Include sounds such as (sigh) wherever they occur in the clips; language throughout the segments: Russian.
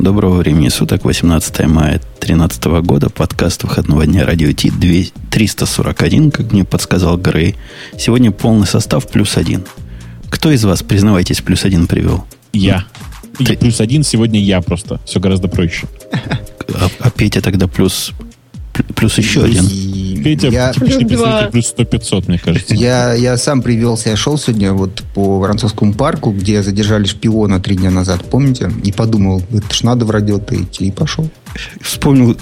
Доброго времени суток, 18 мая 2013 года, подкаст выходного дня Радио Ти 341, как мне подсказал Грей. Сегодня полный состав плюс один. Кто из вас, признавайтесь, плюс один привел? Я. Ты... плюс один сегодня я просто. Все гораздо проще. А, а Петя тогда плюс плюс еще один. Петя я, представитель плюс 100-500, мне кажется. Я, я сам привелся, я шел сегодня вот по Воронцовскому парку, где задержали шпиона три дня назад, помните? И подумал, это ж надо в радио идти, и пошел. Вспомнил,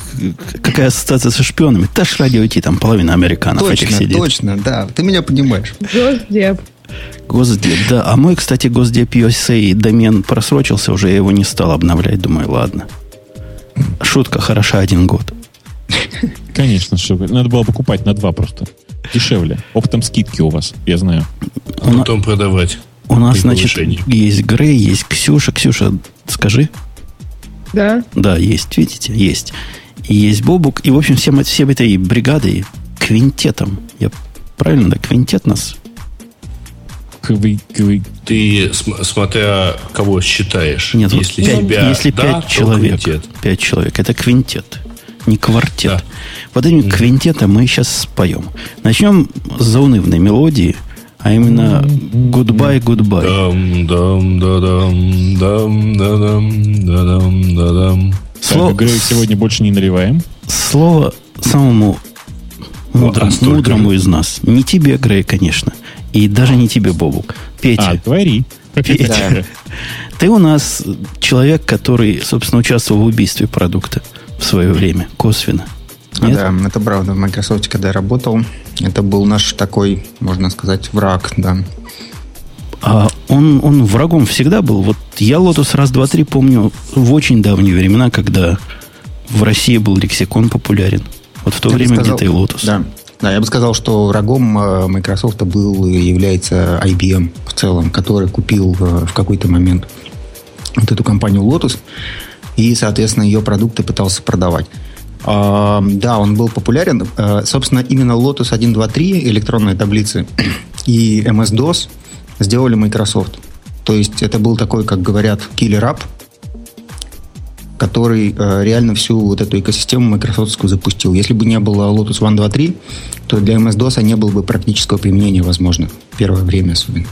какая ассоциация со шпионами. Та ж радио идти, там половина американцев точно, этих сидит. Точно, да. Ты меня понимаешь. Госдеп. Госдеп, да. А мой, кстати, Госдеп USA домен просрочился, уже я его не стал обновлять. Думаю, ладно. Шутка хороша один год. Конечно, что надо было покупать на два просто. Дешевле. Оптом скидки у вас, я знаю. А потом продавать. У нас, значит, есть Грей, есть Ксюша. Ксюша, скажи. Да. Да, есть, видите, есть. И есть Бобук. И, в общем, всем, всем этой бригадой, квинтетом. Я правильно, да, квинтет нас Квы, квы. Ты, смотря кого считаешь. Нет, если, вот 5, тебя, если да, человек, пять человек, это квинтет не квартет. Да. Вот этим mm квинтетом мы сейчас споем. Начнем с заунывной мелодии, а именно Goodbye, Goodbye. Слово... Так, сегодня больше не наливаем. Слово самому мудрому, а мудрому из нас. Не тебе, Грей, конечно. И даже не тебе, Бобук. Петя. А, говори. Петя. Ты у нас человек, который, собственно, участвовал в убийстве продукта в свое время, косвенно. Нет? Да, это правда. В Microsoft, когда я работал, это был наш такой, можно сказать, враг, да. А он, он врагом всегда был. Вот я Lotus раз, два, три помню в очень давние времена, когда в России был лексикон популярен. Вот в то я время сказал, где-то и Lotus. Да, да, я бы сказал, что врагом э, Microsoft был и является IBM в целом, который купил э, в какой-то момент вот эту компанию Lotus и, соответственно, ее продукты пытался продавать. А, да, он был популярен. А, собственно, именно Lotus 1, 2, 3, электронные таблицы, и MS-DOS сделали Microsoft. То есть это был такой, как говорят, killer app, который э, реально всю вот эту экосистему Microsoftскую запустил. Если бы не было Lotus 1, 2, 3, то для MS-DOS не было бы практического применения возможно. Первое время особенно.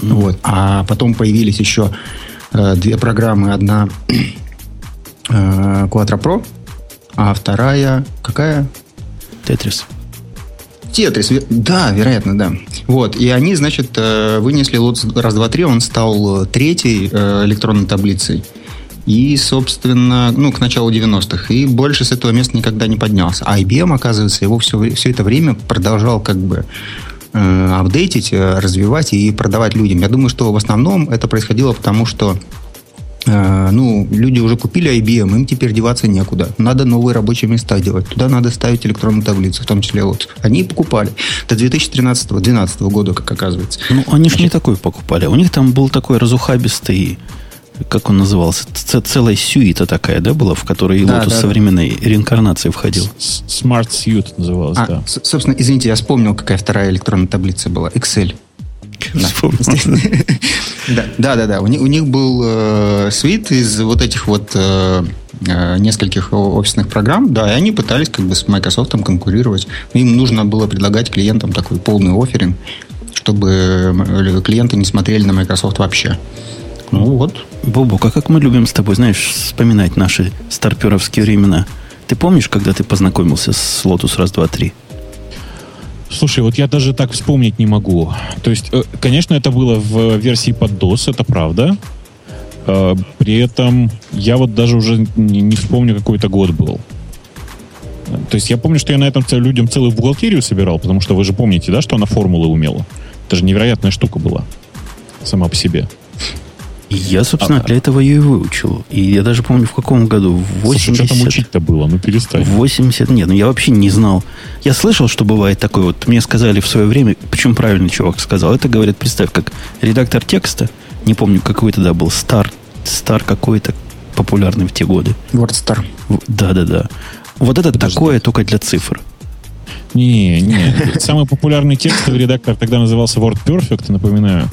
Mm. Вот. А потом появились еще э, две программы. Одна э, Quattro Pro, а вторая какая? Тетрис. Тетрис, да, вероятно, да. Вот, и они, значит, э, вынесли лот раз, два, три, он стал третьей э, электронной таблицей. И, собственно, ну, к началу 90-х. И больше с этого места никогда не поднялся. А IBM, оказывается, его все, все это время продолжал как бы э, апдейтить, развивать и продавать людям. Я думаю, что в основном это происходило потому, что Э, ну, люди уже купили IBM, им теперь деваться некуда. Надо новые рабочие места делать. Туда надо ставить электронную таблицу, в том числе вот. Они покупали. До 2013-2012 года, как оказывается. Ну, они же не такой покупали. У них там был такой разухабистый как он назывался, целая сюита такая, да, была, в которой да, Lotus да, современной да. реинкарнации входил. Smart Suite называлась, а, да. Собственно, извините, я вспомнил, какая вторая электронная таблица была. Excel. (laughs) Да, да, да. У, них, был э, свит из вот этих вот э, э, нескольких офисных программ, да, и они пытались как бы с Microsoft конкурировать. Им нужно было предлагать клиентам такой полный офферинг, чтобы клиенты не смотрели на Microsoft вообще. Ну вот. Бобука, как мы любим с тобой, знаешь, вспоминать наши старперовские времена. Ты помнишь, когда ты познакомился с Lotus раз, два, три? Слушай, вот я даже так вспомнить не могу. То есть, э, конечно, это было в версии под DOS, это правда. Э, при этом я вот даже уже не вспомню, какой это год был. То есть я помню, что я на этом людям целую бухгалтерию собирал, потому что вы же помните, да, что она формулы умела. Это же невероятная штука была сама по себе. Я, собственно, а, для этого ее и выучил. И я даже помню, в каком году. В 80... Слушай, что там учить-то было? Ну, перестань. 80... Нет, ну я вообще не знал. Я слышал, что бывает такое. Вот мне сказали в свое время, почему правильный чувак сказал. Это, говорит, представь, как редактор текста, не помню, какой тогда был, Стар, Стар какой-то популярный в те годы. WordStar. Да-да-да. Вот это Подожди. такое только для цифр. Не, не. Самый популярный текстовый редактор тогда назывался WordPerfect, напоминаю.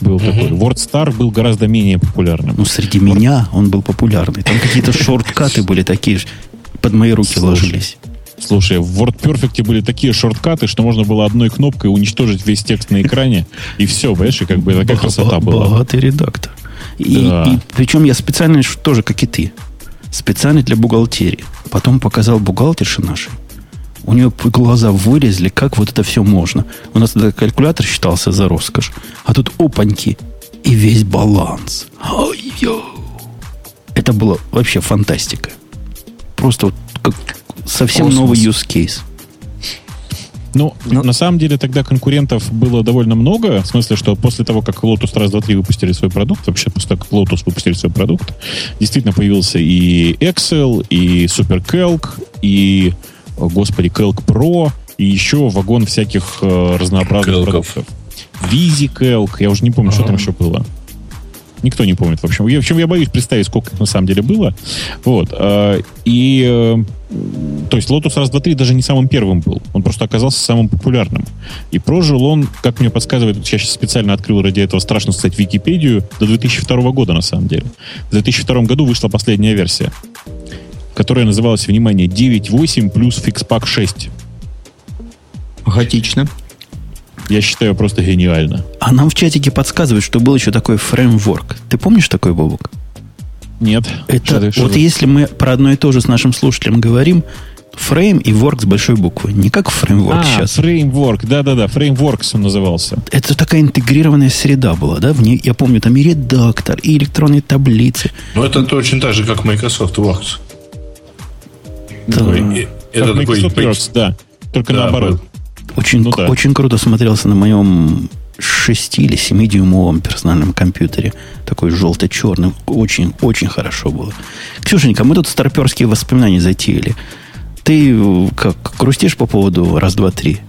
Был угу. такой. WordStar был гораздо менее популярным. Ну, среди Word... меня он был популярный. Там какие-то (laughs) шорткаты были такие, под мои руки Слушай. ложились. Слушай, в WordPerfect были такие шорткаты, что можно было одной кнопкой уничтожить весь текст на экране, и все, понимаешь, и как бы такая красота была. Богатый редактор. И, да. и причем я специально тоже, как и ты, специально для бухгалтерии. Потом показал бухгалтерше нашей. У нее глаза вылезли, как вот это все можно. У нас тогда калькулятор считался за роскошь. А тут опаньки. И весь баланс. Ой-ё. Это было вообще фантастика. Просто вот как совсем Космос. новый use case. Ну, Но... на самом деле тогда конкурентов было довольно много, в смысле, что после того, как Lotus раз, два, три выпустили свой продукт, вообще после того, как Lotus выпустили свой продукт, действительно появился и Excel, и SuperCalc, и, господи, Calc Pro, и еще вагон всяких э, разнообразных Calc'ов. продуктов. VisiCalc, я уже не помню, ага. что там еще было. Никто не помнит, в общем. Я, в общем, я боюсь представить, сколько их на самом деле было. Вот. Э, и э, то есть Lotus раз, два, три даже не самым первым был. Он просто оказался самым популярным. И прожил он, как мне подсказывает, я сейчас специально открыл ради этого, страшно сказать, Википедию, до 2002 года, на самом деле. В 2002 году вышла последняя версия, которая называлась, внимание, 9.8 плюс FixPack 6. Готично. Я считаю просто гениально. А нам в чатике подсказывают, что был еще такой фреймворк. Ты помнишь такой, Бобок? Нет. Это что вот если мы про одно и то же с нашим слушателем говорим, фрейм и work с большой буквы. Не как фреймворк а, сейчас. фреймворк, да-да-да, фреймворкс он назывался. Это такая интегрированная среда была, да? В ней, я помню, там и редактор, и электронные таблицы. Ну, это точно так же, как Microsoft Works. Да. Ой, это как такой Microsoft Works, да. Только да, наоборот. Очень, ну, да. очень круто смотрелся на моем 6 или 7-дюймовом персональном компьютере. Такой желто-черный. Очень, очень хорошо было. Ксюшенька, мы тут старперские воспоминания затеяли. Ты э, как, грустишь по поводу раз, два, три?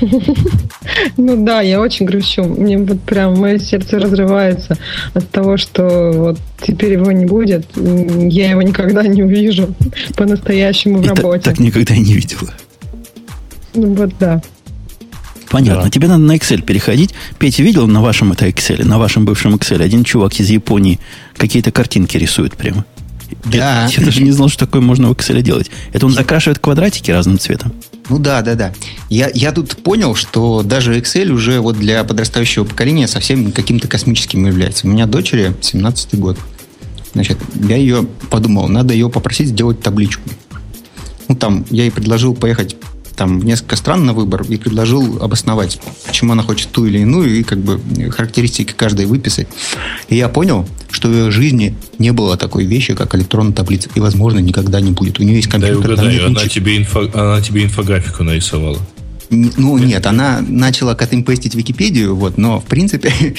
(laughs) Ну да, я очень грущу. Мне вот прям мое сердце разрывается от того, что вот теперь его не будет. Я его никогда не увижу (laughs) по-настоящему в работе. Так, так никогда и не видела. Ну вот да. Понятно. Да. Тебе надо на Excel переходить. Петя, видел на вашем это Excel, на вашем бывшем Excel, один чувак из Японии какие-то картинки рисует прямо. Да. Я, я даже не знал, что такое можно в Excel делать. Это он закрашивает квадратики разным цветом. Ну да, да, да. Я, я тут понял, что даже Excel уже вот для подрастающего поколения совсем каким-то космическим является. У меня дочери 17 год. Значит, я ее подумал, надо ее попросить сделать табличку. Ну, там, я ей предложил поехать там несколько стран на выбор и предложил обосновать, почему она хочет ту или иную, и как бы характеристики каждой выписать. И я понял, что в ее жизни не было такой вещи, как электронная таблица, и, возможно, никогда не будет. У нее есть компьютер. Да, угадаю, она, тебе инфо, она тебе инфографику нарисовала. Ну, нет, она начала катимпестить Википедию, вот, но, в принципе, (laughs)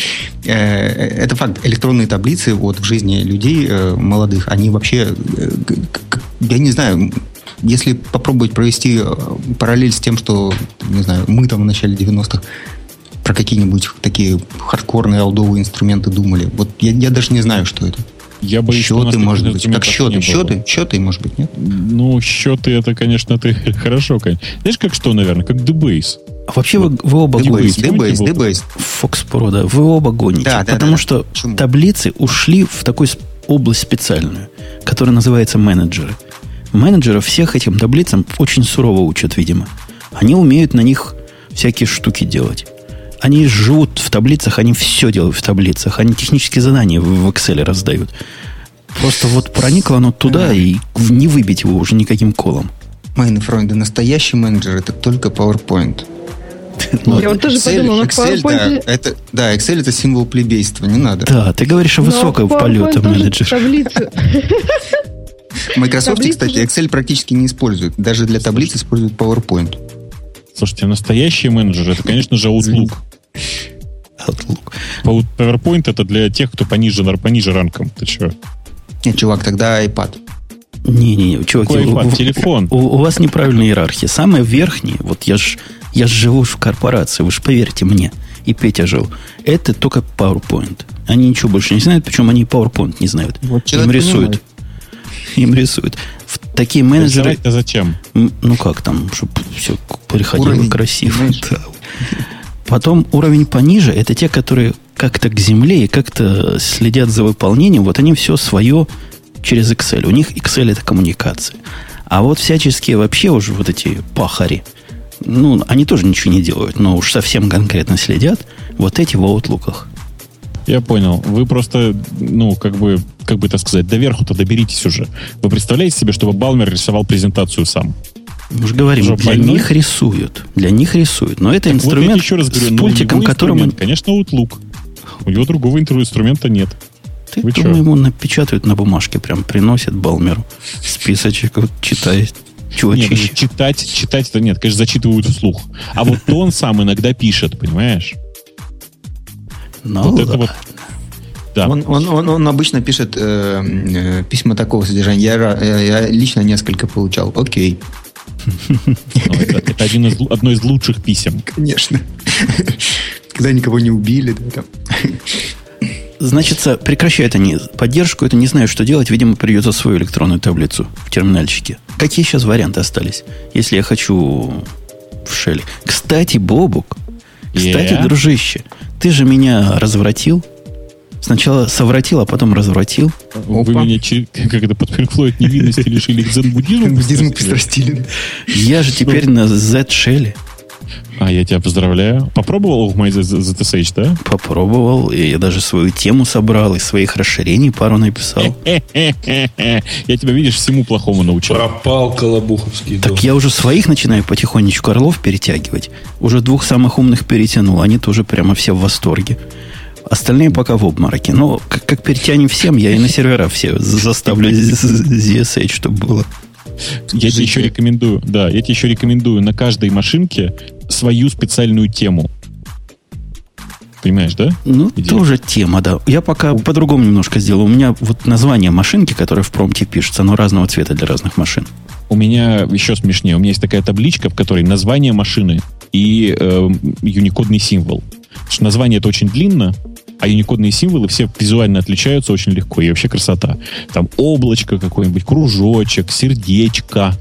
э, это факт. Электронные таблицы вот, в жизни людей э, молодых, они вообще, э, я не знаю, если попробовать провести э, параллель с тем, что, не знаю, мы там в начале 90-х про какие-нибудь такие хардкорные алдовые инструменты думали. Вот я, я даже не знаю, что это. Я боюсь, счеты, что может быть. Как счеты? Счеты? Счеты, может быть, нет? Ну, счеты это, конечно, ты (laughs) хорошо, конечно. Знаешь, как что, наверное? Как Debase. А вообще вы, вы оба Debase, Debase, Debase. Fox Pro, да. Вы оба гоните. Да, да, потому да, что Почему? таблицы ушли в такую область специальную, которая называется менеджеры менеджеров всех этим таблицам очень сурово учат, видимо. Они умеют на них всякие штуки делать. Они живут в таблицах, они все делают в таблицах. Они технические задания в Excel раздают. Просто вот проникло оно туда, и не выбить его уже никаким колом. Майны Фройда, настоящий менеджер это только PowerPoint. (laughs) Ну, Я вот тоже подумала, Excel, PowerPoint... да, это, да, Excel это символ плебейства, не надо. Да, ты говоришь о высоком полете менеджер. Таблицу. Microsoft, кстати, Excel практически не использует. Даже для таблиц используют PowerPoint. Слушайте, настоящий менеджер это, конечно же, Outlook. Outlook. PowerPoint это для тех, кто пониже, пониже ранком. Ты? Нет, чувак, тогда iPad. Не-не-не, чуваки, Какой iPad? У, телефон. У, у вас неправильная иерархия. Самая верхняя, вот я ж, я ж живу в корпорации, вы же поверьте мне, и Петя жил, это только PowerPoint. Они ничего больше не знают, причем они PowerPoint не знают. Вот Им рисуют. Понимает (laughs) им рисуют. В такие менеджеры... Это зачем? Ну как там, чтобы все приходило уровень, красиво. Да. Потом уровень пониже, это те, которые как-то к земле и как-то следят за выполнением, вот они все свое через Excel. У них Excel это коммуникация. А вот всяческие вообще уже вот эти пахари, ну, они тоже ничего не делают, но уж совсем конкретно следят. Вот эти в аутлуках. Я понял. Вы просто, ну, как бы, как бы это сказать, доверху-то доберитесь уже. Вы представляете себе, чтобы Балмер рисовал презентацию сам? Мы же говорим, Что, для больной? них рисуют. Для них рисуют. Но это так инструмент вот еще раз говорю, с пультиком, которым... Конечно, Outlook. У него другого инструмента нет. Ты, Вы думаю, ему напечатают на бумажке, прям приносят Балмеру списочек, вот читает. Чувачище. Нет, читать, читать это нет, конечно, зачитывают вслух. А вот он сам иногда пишет, понимаешь? Ну, вот это вот да. Он, он, он, он обычно пишет э, э, письма такого содержания. Я, я, я лично несколько получал. Окей. Ну, это, это один из, одно из лучших писем. Конечно. Когда никого не убили. Да, там. Значит, прекращают они поддержку. Это не знаю, что делать. Видимо, придется свою электронную таблицу в терминальчике. Какие сейчас варианты остались, если я хочу в шеле? Кстати, Бобук, кстати, yeah. дружище, ты же меня развратил. Сначала совратил, а потом развратил. Вы Опа. меня как это под Флойд невинности (laughs) лишили к дзен-буддизму? Буддизму пристрастили. Я же теперь на Z-шеле. А, я тебя поздравляю. Попробовал в ZSH, да? Попробовал. И я даже свою тему собрал, и своих расширений пару написал. (laughs) Я тебя, видишь, всему плохому научил. Пропал Колобуховский. Так я уже своих начинаю потихонечку орлов перетягивать. Уже двух самых умных перетянул. Они тоже прямо все в восторге. Остальные пока в обмороке. Но как, как перетянем всем, я и на сервера все заставлю ZSH, чтобы было. Я тебе еще рекомендую, да, я тебе еще рекомендую на каждой машинке свою специальную тему. Понимаешь, да? Ну, Идея? тоже тема, да. Я пока по-другому немножко сделал. У меня вот название машинки, которое в промте пишется, оно разного цвета для разных машин. У меня еще смешнее. У меня есть такая табличка, в которой название машины и э, юникодный символ. Потому что название это очень длинно, а юникодные символы все визуально отличаются очень легко. И вообще красота. Там облачко какое-нибудь, кружочек, сердечко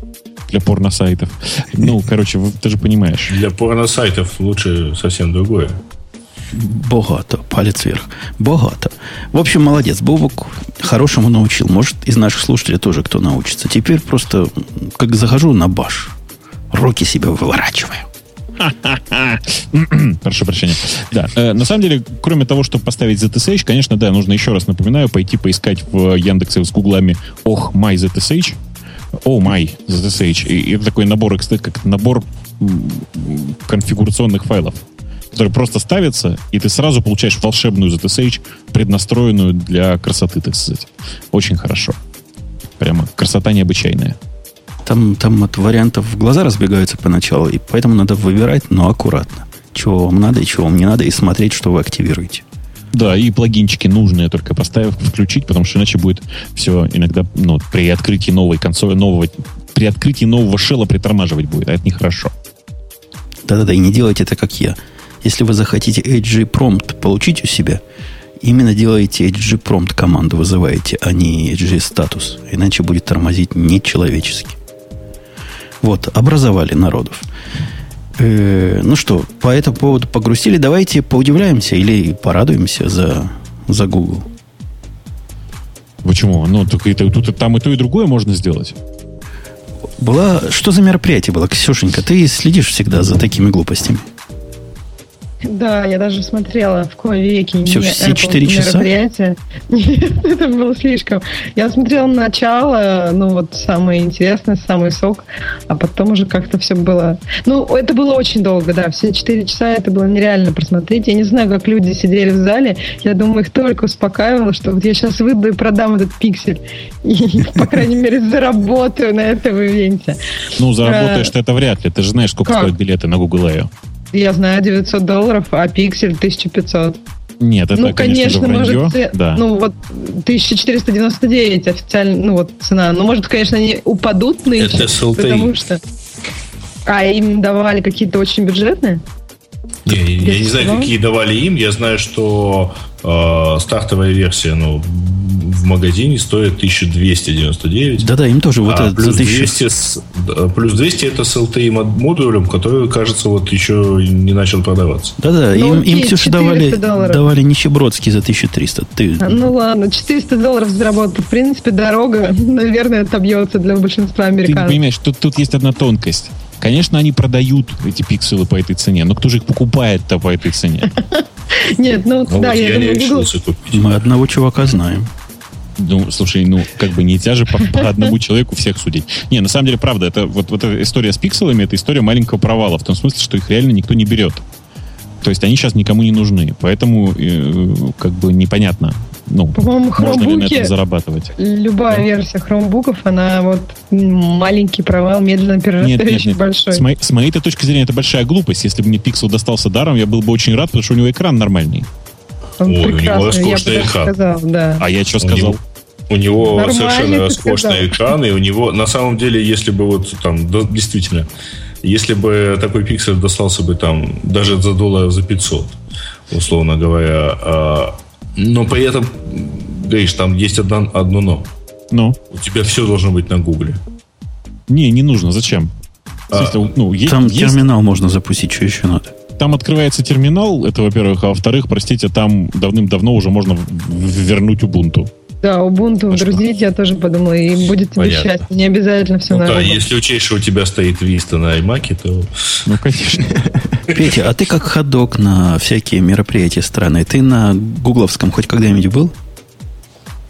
для порносайтов. Ну, короче, ты же понимаешь. Для порносайтов лучше совсем другое. Богато. Палец вверх. Богато. В общем, молодец. Бобок хорошему научил. Может, из наших слушателей тоже кто научится. Теперь просто, как захожу на баш, руки себе выворачиваю. (laughs) Прошу прощения. Да, э, на самом деле, кроме того, чтобы поставить ZSH, конечно, да, нужно еще раз напоминаю, пойти поискать в Яндексе с гуглами «Ох, май ZSH», «О, май ZSH». И это такой набор, как набор конфигурационных файлов который просто ставится, и ты сразу получаешь волшебную ZSH, преднастроенную для красоты, так сказать. Очень хорошо. Прямо красота необычайная. Там, там от вариантов глаза разбегаются поначалу, и поэтому надо выбирать, но аккуратно. Чего вам надо и чего вам не надо, и смотреть, что вы активируете. Да, и плагинчики нужные только поставив, включить, потому что иначе будет все иногда ну, при открытии новой консоли, нового, при открытии нового шела притормаживать будет, а это нехорошо. Да-да-да, и не делайте это, как я. Если вы захотите HG Prompt получить у себя, именно делаете HG Prompt команду вызываете, а не HG статус. Иначе будет тормозить нечеловечески. Вот, образовали народов. Э, ну что, по этому поводу погрустили. Давайте поудивляемся или порадуемся за, за Google. Почему? Ну, только это, тут там и то, и другое можно сделать. Была, что за мероприятие было, Ксюшенька? Ты следишь всегда за такими глупостями. Да, я даже смотрела в кои веки. Все, все четыре часа? (laughs) Нет, это было слишком. Я смотрела начало, ну вот самое интересное, самый сок, а потом уже как-то все было... Ну, это было очень долго, да, все четыре часа это было нереально просмотреть. Я не знаю, как люди сидели в зале, я думаю, их только успокаивало, что вот я сейчас выйду и продам этот пиксель. (laughs) И, по крайней мере, заработаю на этом ивенте. Ну, заработаешь ты это вряд ли. Ты же знаешь, сколько стоят билеты на Google I.O. Я знаю 900 долларов, а пиксель 1500. Нет, это, ну, конечно, конечно может, да. ну, вот 1499 официально, ну, вот цена. Ну, может, конечно, они упадут нынче. Это SLT. Потому что... А им давали какие-то очень бюджетные? Не, я не знаю, какие давали им. Я знаю, что э, стартовая версия, ну, в магазине стоят 1299. Да-да, им тоже вот а это плюс за 1000. 200, с- плюс 200 это с LTE мод- модулем, который, кажется, вот еще не начал продаваться. Да-да, Ну, им, им Ксюша 400 давали, долларов. давали нищебродский за 1300. Ты, А, Ну ладно, 400 долларов заработать. В принципе, дорога, наверное, отобьется для большинства Ты американцев. понимаешь, тут, тут есть одна тонкость. Конечно, они продают эти пикселы по этой цене, но кто же их покупает-то по этой цене? (laughs) Нет, ну Ну, да, вот я, я Google... решился купить. мы одного чувака знаем. Ну, слушай, ну, как бы нельзя же по, по одному человеку всех судить. Не, на самом деле, правда, это вот, вот эта история с пикселами, это история маленького провала, в том смысле, что их реально никто не берет. То есть они сейчас никому не нужны. Поэтому, э, как бы, непонятно, ну, По-моему, можно ли на этом зарабатывать. любая версия хромбуков, она вот маленький провал, медленно Нет, перерастающий нет, нет. большой. С моей, с моей точки зрения, это большая глупость. Если бы мне пиксел достался даром, я был бы очень рад, потому что у него экран нормальный. Он Ой, у него роскошный экран. сказал, да. А я что У сказал? него- У него Нормально совершенно роскошный сказал. экран, и у него, на самом деле, если бы вот там, да, действительно, если бы такой пиксель достался бы там даже за долларов за 500, условно говоря, а, но при этом, говоришь, там есть одно, одно но. Ну, У тебя все должно быть на гугле. не, не нужно. Зачем? А, ну, е- Там есть- терминал можно запустить, что еще надо. Там открывается терминал, это во-первых, а во-вторых, простите, там давным-давно уже можно вернуть Ubuntu. Да, Ubuntu друзить я тоже подумала, и будет тебе Понятно. счастье. Не обязательно все Ну на да, Google. если учесть, что у тебя стоит Vista на iMac, то Ну, конечно. (laughs) Петя, а ты как ходок на всякие мероприятия страны, ты на гугловском хоть когда-нибудь был?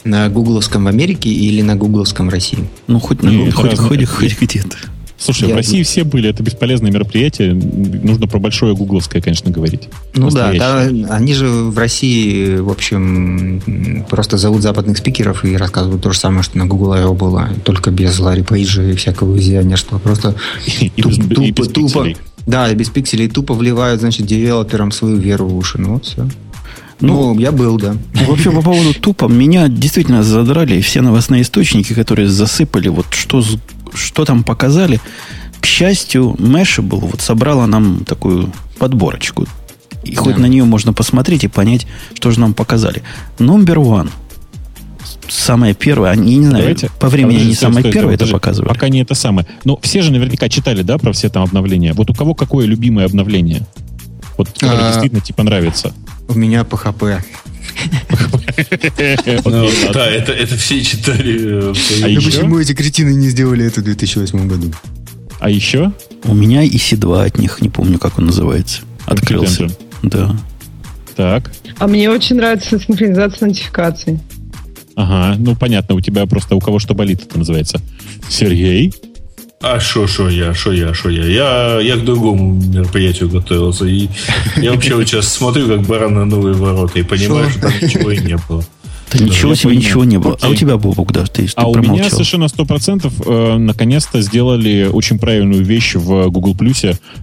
На гугловском в Америке или на гугловском в России? Ну, хоть, на, хоть, разные- хоть, хоть где-то. Слушай, Я- в России все были, это бесполезное мероприятие. Нужно про большое гугловское, конечно, говорить. Ну да, Настоящее. да, они же в России, в общем, просто зовут западных спикеров и рассказывают то же самое, что на Google I.O. было, только без Ларри Пейджа и всякого визионерства. Просто (laughs) И туп- без- и тупо, без тупо, пикселей. да, и без пикселей тупо вливают, значит, девелоперам свою веру в уши. Ну вот все. Ну, я был, да. Вообще, по поводу тупо, меня действительно задрали все новостные источники, которые засыпали, вот что, с- что там показали. К счастью, Mashable вот собрала нам такую подборочку. И хоть Да. на нее можно посмотреть и понять, что же нам показали. Номер one. Самое первое, они, не знаю, Давайте. по времени Подожди, они стой, самое стой, первое стой, это подожди. показывали. Пока не это самое. Но все же наверняка читали, да, про все там обновления. Вот у кого какое любимое обновление? Вот которое А, действительно типа нравится. У меня PHP. Ну, да, это, это все читали. э, А почему эти кретины не сделали это в 2008 году? А еще? У меня EC2 от них, не помню, как он называется. Открылся. Да. Так. А мне очень нравится синхронизация нотификаций. Ага, ну понятно, у тебя просто у кого что болит, это называется. Сергей? А шо, шо я, шо я, шо я? Я, я к другому мероприятию готовился. И я вообще вот сейчас смотрю, как баран на новые ворота, и понимаю, Шо? что там ничего и не было. Да ничего я себе, понимаю. ничего не было. А у Окей. тебя, Бобук, да, ты, ты А у меня промолчал. совершенно 100% э, наконец-то сделали очень правильную вещь в Google.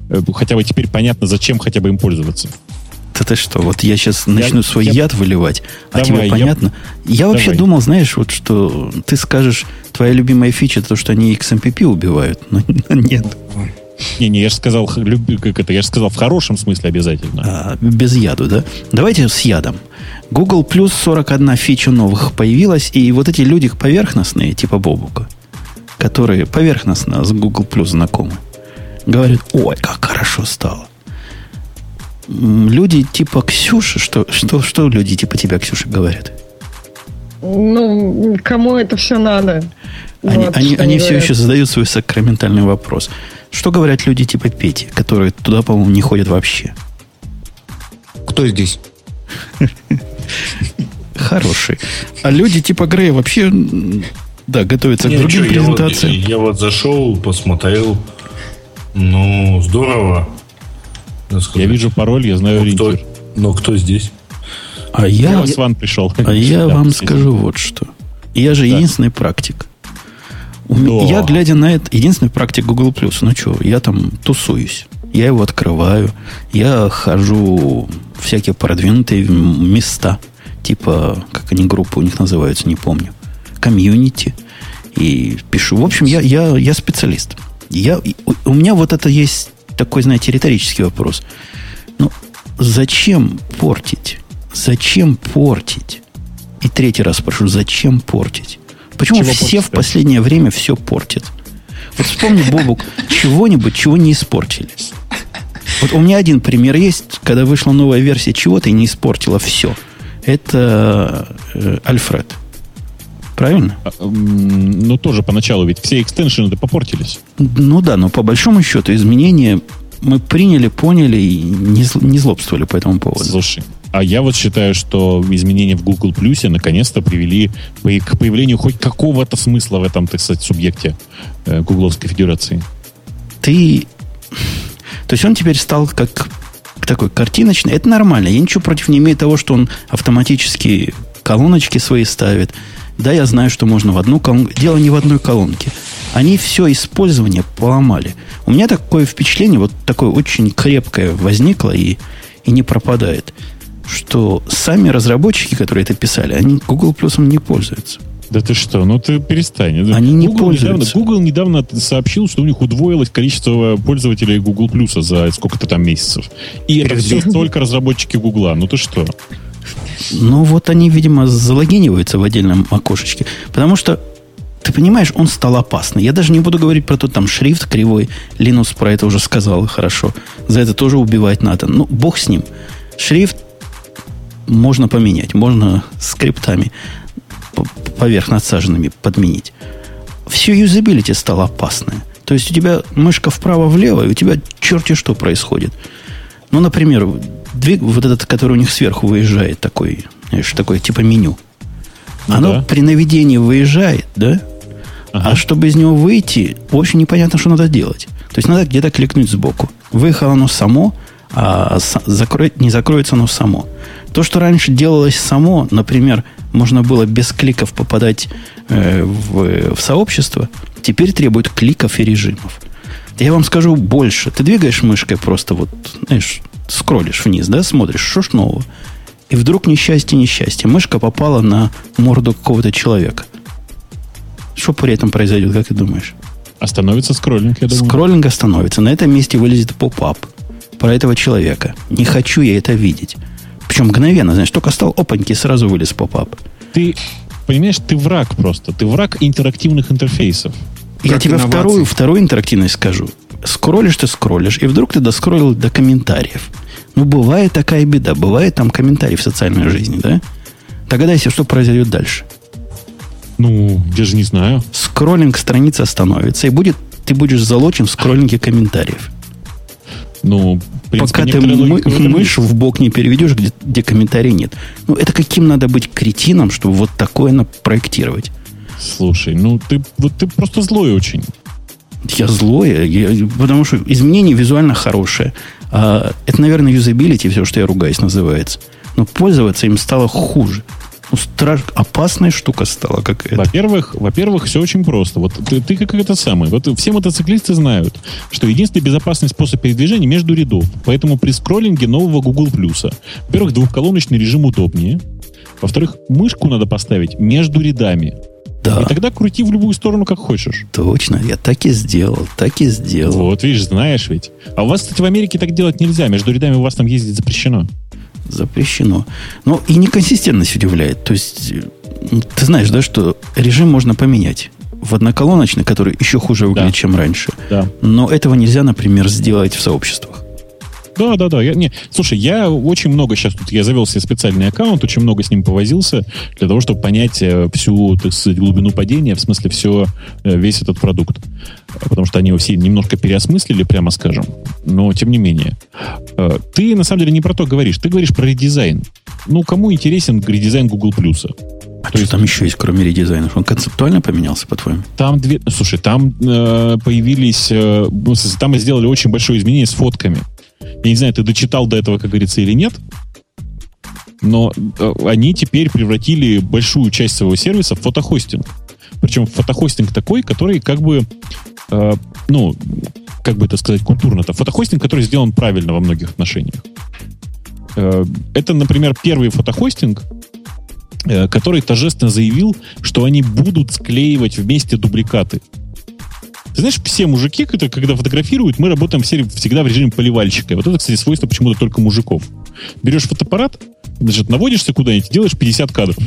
Э, хотя бы теперь понятно, зачем хотя бы им пользоваться. Да ты что, вот я сейчас начну свой я- яд выливать, а Давай, тебе я- понятно? Я, вообще Давай. думал, знаешь, вот что ты скажешь, твоя любимая фича, то, что они XMPP убивают, но (laughs) нет, Не-не, я же сказал, как это, я же сказал в хорошем смысле обязательно. а, без яду, да? Давайте с ядом. Google Plus 41 фича новых появилась, и вот эти люди поверхностные, типа Бобука, которые поверхностно с Google Plus знакомы, говорят, ой, как хорошо стало. Люди типа Ксюши, что, что, что люди типа тебя, Ксюша, говорят? Ну, кому это все надо? Они, Вот они, они все говорят. еще задают свой сакраментальный вопрос. Что говорят люди типа Пети, которые туда, по-моему, не ходят вообще? Кто здесь? Хорошие. А люди типа Грея вообще, да, готовятся к другим чё, я вот- презентациям. Я вот зашел, посмотрел. Ну, здорово. Я вижу пароль, я знаю Но кто, ориентир. но кто здесь? А я, Я, Сван пришел. а я Да, вам все. скажу вот что. Я же Да. единственный практик. Да. Я, глядя на это, единственный практик Google Plus. Ну что, я там тусуюсь. Я его открываю. Я хожу в всякие продвинутые места. Типа, как они группы у них называются, не помню. Комьюнити. И пишу. В общем, я, я, я специалист. Я, у меня вот это есть такой, знаете, риторический вопрос. Ну, зачем портить? Зачем портить и третий раз прошу, зачем портить? Почему Чего все портить, в последнее время все портят? Вот вспомни, Бобук, чего-нибудь, чего не испортили. Вот у меня один пример есть, когда вышла новая версия чего-то и не испортила все. Это э, Альфред. Правильно? А, Ну, тоже поначалу, ведь все экстеншены попортились. Ну да, но по большому счету изменения мы приняли, поняли и не, не злобствовали по этому поводу. Слушай, а я вот считаю, что изменения в Google Плюсе наконец-то привели к появлению хоть какого-то смысла в этом, так сказать, субъекте э, Гугловской Федерации. Ты... То есть он теперь стал как такой картиночный. Это нормально. Я ничего против не имею того, что он автоматически колоночки свои ставит. Да, я знаю, что можно в одну колонку. Дело не в одной колонке. Они все использование поломали. У меня такое впечатление, вот такое очень крепкое возникло и, и не пропадает, что сами разработчики, которые это писали, они Google Плюсом не пользуются. Да ты что, ну ты перестань. Они не Google недавно, пользуются. Google недавно сообщил, что у них удвоилось количество пользователей Google Плюса за сколько-то там месяцев. И это (laughs) все только разработчики Гугла. Ну ты что? Ну, вот они, видимо, залогиниваются в отдельном окошечке. Потому что, ты понимаешь, он стал опасный. Я даже не буду говорить про тот там шрифт кривой. Линус про это уже сказал, хорошо. За это тоже убивать надо. Ну, бог с ним. Шрифт можно поменять. Можно скриптами поверх надсаженными подменить. Все юзабилити стало опасное. То есть у тебя мышка вправо-влево, и у тебя черти что происходит. Ну, например, двиг, вот этот, который у них сверху выезжает, такой, знаешь, такое типа меню. Ну Оно да. при наведении выезжает, да? Ага. А чтобы из него выйти, очень непонятно, что надо делать. То есть надо где-то кликнуть сбоку. Выехало оно само, а закроет, не закроется оно само. То, что раньше делалось само, например, можно было без кликов попадать э, в, в сообщество, теперь требует кликов и режимов. Я вам скажу больше. Ты двигаешь мышкой просто вот, знаешь, скроллишь вниз, да, смотришь, что ж нового. И вдруг несчастье, несчастье. Мышка попала на морду какого-то человека. Что при этом произойдет, как ты думаешь? Остановится скроллинг, я думаю. Скроллинг остановится. На этом месте вылезет pop-up про этого человека. Не хочу я это видеть. Причем мгновенно, знаешь, только стал опаньки, сразу вылез pop-up. Ты понимаешь, ты враг просто. Ты враг интерактивных интерфейсов. Я тебе инновации. вторую, вторую интерактивность скажу. Скроллишь ты, скроллишь, и вдруг ты доскроллил до комментариев. Ну, бывает такая беда. Бывает там комментарии в социальной жизни, да? Догадайся, что произойдет дальше. Ну, я же не знаю. Скроллинг страницы остановится, и будет, ты будешь залочен в скроллинге комментариев. Ну, принципе, Пока ты мы- мышь в бок не переведешь, где, где комментарий нет. Ну, это каким надо быть кретином, чтобы вот такое напроектировать? есть. Слушай, ну ты вот ты просто злой очень. Я злой, я- потому что изменение визуально хорошее. А это, наверное, юзабилити, все, что я ругаюсь, называется. Но пользоваться им стало хуже. Ну, страш... опасная штука стала какая-то. Во-первых, во-первых, все очень просто. Вот ты, ты как это самый. Вот все мотоциклисты знают, что единственный безопасный способ передвижения между рядов. Поэтому при скроллинге нового Google Плюса, во-первых, двухколоночный режим удобнее. Во-вторых, мышку надо поставить между рядами. Да, И тогда крути в любую сторону, как хочешь. точно. Я так и сделал, так и сделал. Вот, видишь, знаешь ведь. А у вас, кстати, в Америке так делать нельзя. Между рядами у вас там ездить запрещено. Запрещено. Но и неконсистентность удивляет. То есть, ты знаешь, да, что режим можно поменять в одноколоночный, который еще хуже выглядит, Да. чем раньше. Да. Но этого нельзя, например, сделать в сообществах. Да, да, да. Я, не, слушай, я очень много сейчас тут, я завел себе специальный аккаунт, очень много с ним повозился для того, чтобы понять э, всю, так сказать, глубину падения, в смысле все, э, весь этот продукт. Потому что они его все немножко переосмыслили, прямо скажем. Но, тем не менее. Э, Ты, на самом деле, не про то говоришь. Ты говоришь про редизайн. Ну, кому интересен редизайн Google? А что там еще есть, кроме редизайнов? Он концептуально поменялся, по-твоему? Там две... Слушай, там э, появились... э, ну, там сделали очень большое изменение с фотками. Я не знаю, ты дочитал до этого, как говорится, или нет, но э, они теперь превратили большую часть своего сервиса в фотохостинг. Причем фотохостинг такой, который как бы, э, ну, как бы это сказать культурно-то, фотохостинг, который сделан правильно во многих отношениях. Э, это, например, первый фотохостинг, э, который торжественно заявил, что они будут склеивать вместе дубликаты. Ты знаешь, все мужики, которые, когда фотографируют, мы работаем все, всегда в режиме поливальщика. И Вот это, кстати, свойство почему-то только мужиков. Берешь фотоаппарат, значит, наводишься куда-нибудь, делаешь 50 кадров.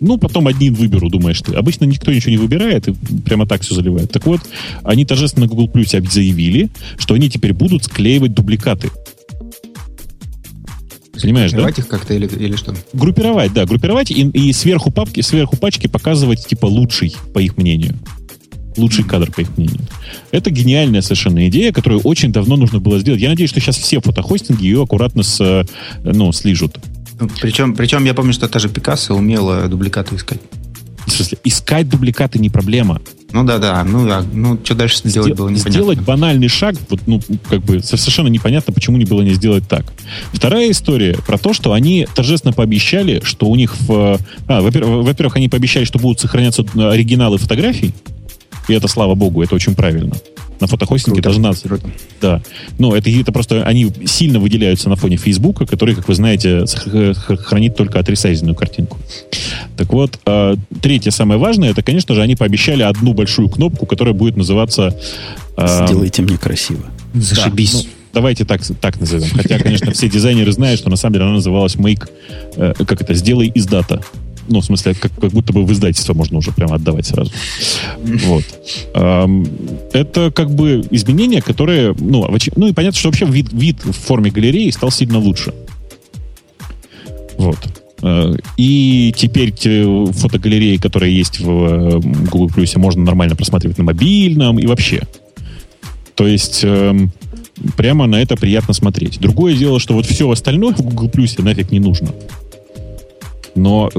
Ну, потом один выберу, думаешь ты. Обычно никто ничего не выбирает и прямо так все заливает. Так вот, они торжественно на Google Plus заявили, что они теперь будут склеивать дубликаты. Понимаешь, да? их как-то или, или что? Группировать, да, группировать и, и сверху папки, сверху пачки показывать типа лучший, по их мнению. Лучший кадр, по их мнению. Это гениальная совершенно идея, которую очень давно нужно было сделать. Я надеюсь, что сейчас все фотохостинги ее аккуратно с, ну, слижут. Причем, причем я помню, что та же Пикассо умела дубликаты искать. В смысле, искать дубликаты не проблема. Ну да, да. Ну, а, ну что дальше сделать было непонятно. Сделать банальный шаг, вот, ну, как бы совершенно непонятно, почему не было не сделать так. Вторая история про то, что они торжественно пообещали, что у них в... А, во-первых, во-первых, они пообещали, что будут сохраняться оригиналы фотографий. И это, слава богу, это очень правильно на фотохостинге Круто. должна... Круто. Да. Ну, это, это просто... Они сильно выделяются на фоне Фейсбука, который, как вы знаете, хранит только отрисайзенную картинку. Так вот, э, третье самое важное, это, конечно же, они пообещали одну большую кнопку, которая будет называться... Э, Сделайте мне красиво. Зашибись. Да, ну, давайте так, так назовем. Хотя, конечно, все дизайнеры знают, что на самом деле она называлась Make, э, как это, сделай из дата. Ну, в смысле, как, как будто бы в издательство можно уже прямо отдавать сразу. Вот. Это как бы изменения, которые... Ну, ну и понятно, что вообще вид, вид в форме галереи стал сильно лучше. Вот. Э, и теперь фотогалереи, которые есть в Google Plus, можно нормально просматривать на мобильном и вообще. То есть эм, прямо на это приятно смотреть. Другое дело, что вот все остальное в Google Plus нафиг не нужно. Но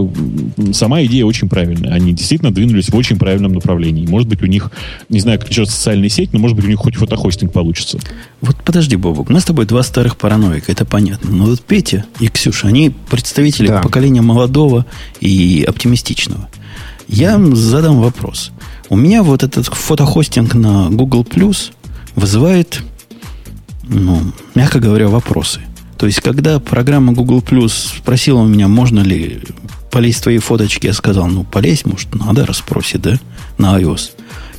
сама идея очень правильная. Они действительно двинулись в очень правильном направлении. Может быть, у них, не знаю, как сейчас социальная сеть, но может быть, у них хоть фотохостинг получится. Вот подожди, Бобок, у нас с тобой два старых параноика, это понятно. Но вот Петя и Ксюша, они представители да. поколения молодого и оптимистичного. Я задам вопрос. У меня вот этот фотохостинг на Google Plus вызывает, ну, мягко говоря, вопросы. То есть, когда программа Google Plus спросила у меня, можно ли полезть твои фоточки, я сказал, ну, полезть, может, надо, расспросит, да, на iOS.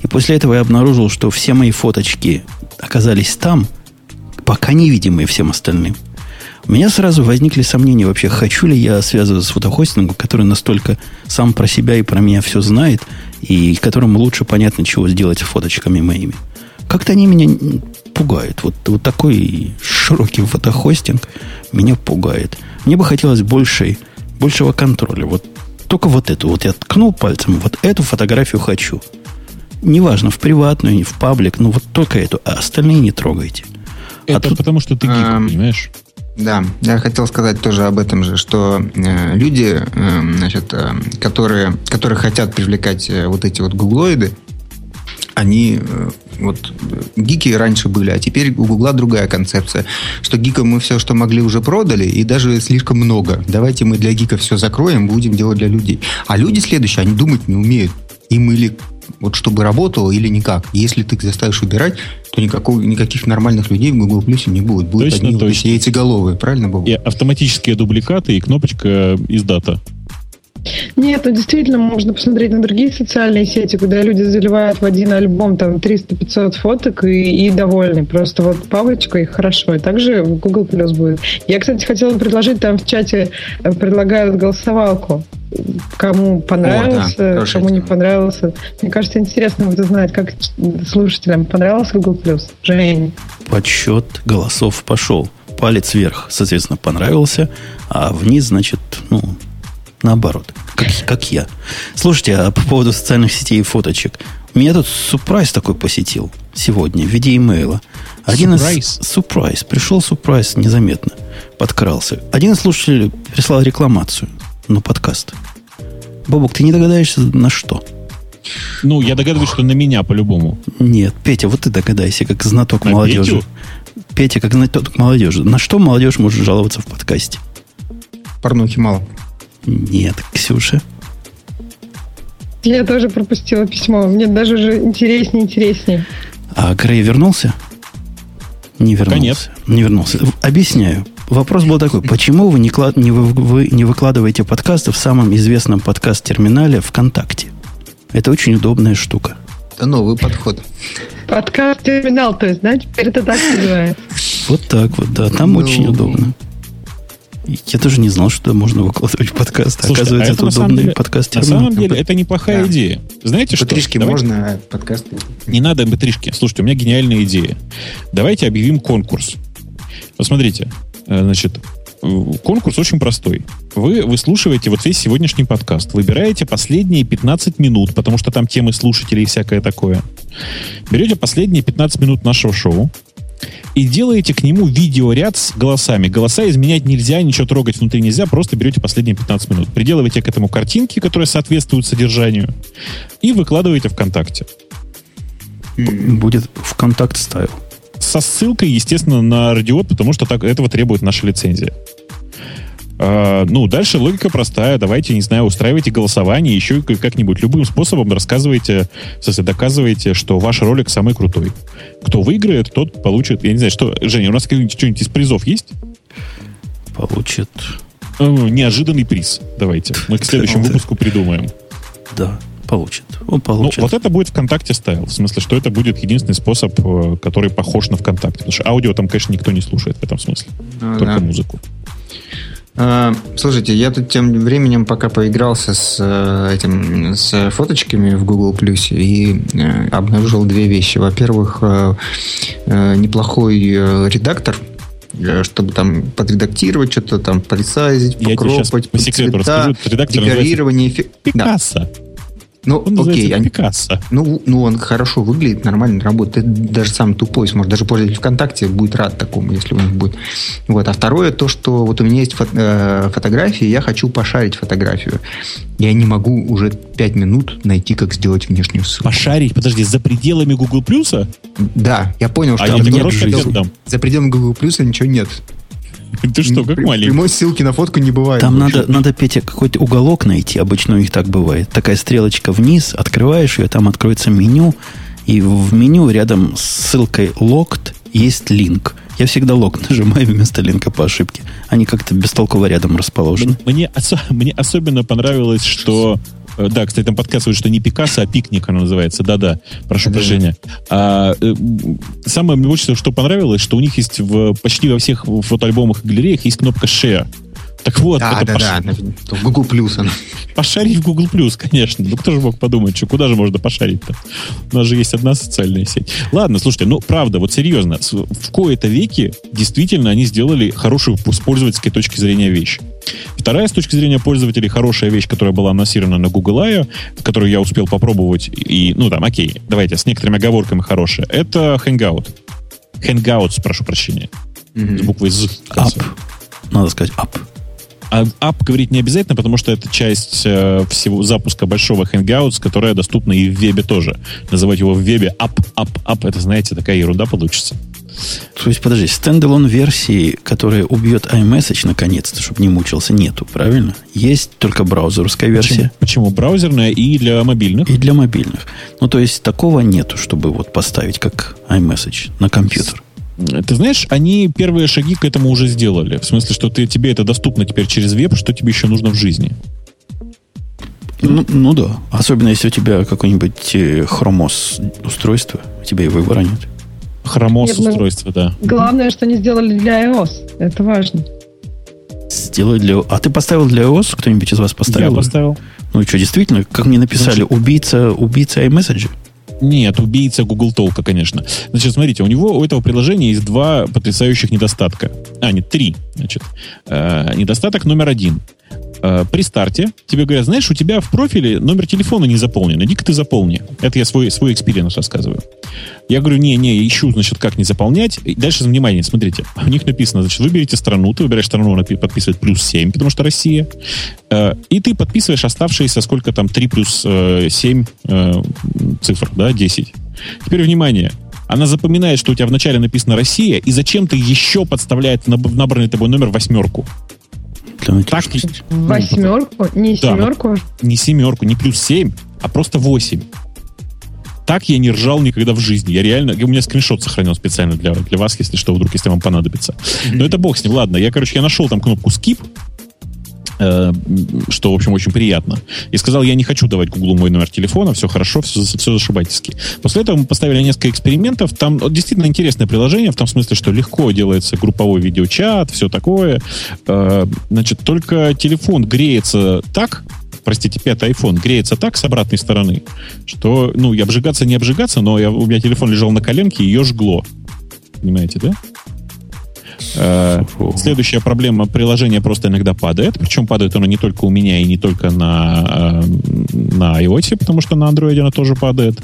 И после этого я обнаружил, что все мои фоточки оказались там, пока невидимые всем остальным. У меня сразу возникли сомнения вообще, хочу ли я связываться с фотохостингом, который настолько сам про себя и про меня все знает, и которому лучше понятно, чего сделать с фоточками моими. Как-то они меня пугают. Вот, вот такой широкий фотохостинг меня пугает. Мне бы хотелось большей, большего контроля. Вот только вот эту. Вот я ткнул пальцем, вот эту фотографию хочу. Неважно, в приватную, не в паблик, но вот только эту, а остальные не трогайте. А Это а тут... потому, что ты гик, а, понимаешь? Да, я хотел сказать тоже об этом же, что э, люди, э, значит, э, которые, которые хотят привлекать э, вот эти вот гуглоиды, они э, вот гики раньше были, а теперь у Гугла другая концепция, что гикам мы все, что могли, уже продали, и даже слишком много. Давайте мы для гиков все закроем, будем делать для людей. А люди следующие, они думать не умеют. Им или вот чтобы работало или никак. Если ты их заставишь убирать, то никакого, никаких нормальных людей в Google Plus не будет. Будут точно, одни точно. яйцеголовые, правильно, Бог? И автоматические дубликаты и кнопочка из дата. Нет, ну действительно можно посмотреть на другие социальные сети, куда люди заливают в один альбом там 300-500 фоток и, и довольны. Просто вот папочка и хорошо. И также в Google Plus будет. Я, кстати, хотела предложить, там в чате э, предлагают голосовалку. Кому понравился, О, да, кому не понравился. Мне кажется, интересно вот узнать, как слушателям понравился Google Plus. Жень. Подсчет голосов пошел. Палец вверх, соответственно, понравился, а вниз, значит, ну, Наоборот, как, как я. Слушайте, а по поводу социальных сетей и фоточек. Меня тут сюрприз такой посетил сегодня в виде имейла. Один из... Сюрприз. Пришел сюрприз незаметно. Подкрался. Один из слушателей прислал рекламацию на подкаст. Бобок, ты не догадаешься на что? Ну, я догадываюсь, что на меня по-любому. Нет, Петя, вот ты догадайся, как знаток на молодежи. Петю? Петя, как знаток молодежи. На что молодежь может жаловаться в подкасте? Порнухи мало. Нет, Ксюша. Я тоже пропустила письмо. Мне даже уже интереснее, интереснее. А Грей вернулся? Не вернулся. Конечно. Не вернулся. Объясняю. Вопрос был такой. Почему вы не, клад... не, вы... вы не выкладываете подкасты в самом известном подкаст-терминале ВКонтакте? Это очень удобная штука. Это новый подход. Подкаст-терминал, то есть, да? Теперь это так называется. Вот так вот, да. Там ну, очень удобно. Я тоже не знал, что можно выкладывать подкасты. Слушайте, Оказывается, а это, это удобный деле, подкаст. На самом деле, это неплохая да. идея. Знаете что? Патришки можно, а подкасты... Не надо патришки. Слушайте, у меня гениальная идея. Давайте объявим конкурс. Посмотрите. Э, значит, конкурс очень простой. Вы выслушиваете вот весь сегодняшний подкаст, выбираете последние 15 минут, потому что там темы слушателей и всякое такое. Берете последние 15 минут нашего шоу и делаете к нему видеоряд с голосами. Голоса изменять нельзя, ничего трогать внутри нельзя, просто берете последние 15 минут. Приделываете к этому картинки, которые соответствуют содержанию, и выкладываете ВКонтакте. Будет ВКонтакт стайл со ссылкой, естественно, на радиот, потому что так, этого требует наша лицензия. Uh, ну, дальше логика простая. Давайте, не знаю, устраивайте голосование, еще как-нибудь любым способом рассказывайте, в смысле, доказывайте, что ваш ролик самый крутой. Кто выиграет, тот получит, я не знаю, что... Женя, у нас что-нибудь из призов есть? Получит. Uh, неожиданный приз. Давайте. Мы к следующему выпуску придумаем. Да получит. Он получит. Ну, вот это будет ВКонтакте стайл. В смысле, что это будет единственный способ, э, который похож на ВКонтакте. Потому что аудио там, конечно, никто не слушает в этом смысле. А, Только да. музыку. А, слушайте, я тут тем временем пока поигрался с э, этим с фоточками в Google Plus и э, обнаружил две вещи. Во-первых, неплохой редактор чтобы там подредактировать что-то, там поресайзить, покропать, по секрету расскажу, редактор декорирование. Эффект. Пикассо. Да. Ну, он окей. Они, Пикассо. Ну, ну, он хорошо выглядит, нормально работает. Даже сам тупой сможет. Даже пользователь ВКонтакте будет рад такому, если у них будет. Вот. А второе, то, что вот у меня есть фото, э, фотографии, я хочу пошарить фотографию. Я не могу уже 5 минут найти, как сделать внешнюю ссылку. Пошарить? Подожди, за пределами Google Плюса? Да, я понял, что а нет жизнь. За пределами Google Плюса ничего нет. (laughs) Ты что, как маленький? Прямой ссылки на фотку не бывает. Там надо, надо, Петя, какой-то уголок найти. Обычно у них так бывает. Такая стрелочка вниз, открываешь ее, там откроется меню, и в меню рядом с ссылкой locked есть линк. Я всегда лог (laughs) нажимаю вместо линка по ошибке. Они как-то бестолково рядом расположены. Мне, мне (laughs) особенно понравилось, что да, кстати, там подсказывают, что не Пикассо, а Пикник оно называется. Да-да, прошу прощения. А, э, самое мне больше что понравилось, что у них есть в, почти во всех фотоальбомах и галереях есть кнопка Share. Так вот, да, это да, пош... да, в Google Plus она. Пошарить в Google Plus, конечно. Ну, кто же мог подумать, что куда же можно пошарить-то? У нас же есть одна социальная сеть. Ладно, слушайте, ну, правда, вот серьезно, в кои-то веки действительно они сделали хорошую с пользовательской точки зрения вещь. Вторая, с точки зрения пользователей, хорошая вещь, которая была анонсирована на Google I, которую я успел попробовать, и, ну, там, окей, давайте, с некоторыми оговорками хорошая, это Hangout. Hangouts, прошу прощения. Mm-hmm. С буквой Z. Up. Надо сказать up. А ап говорить не обязательно, потому что это часть э, всего запуска большого Hangouts, которая доступна и в вебе тоже. Называть его в вебе ап, ап, ап, это, знаете, такая ерунда получится. То есть, подожди, стендалон версии, которая убьет iMessage наконец-то, чтобы не мучился, нету, правильно? Есть только браузерская версия. Почему? Почему? Браузерная и для мобильных? И для мобильных. Ну, то есть, такого нету, чтобы вот поставить как iMessage на компьютер. Ты знаешь, они первые шаги к этому уже сделали. В смысле, что ты, тебе это доступно теперь через веб, что тебе еще нужно в жизни. Ну, ну да. Особенно если у тебя какое-нибудь э, хромос устройство, у тебя его и воронят. Chrome OS ну, устройство, да. Главное, что не сделали для iOS. Это важно. Сделать для... А ты поставил для iOS? Кто-нибудь из вас поставил? Я поставил. Ну что, действительно, как мне написали, Значит, убийца, убийца iMessage? Нет, убийца Google Talk а, конечно. Значит, смотрите, у него, у этого приложения есть два потрясающих недостатка. А, нет, три, значит. Э, недостаток номер один. Э, при старте тебе говорят, знаешь, у тебя в профиле номер телефона не заполнен, иди-ка ты заполни. Это я свой, свой experience рассказываю. Я говорю, не-не, ищу, значит, как не заполнять. И дальше, внимание, смотрите, у них написано, значит, выберите страну, ты выбираешь страну, она подписывает плюс 7, потому что Россия. Э, и ты подписываешь оставшиеся, сколько там, 3 плюс 7 э, цифр, да, 10. Теперь, внимание, она запоминает, что у тебя вначале написано Россия, и зачем ты еще подставляет набранный тобой номер восьмерку. Так, Восьмерку? Не да, семерку? Не семерку, не плюс семь, а просто восемь. Так я не ржал никогда в жизни. Я реально... У меня скриншот сохранил специально для, для вас, если что, вдруг, если вам понадобится. Но это бог с ним. Ладно, я, короче, я нашел там кнопку skip, что, в общем, очень приятно. И сказал, я не хочу давать Google мой номер телефона, все хорошо, все, все зашибательски. После этого мы поставили несколько экспериментов. Там действительно интересное приложение, в том смысле, что легко делается групповой видеочат, все такое. Э, значит, только телефон греется так, простите, пятый iPhone греется так с обратной стороны, что, ну, я обжигаться не обжигаться, но я, у меня телефон лежал на коленке, и ее жгло. Понимаете, да? Э, следующая проблема, приложение просто иногда падает, причем падает оно не только у меня и не только на, э, на iOS, потому что на Android оно тоже падает.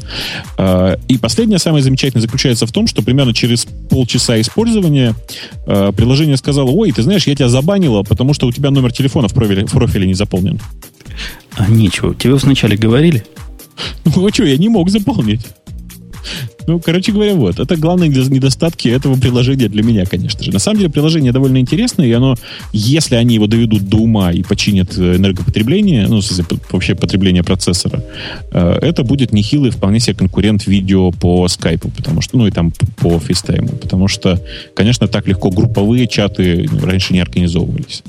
Э, и последнее, самое замечательное, заключается в том, что примерно через полчаса использования приложение сказало, ой, ты знаешь, я тебя забанила, потому что у тебя номер телефона в профиле, в профиле не заполнен. А ничего, тебе вначале говорили? (laughs) Ну, а что, я не мог заполнить. Ну, короче говоря, вот. Это главные недостатки этого приложения для меня, конечно же. На самом деле, приложение довольно интересное, и оно, если они его доведут до ума и починят э, энергопотребление, ну, вообще потребление процессора, э, это будет нехилый вполне себе конкурент видео по скайпу, потому что, ну, и там по фейстайму, потому что, конечно, так легко групповые чаты раньше не организовывались.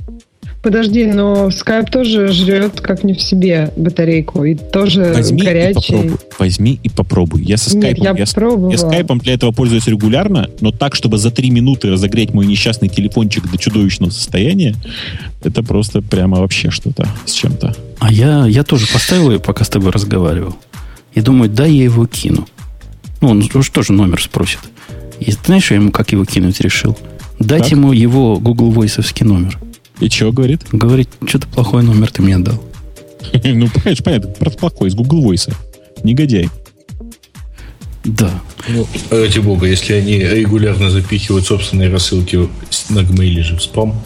Подожди, но Skype тоже жрет как не в себе батарейку и тоже Возьми горячий. И попробуй. Возьми и попробуй. Я со Skype. я, я, пробовала. я скайпом для этого пользуюсь регулярно, но так, чтобы за три минуты разогреть мой несчастный телефончик до чудовищного состояния, это просто прямо вообще что-то с чем-то. А я, я тоже поставил ее, пока с тобой разговаривал. И думаю, да, я его кину. Ну, он уж тоже номер спросит. И знаешь, я ему как его кинуть решил? Дать как? ему его Google Voice номер. И чего говорит? Говорит, что-то плохой номер ты мне дал. (laughs) Ну, понимаешь, понятно, просто плохой, из Google Voice. Негодяй. Да. Ну, ради бога, если они регулярно запихивают собственные рассылки на Gmail же в спам.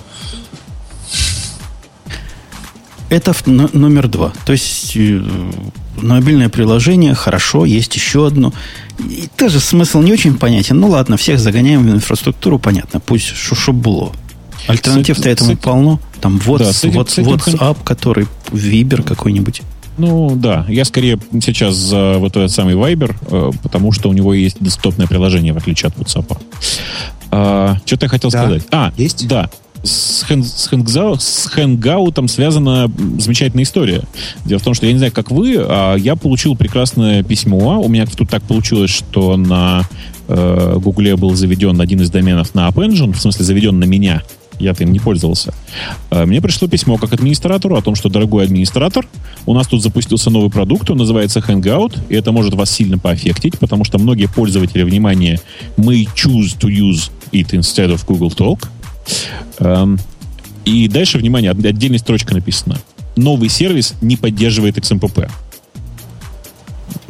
Это номер два. То есть э, мобильное приложение, хорошо, есть еще одно. И тоже смысл не очень понятен. Ну ладно, всех загоняем в инфраструктуру, понятно, пусть шушубуло. Альтернатив-то этому полно. Там вот, да, вот, WhatsApp, который Viber какой-нибудь. Ну да, я скорее сейчас за вот этот самый Viber, э, потому что у него есть десктопное приложение, в отличие от WhatsApp. А, что-то я хотел да. сказать. А, есть? Да. С, хэн, с, хэнгзау, с Хэнгаутом связана замечательная история. Дело в том, что я не знаю, как вы, а я получил прекрасное письмо. У меня тут так получилось, что на э, Гугле был заведен один из доменов на App Engine, в смысле заведен на меня я-то им не пользовался. Э, мне пришло письмо как администратору о том, что, дорогой администратор, у нас тут запустился новый продукт, он называется Hangout, и это может вас сильно поэффектить, потому что многие пользователи, внимание, may choose to use it instead of Google Talk. Эм, и дальше, внимание, отдельная строчка написана. Новый сервис не поддерживает XMPP.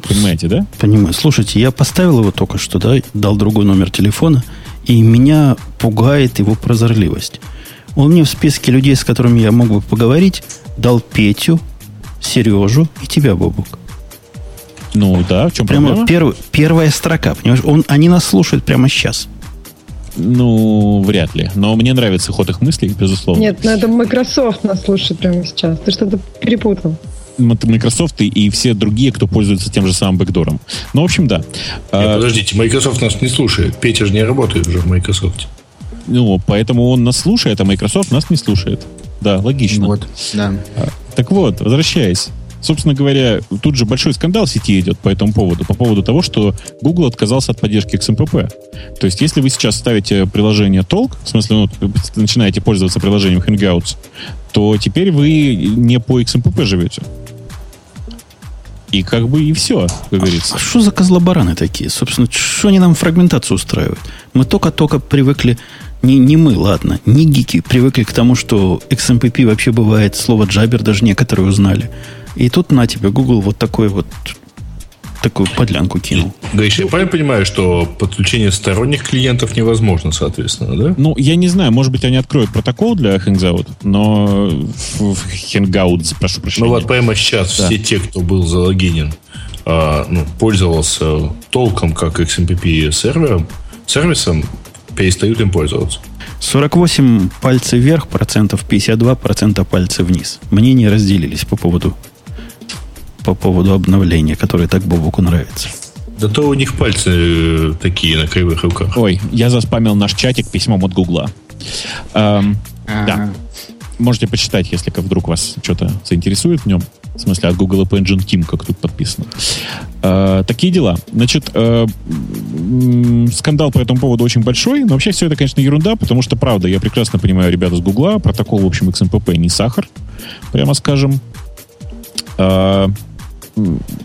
Понимаете, да? Понимаю. Слушайте, я поставил его только что, да, дал другой номер телефона – и меня пугает его прозорливость. Он мне в списке людей, с которыми я мог бы поговорить, дал Петю, Сережу и тебя, Бобук. Ну да, в чем Прямо проблема? Перв, первая строка, понимаешь? Он, они нас слушают прямо сейчас. Ну, вряд ли. Но мне нравится ход их мыслей, безусловно. Нет, ну это Microsoft нас слушает прямо сейчас. Ты что-то перепутал. Microsoft и все другие, кто пользуется тем же самым бэкдором. Ну, в общем, да. Нет, а, подождите, Microsoft нас не слушает. Петя же не работает уже в Microsoft. Ну, поэтому он нас слушает, а Microsoft нас не слушает. Да, логично. Вот, да. А, так вот, возвращаясь. Собственно говоря, тут же большой скандал в сети идет по этому поводу, по поводу того, что Google отказался от поддержки XMPP. То есть, если вы сейчас ставите приложение Talk, в смысле, ну, начинаете пользоваться приложением Hangouts, то теперь вы не по XMPP живете. И как бы и все, как говорится. А что за козлобараны такие? Собственно, что они нам фрагментацию устраивают? Мы только-только привыкли, не, не мы, ладно, не гики, привыкли к тому, что XMPP вообще бывает, слово джабер даже некоторые узнали. И тут на тебе Google вот такой вот такую подлянку кинул. Гриш, я правильно понимаю, что подключение сторонних клиентов невозможно, соответственно, да? Ну, я не знаю, может быть, они откроют протокол для Hangout, но в Hangout, прошу прощения. Ну вот прямо сейчас да. все те, кто был залогинен, а, ну, пользовался толком как XMPP сервером, сервисом, перестают им пользоваться. 48 пальцев вверх процентов, 52 процента пальцев вниз. Мнения разделились по поводу по поводу обновления, которое так Бобуку нравится. Да то у них пальцы э, такие на кривых руках. Ой, я заспамил наш чатик письмом от Гугла. Эм, да. можете почитать, если вдруг вас что-то заинтересует в нем. В смысле, от Google App Engine Team, как тут подписано. Э, такие дела. Значит, э, скандал по этому поводу очень большой, но вообще все это, конечно, ерунда, потому что, правда, я прекрасно понимаю ребята с Гугла, протокол, в общем, XMPP не сахар, прямо скажем. Э,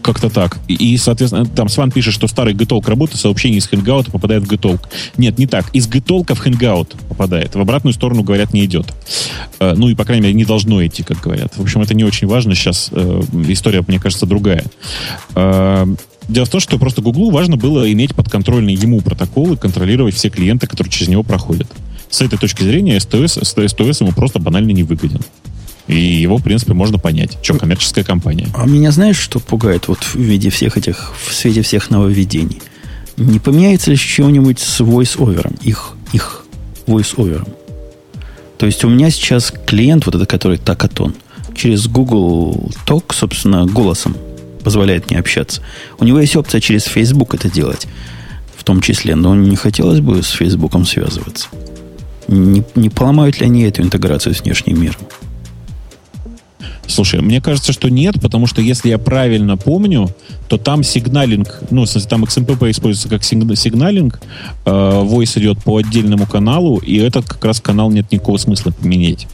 как-то так. И, соответственно, там Сван пишет, что старый Gettalk работает, сообщение из Hangout попадает в Gettalk. Нет, не так. Из Gettalk в Hangout попадает. В обратную сторону, говорят, не идет. Э, ну и, по крайней мере, не должно идти, как говорят. В общем, это не очень важно. Сейчас э, история, мне кажется, другая. Э, дело в том, что просто Гуглу важно было иметь подконтрольный ему протокол и контролировать все клиенты, которые через него проходят. С этой точки зрения СТС, СТС ему просто банально не выгоден. И его, в принципе, можно понять. Что коммерческая компания. А меня знаешь, что пугает вот в виде всех этих, в свете всех нововведений? Не поменяется ли чего-нибудь с voice-over? Их, их voice-over. То есть у меня сейчас клиент, вот этот, который Такатон, через Google Talk, собственно, голосом позволяет мне общаться. У него есть опция через Facebook это делать, в том числе, но не хотелось бы с Фейсбуком связываться. Не, не поломают ли они эту интеграцию с внешним миром? Слушай, мне кажется, что нет, потому что если я правильно помню, то там сигналинг, ну, в смысле, там XMPP используется как сигналинг, э, voice идет по отдельному каналу, и этот как раз канал нет никакого смысла поменять.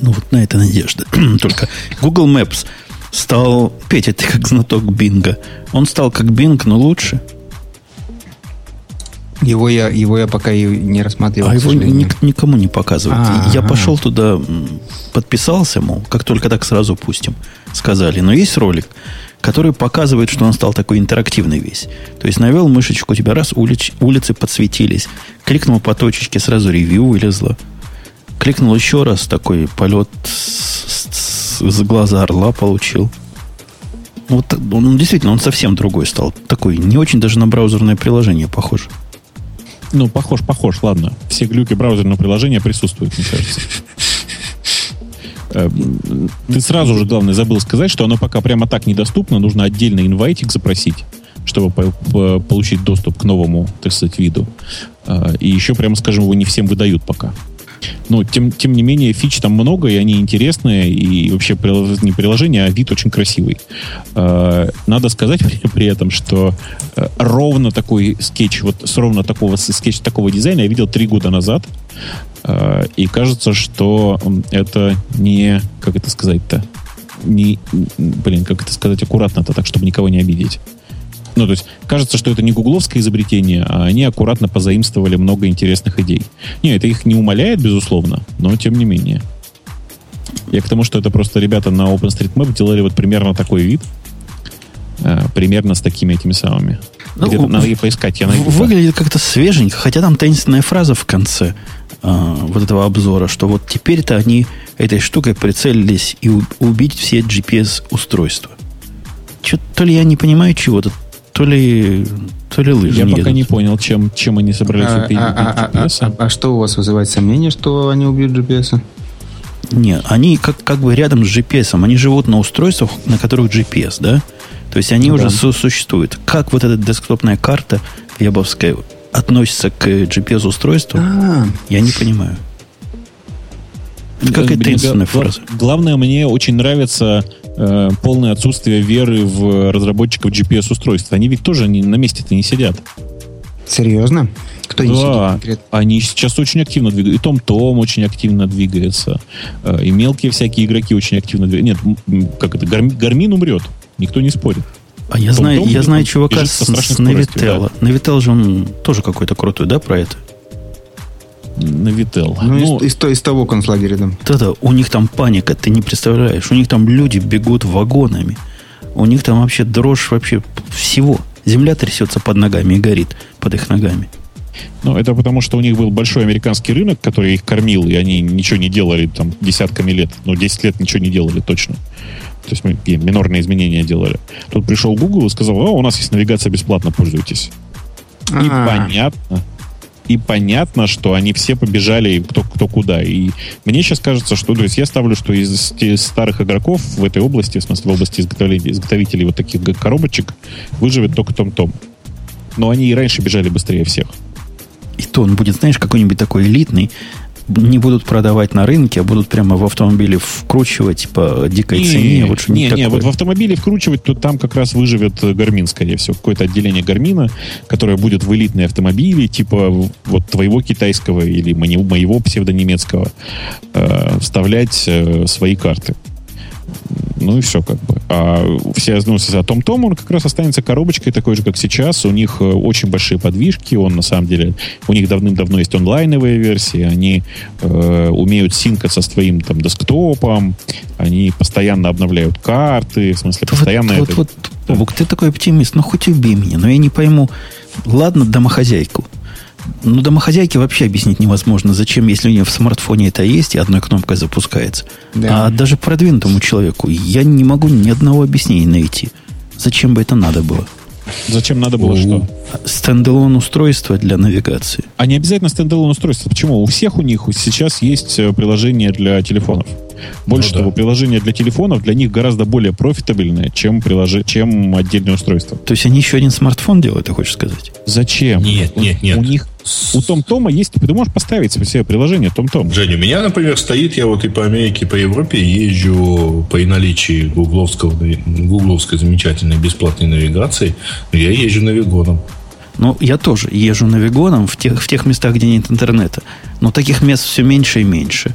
Ну, вот на это надежда. (clears throat) Только Google Maps стал... Петя, ты как знаток Бинга. Он стал как Бинг, но лучше. Его я, его я пока и не рассматривал. А его ник, никому не показывают. А, я пошел туда, подписался, мол, как только так сразу пустим. Сказали. Но есть ролик, который показывает, что он стал такой интерактивный весь. То есть навел мышечку, у тебя раз улиц, улицы подсветились. Кликнул по точечке, сразу ревью вылезло. Кликнул еще раз, такой полет с, с, с глаза орла получил. Вот он действительно, он совсем другой стал. Такой, не очень даже на браузерное приложение похож. Ну, похож, похож, ладно. Все глюки браузерного приложения присутствуют, мне кажется. Эм, ты сразу же, главное, забыл сказать, что оно пока прямо так недоступно. Нужно отдельно инвайтик запросить, чтобы получить доступ к новому, так сказать, виду. Э, и еще, прямо скажем, его не всем выдают пока. Но, тем, тем не менее, фич там много, и они интересные, и вообще не приложение, а вид очень красивый. Э, надо сказать (laughs) при этом, что э, ровно такой скетч, вот с ровно такого скетч такого дизайна я видел три года назад, э, и кажется, что это не, как это сказать-то, не, блин, как это сказать аккуратно-то, так, чтобы никого не обидеть. Ну, то есть, кажется, что это не гугловское изобретение, а они аккуратно позаимствовали много интересных идей. Не, это их не умаляет, безусловно, но тем не менее. Я к тому, что это просто ребята на OpenStreetMap делали вот примерно такой вид, э, примерно с такими этими самыми. Ну, Где-то надо ее поискать, я найду. Выглядит как-то свеженько, хотя там таинственная фраза в конце э, вот этого обзора, что вот теперь-то они этой штукой прицелились и убить все GPS-устройства. Что то ли я не понимаю чего-то, то ли, то ли лыжи Я не пока едут. не понял, чем, чем они собрались а, убить, а, а, GPS. А, а, а, а что у вас вызывает сомнение, что они убьют GPS? Нет, они как, как бы рядом с GPS. Они живут на устройствах, на которых GPS, да? То есть они да. уже су- существуют. Как вот эта десктопная карта вебовская относится к GPS-устройству, А-а-а. я не понимаю. Это какая-то таинственная фраза. Главное, мне очень нравится э, полное отсутствие веры в разработчиков GPS-устройств. Они ведь тоже не, на месте-то не сидят. Серьезно? Кто да, сидит они сейчас очень активно двигаются. И Том Том очень активно двигается. Э, и мелкие всякие игроки очень активно двигаются. Нет, как это, Гармин умрет. Никто не спорит. А я знаю, я знаю чувака с, с Навителла. Да. Навител же он тоже какой-то крутой, да, про это? На Вител. Ну, ну из, из, из того концлагеря, да. Да-да, у них там паника, ты не представляешь. У них там люди бегут вагонами. У них там вообще дрожь вообще всего. Земля трясется под ногами и горит под их ногами. Ну, это потому, что у них был большой американский рынок, который их кормил, и они ничего не делали там десятками лет. Ну, 10 лет ничего не делали точно. То есть мы минорные изменения делали. Тут пришел Google и сказал, о, у нас есть навигация бесплатно, пользуйтесь. И А-а-а. понятно, и понятно, что они все побежали кто, кто куда. И мне сейчас кажется, что, то есть я ставлю, что из, из старых игроков в этой области, в смысле в области изготовления, изготовителей вот таких коробочек, выживет только Том-Том. Но они и раньше бежали быстрее всех. И то он будет, знаешь, какой-нибудь такой элитный, не будут продавать на рынке, а будут прямо в автомобиле вкручивать по дикой не, цене. Вот не, не, вот в автомобиле вкручивать, то там как раз выживет Гармин, скорее всего. Какое-то отделение Гармина, которое будет в элитные автомобили, типа вот твоего китайского или моего псевдонемецкого, э, вставлять э, свои карты. Ну и все как бы. А все, ну, а Том Том, он как раз останется коробочкой такой же, как сейчас. У них э, очень большие подвижки. Он на самом деле, у них давным-давно есть онлайновые версии. Они э, умеют синкаться с твоим там десктопом. Они постоянно обновляют карты. В смысле, постоянно... Вот, это... вот, вот, Бог, ты такой оптимист. Ну, хоть убей меня. Но я не пойму. Ладно, домохозяйку. Ну, домохозяйке вообще объяснить невозможно, зачем, если у нее в смартфоне это есть и одной кнопкой запускается. Да. А даже продвинутому человеку я не могу ни одного объяснения найти. Зачем бы это надо было? Зачем надо было что? Standalone устройство для навигации. А не обязательно standalone устройство. Почему? У всех у них сейчас есть э, приложение для телефонов. Больше ну, того, да. приложение для телефонов для них гораздо более профитабельное, чем, прилож... чем отдельное устройство. То есть они еще один смартфон делают, ты хочешь сказать? Зачем? Нет, нет, нет. У них у TomTom а есть, ты можешь поставить себе приложение Том Том. Женя, у меня, например, стоит, я вот и по Америке, и по Европе езжу при наличии гугловского, гугловской замечательной бесплатной навигации, я езжу навигоном. Ну, я тоже езжу навигоном в тех, в тех местах, где нет интернета. Но таких мест все меньше и меньше.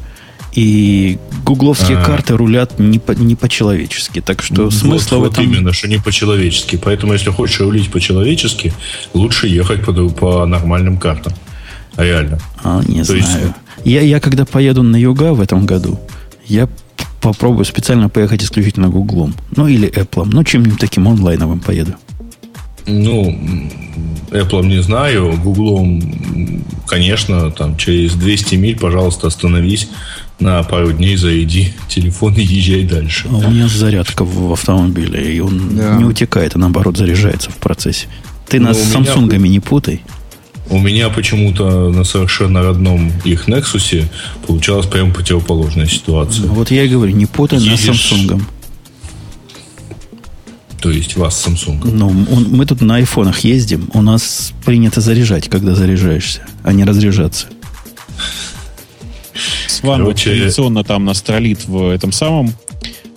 И гугловские а, карты рулят не, по, не по-человечески. Так что вот, смысла вот в этом... именно, что не по-человечески. Поэтому, если хочешь рулить по-человечески, лучше ехать по, по нормальным картам. Реально. А, не То знаю. Есть... Я, я когда поеду на юга в этом году, я попробую специально поехать исключительно гуглом. Ну, или Apple. Ну, чем-нибудь таким онлайновым поеду. Ну, Apple не знаю, Google, конечно, там через 200 миль, пожалуйста, остановись на пару дней, зайди телефон и (laughs) езжай дальше. А у меня зарядка в автомобиле, и он да. не утекает, а наоборот заряжается в процессе. Ты нас с Самсунгами не путай. У меня почему-то на совершенно родном их Nexus получалась прям противоположная ситуация. Вот я и говорю, не путай Едешь... нас с Samsung. То есть вас Samsung. Ну, он, мы тут на айфонах ездим. У нас принято заряжать, когда заряжаешься, а не разряжаться. Сван Короче... традиционно там нас троллит в этом самом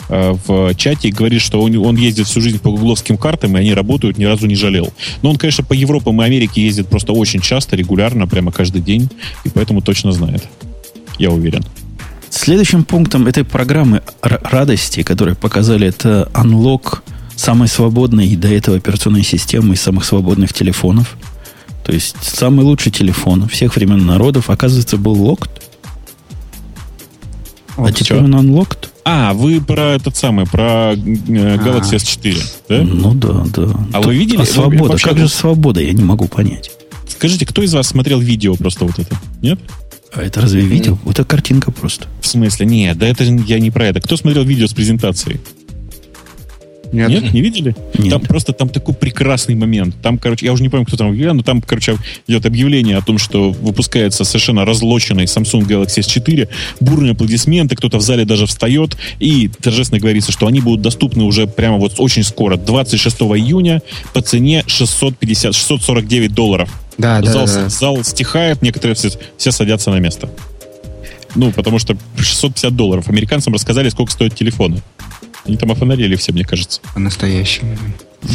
э, в чате и говорит, что он, он ездит всю жизнь по гугловским картам, и они работают, ни разу не жалел. Но он, конечно, по Европам и Америке ездит просто очень часто, регулярно, прямо каждый день, и поэтому точно знает. Я уверен. Следующим пунктом этой программы радости, которые показали, это unlock самой свободной до этого операционной системы из самых свободных телефонов. То есть самый лучший телефон всех времен народов, оказывается, был locked. Вот а теперь он unlocked. А, вы про этот самый, про э, Galaxy S4, да? Ну да, да. А Тут, вы видели? А свобода. Вообще... Как же свобода? Я не могу понять. Скажите, кто из вас смотрел видео просто вот это? Нет? А это разве видео? Mm. Это картинка просто. В смысле? Нет, да это я не про это. Кто смотрел видео с презентацией? Нет. Нет, не видели? Нет. Там просто там такой прекрасный момент. Там, короче, я уже не помню, кто там объявлял, но там, короче, идет объявление о том, что выпускается совершенно разлоченный Samsung Galaxy S4, бурные аплодисменты, кто-то в зале даже встает, и торжественно говорится, что они будут доступны уже прямо вот очень скоро, 26 июня, по цене 650, 649 долларов. Да, зал, да, да. Зал стихает, некоторые все, все садятся на место. Ну, потому что 650 долларов. Американцам рассказали, сколько стоят телефоны. Они там офонарели все, мне кажется. По-настоящему.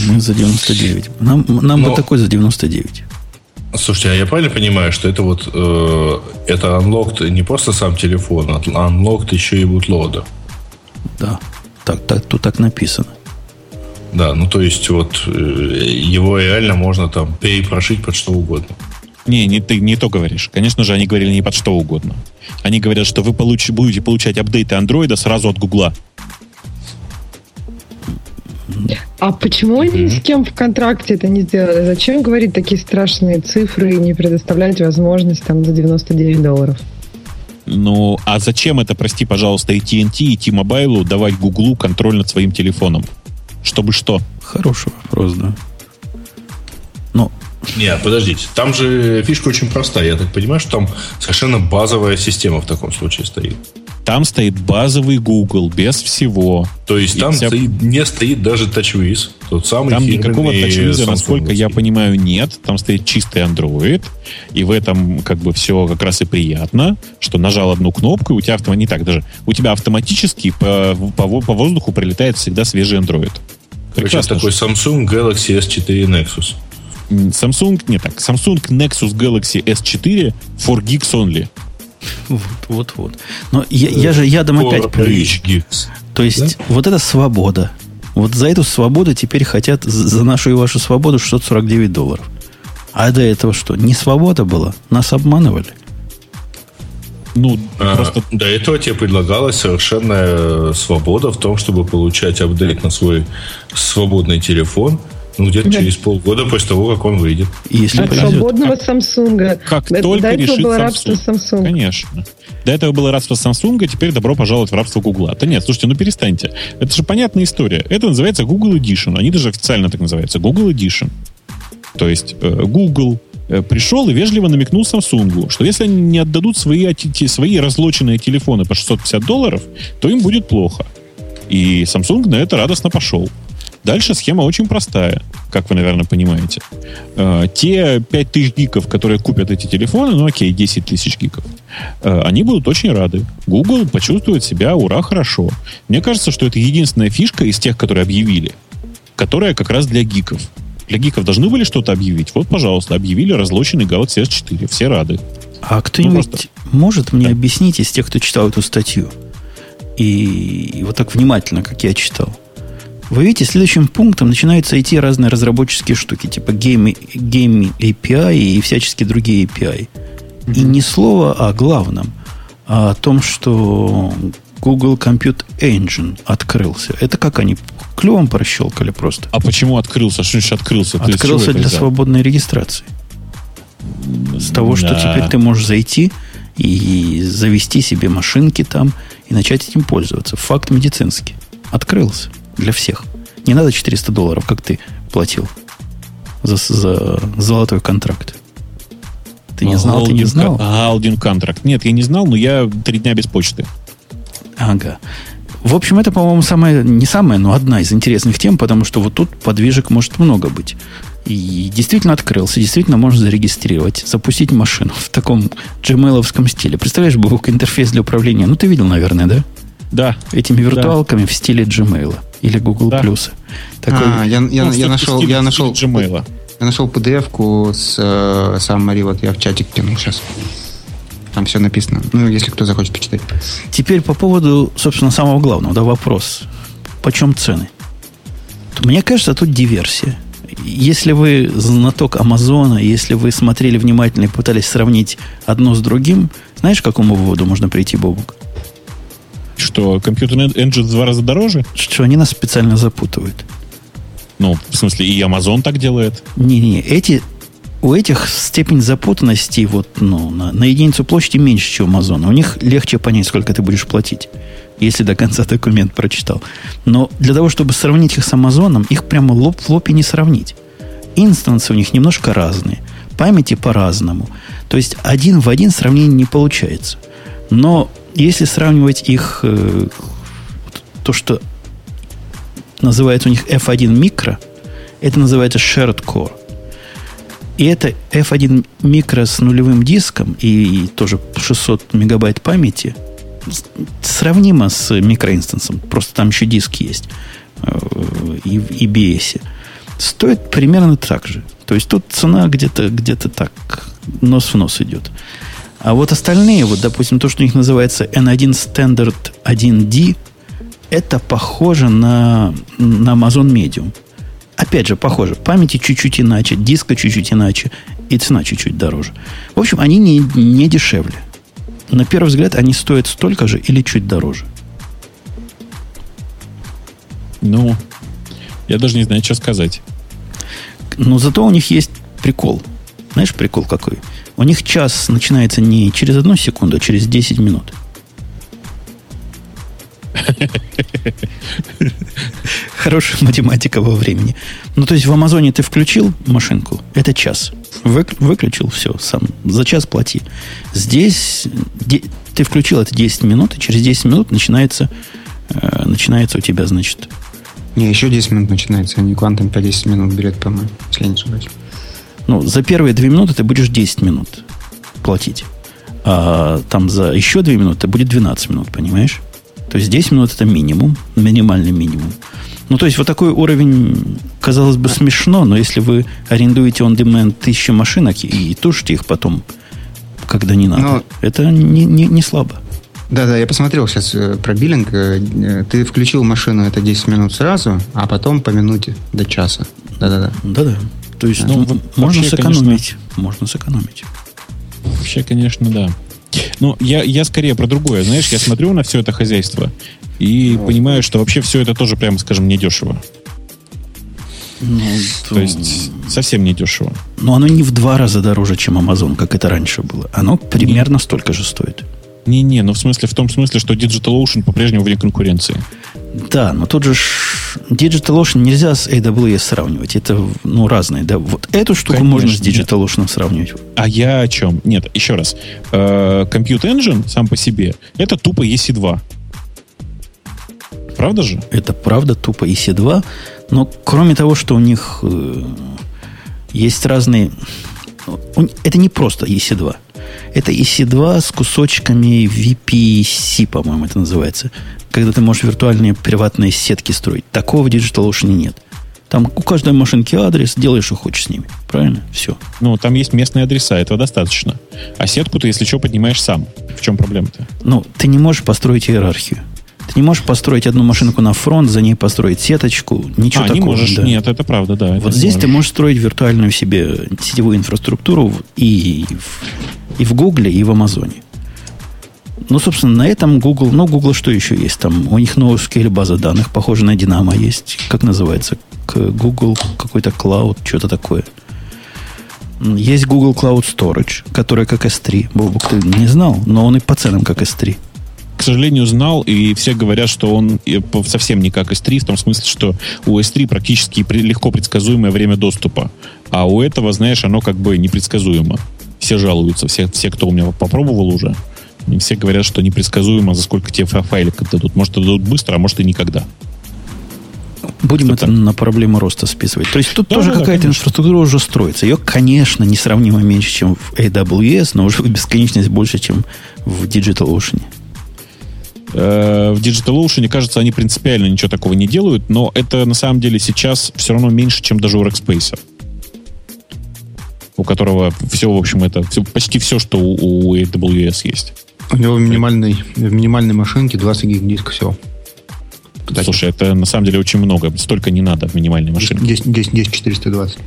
Мы за 99. Нам, нам Но... бы такой за 99. Слушайте, а я правильно понимаю, что это вот э, это unlocked не просто сам телефон, а unlocked еще и бутлода? Да, так, так, тут так написано. Да, ну то есть вот э, его реально можно там перепрошить под что угодно. Не, не ты не то говоришь. Конечно же, они говорили не под что угодно. Они говорят, что вы получ, будете получать апдейты андроида сразу от Гугла. А почему они ни с кем в контракте это не сделали? Зачем говорить такие страшные цифры и не предоставлять возможность там за 99 долларов? Ну, а зачем это, прости, пожалуйста, и TNT, и T-Mobile давать Гуглу контроль над своим телефоном? Чтобы что? Хороший вопрос, да. Но... Нет, подождите. Там же фишка очень простая. Я так понимаю, что там совершенно базовая система в таком случае стоит. Там стоит базовый Google, без всего. То есть И там вся... стоит, не стоит даже TouchWiz? Тот самый Там никакого тачвиза, насколько я понимаю, нет. Там стоит чистый Android. И в этом как бы все как раз и приятно, что нажал одну кнопку, и у тебя автом... не так даже. У тебя автоматически по, по, по воздуху прилетает всегда свежий Android. Короче, такой Samsung Galaxy S4 Nexus. Samsung, не так, Samsung Nexus Galaxy S4 for gigs only. Вот, вот, вот. Но я, я же ядом опять прыгаю. То есть, да? вот это свобода. Вот за эту свободу теперь хотят, за нашу и вашу свободу 649 долларов. А до этого что? Не свобода была? Нас обманывали? Ну, а, просто... До этого тебе предлагалась совершенная свобода в том, чтобы получать апдейт на свой свободный телефон – ну, где-то да. через полгода после того, как он выйдет. Если От повезет. свободного Samsung. Как До только этого решит было рабство Samsung. Конечно. До этого было рабство Samsung, теперь добро пожаловать в рабство Google. Да нет, слушайте, ну перестаньте. Это же понятная история. Это называется Google Edition. Они даже официально так называются. Google Edition. То есть э, Google э, пришел и вежливо намекнул Samsung, что если они не отдадут свои, свои разлоченные телефоны по 650 долларов, то им будет плохо. И Samsung на это радостно пошел. Дальше схема очень простая, как вы, наверное, понимаете. Э, те 5000 гиков, которые купят эти телефоны, ну окей, 10 тысяч гиков, э, они будут очень рады. Google почувствует себя, ура, хорошо. Мне кажется, что это единственная фишка из тех, которые объявили, которая как раз для гиков. Для гиков должны были что-то объявить. Вот, пожалуйста, объявили разлоченный Galaxy S4. Все рады. А кто-нибудь ну, просто... может мне да. объяснить из тех, кто читал эту статью? И, и вот так внимательно, как я читал. Вы видите, следующим пунктом начинаются идти разные разработческие штуки, типа Game, Game API и всяческие другие API. Mm-hmm. И ни слова о главном, а о том, что Google Compute Engine открылся. Это как они клювом прощелкали просто. А почему открылся? Что значит открылся? Открылся для свободной регистрации. С того, да. что теперь ты можешь зайти и завести себе машинки там и начать этим пользоваться. Факт медицинский. Открылся. Для всех. Не надо 400 долларов, как ты платил за, за золотой контракт. Ты не знал, Галдин, ты не знал? Галдин контракт. Нет, я не знал, но я три дня без почты. Ага. В общем, это, по-моему, самая, не самая, но одна из интересных тем, потому что вот тут подвижек может много быть. И действительно открылся, действительно можно зарегистрировать, запустить машину в таком gmail стиле. Представляешь, Бог, интерфейс для управления? Ну, ты видел, наверное, да? Да. Этими виртуалками да. в стиле Gmail или Google да. Plus. Такой... А, я, я, ну, я, нашел, я нашел Gmail. Я нашел PDF-ку с э, Summary, вот я в чатик кинул сейчас. Там все написано. Ну, если кто захочет почитать. Теперь по поводу, собственно, самого главного, да, вопрос. Почем цены? Мне кажется, тут диверсия. Если вы знаток Амазона, если вы смотрели внимательно и пытались сравнить одно с другим, знаешь, к какому выводу можно прийти, Бобук? Что, компьютерный engine в два раза дороже? Что они нас специально запутывают. Ну, в смысле, и Amazon так делает? Не-не, эти у этих степень запутанности вот, ну, на, на единицу площади меньше, чем у Amazon. У них легче понять, сколько ты будешь платить, если до конца документ прочитал. Но для того, чтобы сравнить их с Амазоном, их прямо лоб в лоб и не сравнить. Инстансы у них немножко разные, памяти по-разному. То есть один в один сравнение не получается. Но если сравнивать их, э, то, что называется у них F1 микро, это называется Shared Core. И это F1 микро с нулевым диском и, и тоже 600 мегабайт памяти сравнимо с микроинстансом. Просто там еще диск есть э, и в EBS. Стоит примерно так же. То есть тут цена где-то где так нос в нос идет. А вот остальные, вот, допустим, то, что у них называется N1 Standard 1D, это похоже на, на Amazon Medium. Опять же, похоже. Памяти чуть-чуть иначе, диска чуть-чуть иначе, и цена чуть-чуть дороже. В общем, они не, не дешевле. На первый взгляд, они стоят столько же или чуть дороже. Ну, я даже не знаю, что сказать. Но зато у них есть прикол. Знаешь, прикол какой? У них час начинается не через одну секунду, а через 10 минут. Хорошая математика во времени. Ну, то есть в Амазоне ты включил машинку, это час. Вы, выключил, все, сам за час плати. Здесь де, ты включил это 10 минут, и через 10 минут начинается, э, начинается у тебя, значит, Не, еще 10 минут начинается, они квантом по 10 минут берет, по-моему, если я не ошибаюсь. Ну, за первые 2 минуты ты будешь 10 минут платить. А там за еще 2 минуты будет 12 минут, понимаешь? То есть 10 минут это минимум, минимальный минимум. Ну, то есть вот такой уровень, казалось бы, смешно, но если вы арендуете on demand тысячи машинок и тушите их потом, когда не надо, но... это не, не, не слабо. Да-да, я посмотрел сейчас э, про биллинг. Э, ты включил машину, это 10 минут сразу, а потом по минуте до часа. Да-да-да. Да-да. То есть ну, ну, можно сэкономить. Конечно, можно сэкономить. Вообще, конечно, да. Ну, я, я скорее про другое. Знаешь, я смотрю на все это хозяйство и вот. понимаю, что вообще все это тоже, прямо скажем, недешево. Ну, то... то есть совсем не дешево. Но оно не в два раза дороже, чем Amazon, как это раньше было. Оно примерно не. столько же стоит. Не-не, ну в смысле, в том смысле, что DigitalOcean по-прежнему вне конкуренции. Да, но тут же DigitalOcean нельзя с AWS сравнивать. Это ну, разные. Да? Вот эту штуку Конечно, можно с DigitalOcean нет. сравнивать. А я о чем? Нет, еще раз. Э, Compute Engine сам по себе это тупо EC2. Правда же? Это правда тупо EC2. Но кроме того, что у них э, есть разные... Это не просто EC2. Это EC2 с кусочками VPC, по-моему, это называется когда ты можешь виртуальные приватные сетки строить. Такого в DigitalOcean нет. Там у каждой машинки адрес, делаешь, что хочешь с ними. Правильно? Все. Ну, там есть местные адреса, этого достаточно. А сетку ты, если что, поднимаешь сам. В чем проблема-то? Ну, ты не можешь построить иерархию. Ты не можешь построить одну машинку на фронт, за ней построить сеточку, ничего а, такого. не можешь. Да. Нет, это правда, да. Вот здесь можешь. ты можешь строить виртуальную себе сетевую инфраструктуру и и в Гугле, и в Амазоне. Ну, собственно, на этом Google... Ну, Google что еще есть? Там у них NoSQL база данных, похоже на Dynamo есть. Как называется? Google какой-то Cloud, что-то такое. Есть Google Cloud Storage, который как S3. Бобук, ты не знал, но он и по ценам как S3. К сожалению, знал, и все говорят, что он совсем не как S3, в том смысле, что у S3 практически легко предсказуемое время доступа. А у этого, знаешь, оно как бы непредсказуемо. Все жалуются, все, все кто у меня попробовал уже. Все говорят, что непредсказуемо, за сколько тебе файлик дадут. Может, дадут быстро, а может и никогда. Будем это на проблему роста списывать. То есть тут да, тоже да, какая-то инфраструктура уже строится. Ее, конечно, несравнимо меньше, чем в AWS, но уже в бесконечность больше, чем в DigitalOcean. Э, в DigitalOcean, кажется, они принципиально ничего такого не делают, но это на самом деле сейчас все равно меньше, чем даже у Rackspace. У которого все, в общем, это все, почти все, что у, у AWS есть. У него в минимальной, в минимальной машинке 20 гиг диска всего. Кстати. Слушай, это на самом деле очень много. Столько не надо в минимальной машинке. 10, 10, 10 420.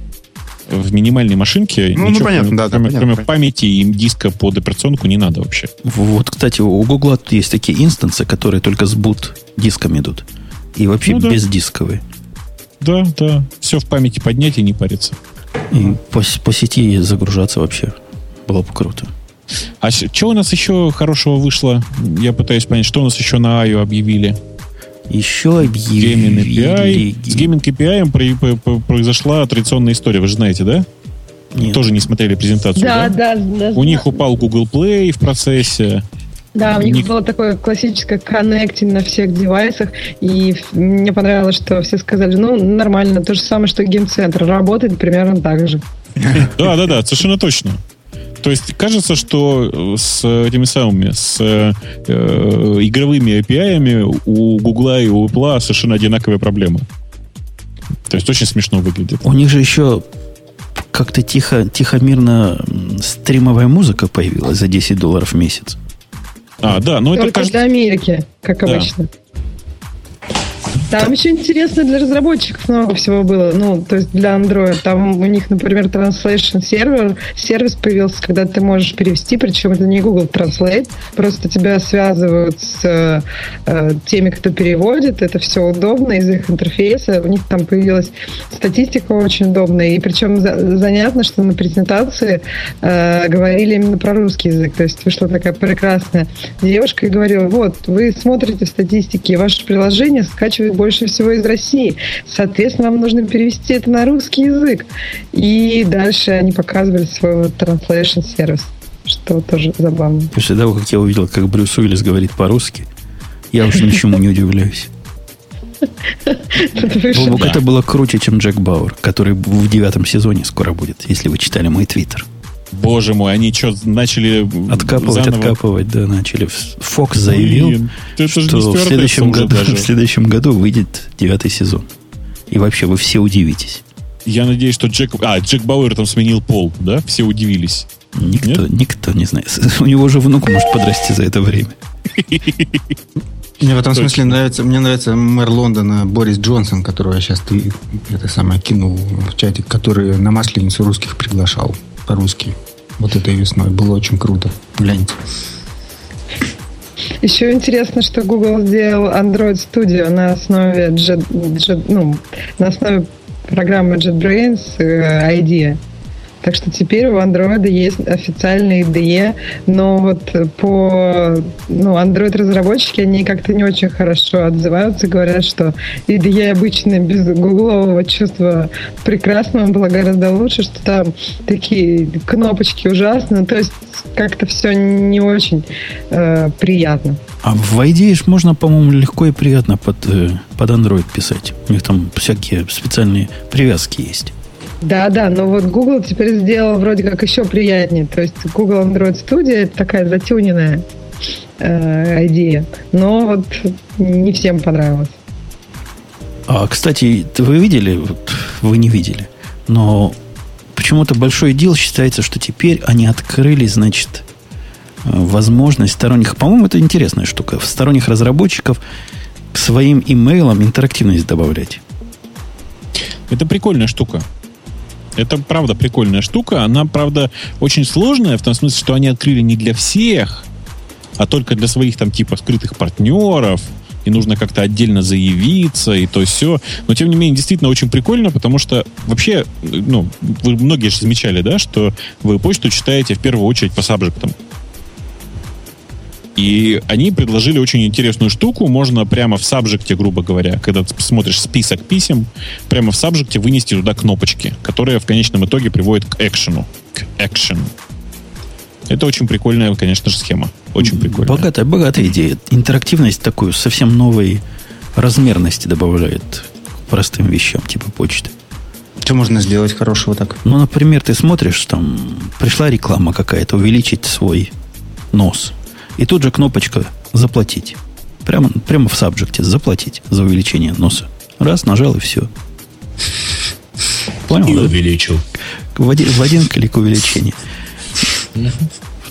В минимальной машинке ну, ну ничего, ну, понятно, кроме, да, кроме, понятно, кроме памяти и диска под операционку не надо вообще. Вот, кстати, у Google есть такие инстансы, которые только с boot дисками идут. И вообще ну, да. бездисковые. Да, да. Все в памяти поднять и не париться. И по, по сети загружаться вообще было бы круто. А что у нас еще хорошего вышло? Я пытаюсь понять, что у нас еще на IO объявили. Еще объявили. API. С Gaming API произошла традиционная история, вы же знаете, да? Нет. Тоже не смотрели презентацию, да? Да, да. да у да. них упал Google Play в процессе. Да, у них Ник... было такое классическое коннектинг на всех девайсах, и мне понравилось, что все сказали, ну, нормально, то же самое, что геймцентр, работает примерно так же. (laughs) Да, да, да, совершенно точно. То есть кажется, что э, с этими самыми, с э, э игровыми API у Гугла и у Apple совершенно одинаковые проблемы. То есть очень смешно выглядит. У них же еще как-то тихо, тихо мирно стримовая музыка появилась за 10 долларов в месяц. А, да, но Только это кажется... для Америки, как да. обычно. Там еще интересно для разработчиков много всего было. Ну, то есть для Android. Там у них, например, Translation сервер, сервис появился, когда ты можешь перевести, причем это не Google Translate, просто тебя связывают с э, теми, кто переводит. Это все удобно из их интерфейса. У них там появилась статистика очень удобная. И причем за, занятно, что на презентации э, говорили именно про русский язык. То есть вышла такая прекрасная девушка и говорила, вот, вы смотрите статистики, ваше приложение скачивает больше всего из России. Соответственно, вам нужно перевести это на русский язык. И дальше они показывали свой translation сервис, что тоже забавно. После того, как я увидел, как Брюс Уиллис говорит по-русски, я уже ничему не удивляюсь. (laughs) Это было круче, чем Джек Бауэр, который в девятом сезоне скоро будет, если вы читали мой твиттер. Боже мой, они что, начали Откапывать, заново? откапывать, да, начали. Фокс заявил, Блин, что в следующем, году, (laughs) в следующем году выйдет девятый сезон. И вообще вы все удивитесь. Я надеюсь, что Джек... А, Джек Бауэр там сменил пол, да? Все удивились. Никто, Нет? никто не знает. (laughs) У него уже внук может подрасти за это время. (laughs) Мне в этом Точно. смысле нравится, мне нравится мэр Лондона Борис Джонсон, которого я сейчас ты, это самое кинул в чатик, который на Масленицу русских приглашал по-русски. Вот этой весной. Было очень круто. Гляньте. Еще интересно, что Google сделал Android Studio на основе Jet, Jet, ну, на основе программы JetBrains э, IDEA. Так что теперь у Android есть официальный IDE, но вот по ну, Android-разработчики, они как-то не очень хорошо отзываются, говорят, что IDE обычно без гуглового чувства прекрасного было гораздо лучше, что там такие кнопочки ужасные, то есть как-то все не очень э, приятно. А в IDE можно, по-моему, легко и приятно под, э, под Android писать. У них там всякие специальные привязки есть. Да, да, но вот Google теперь сделал вроде как еще приятнее. То есть Google Android Studio это такая затюненная э, идея. Но вот не всем понравилось. А, кстати, вы видели, вот вы не видели, но почему-то большой дел считается, что теперь они открыли, значит, э, возможность сторонних, по-моему, это интересная штука, в сторонних разработчиков к своим имейлам интерактивность добавлять. Это прикольная штука. Это, правда, прикольная штука. Она, правда, очень сложная, в том смысле, что они открыли не для всех, а только для своих там типа скрытых партнеров, и нужно как-то отдельно заявиться, и то все. Но, тем не менее, действительно очень прикольно, потому что вообще, ну, вы многие же замечали, да, что вы почту читаете в первую очередь по сабжектам. И они предложили очень интересную штуку. Можно прямо в сабжекте, грубо говоря, когда ты смотришь список писем, прямо в сабжекте вынести туда кнопочки, которые в конечном итоге приводят к экшену. К экшену. Это очень прикольная, конечно же, схема. Очень прикольная. Богатая, богатая идея. Интерактивность такую совсем новой размерности добавляет простым вещам, типа почты. Что можно сделать хорошего так? Ну, например, ты смотришь, там пришла реклама какая-то, увеличить свой нос. И тут же кнопочка «Заплатить». Прямо, прямо в сабжекте «Заплатить» за увеличение носа. Раз, нажал и все. Понял? И да? увеличил. В один, в один клик увеличение.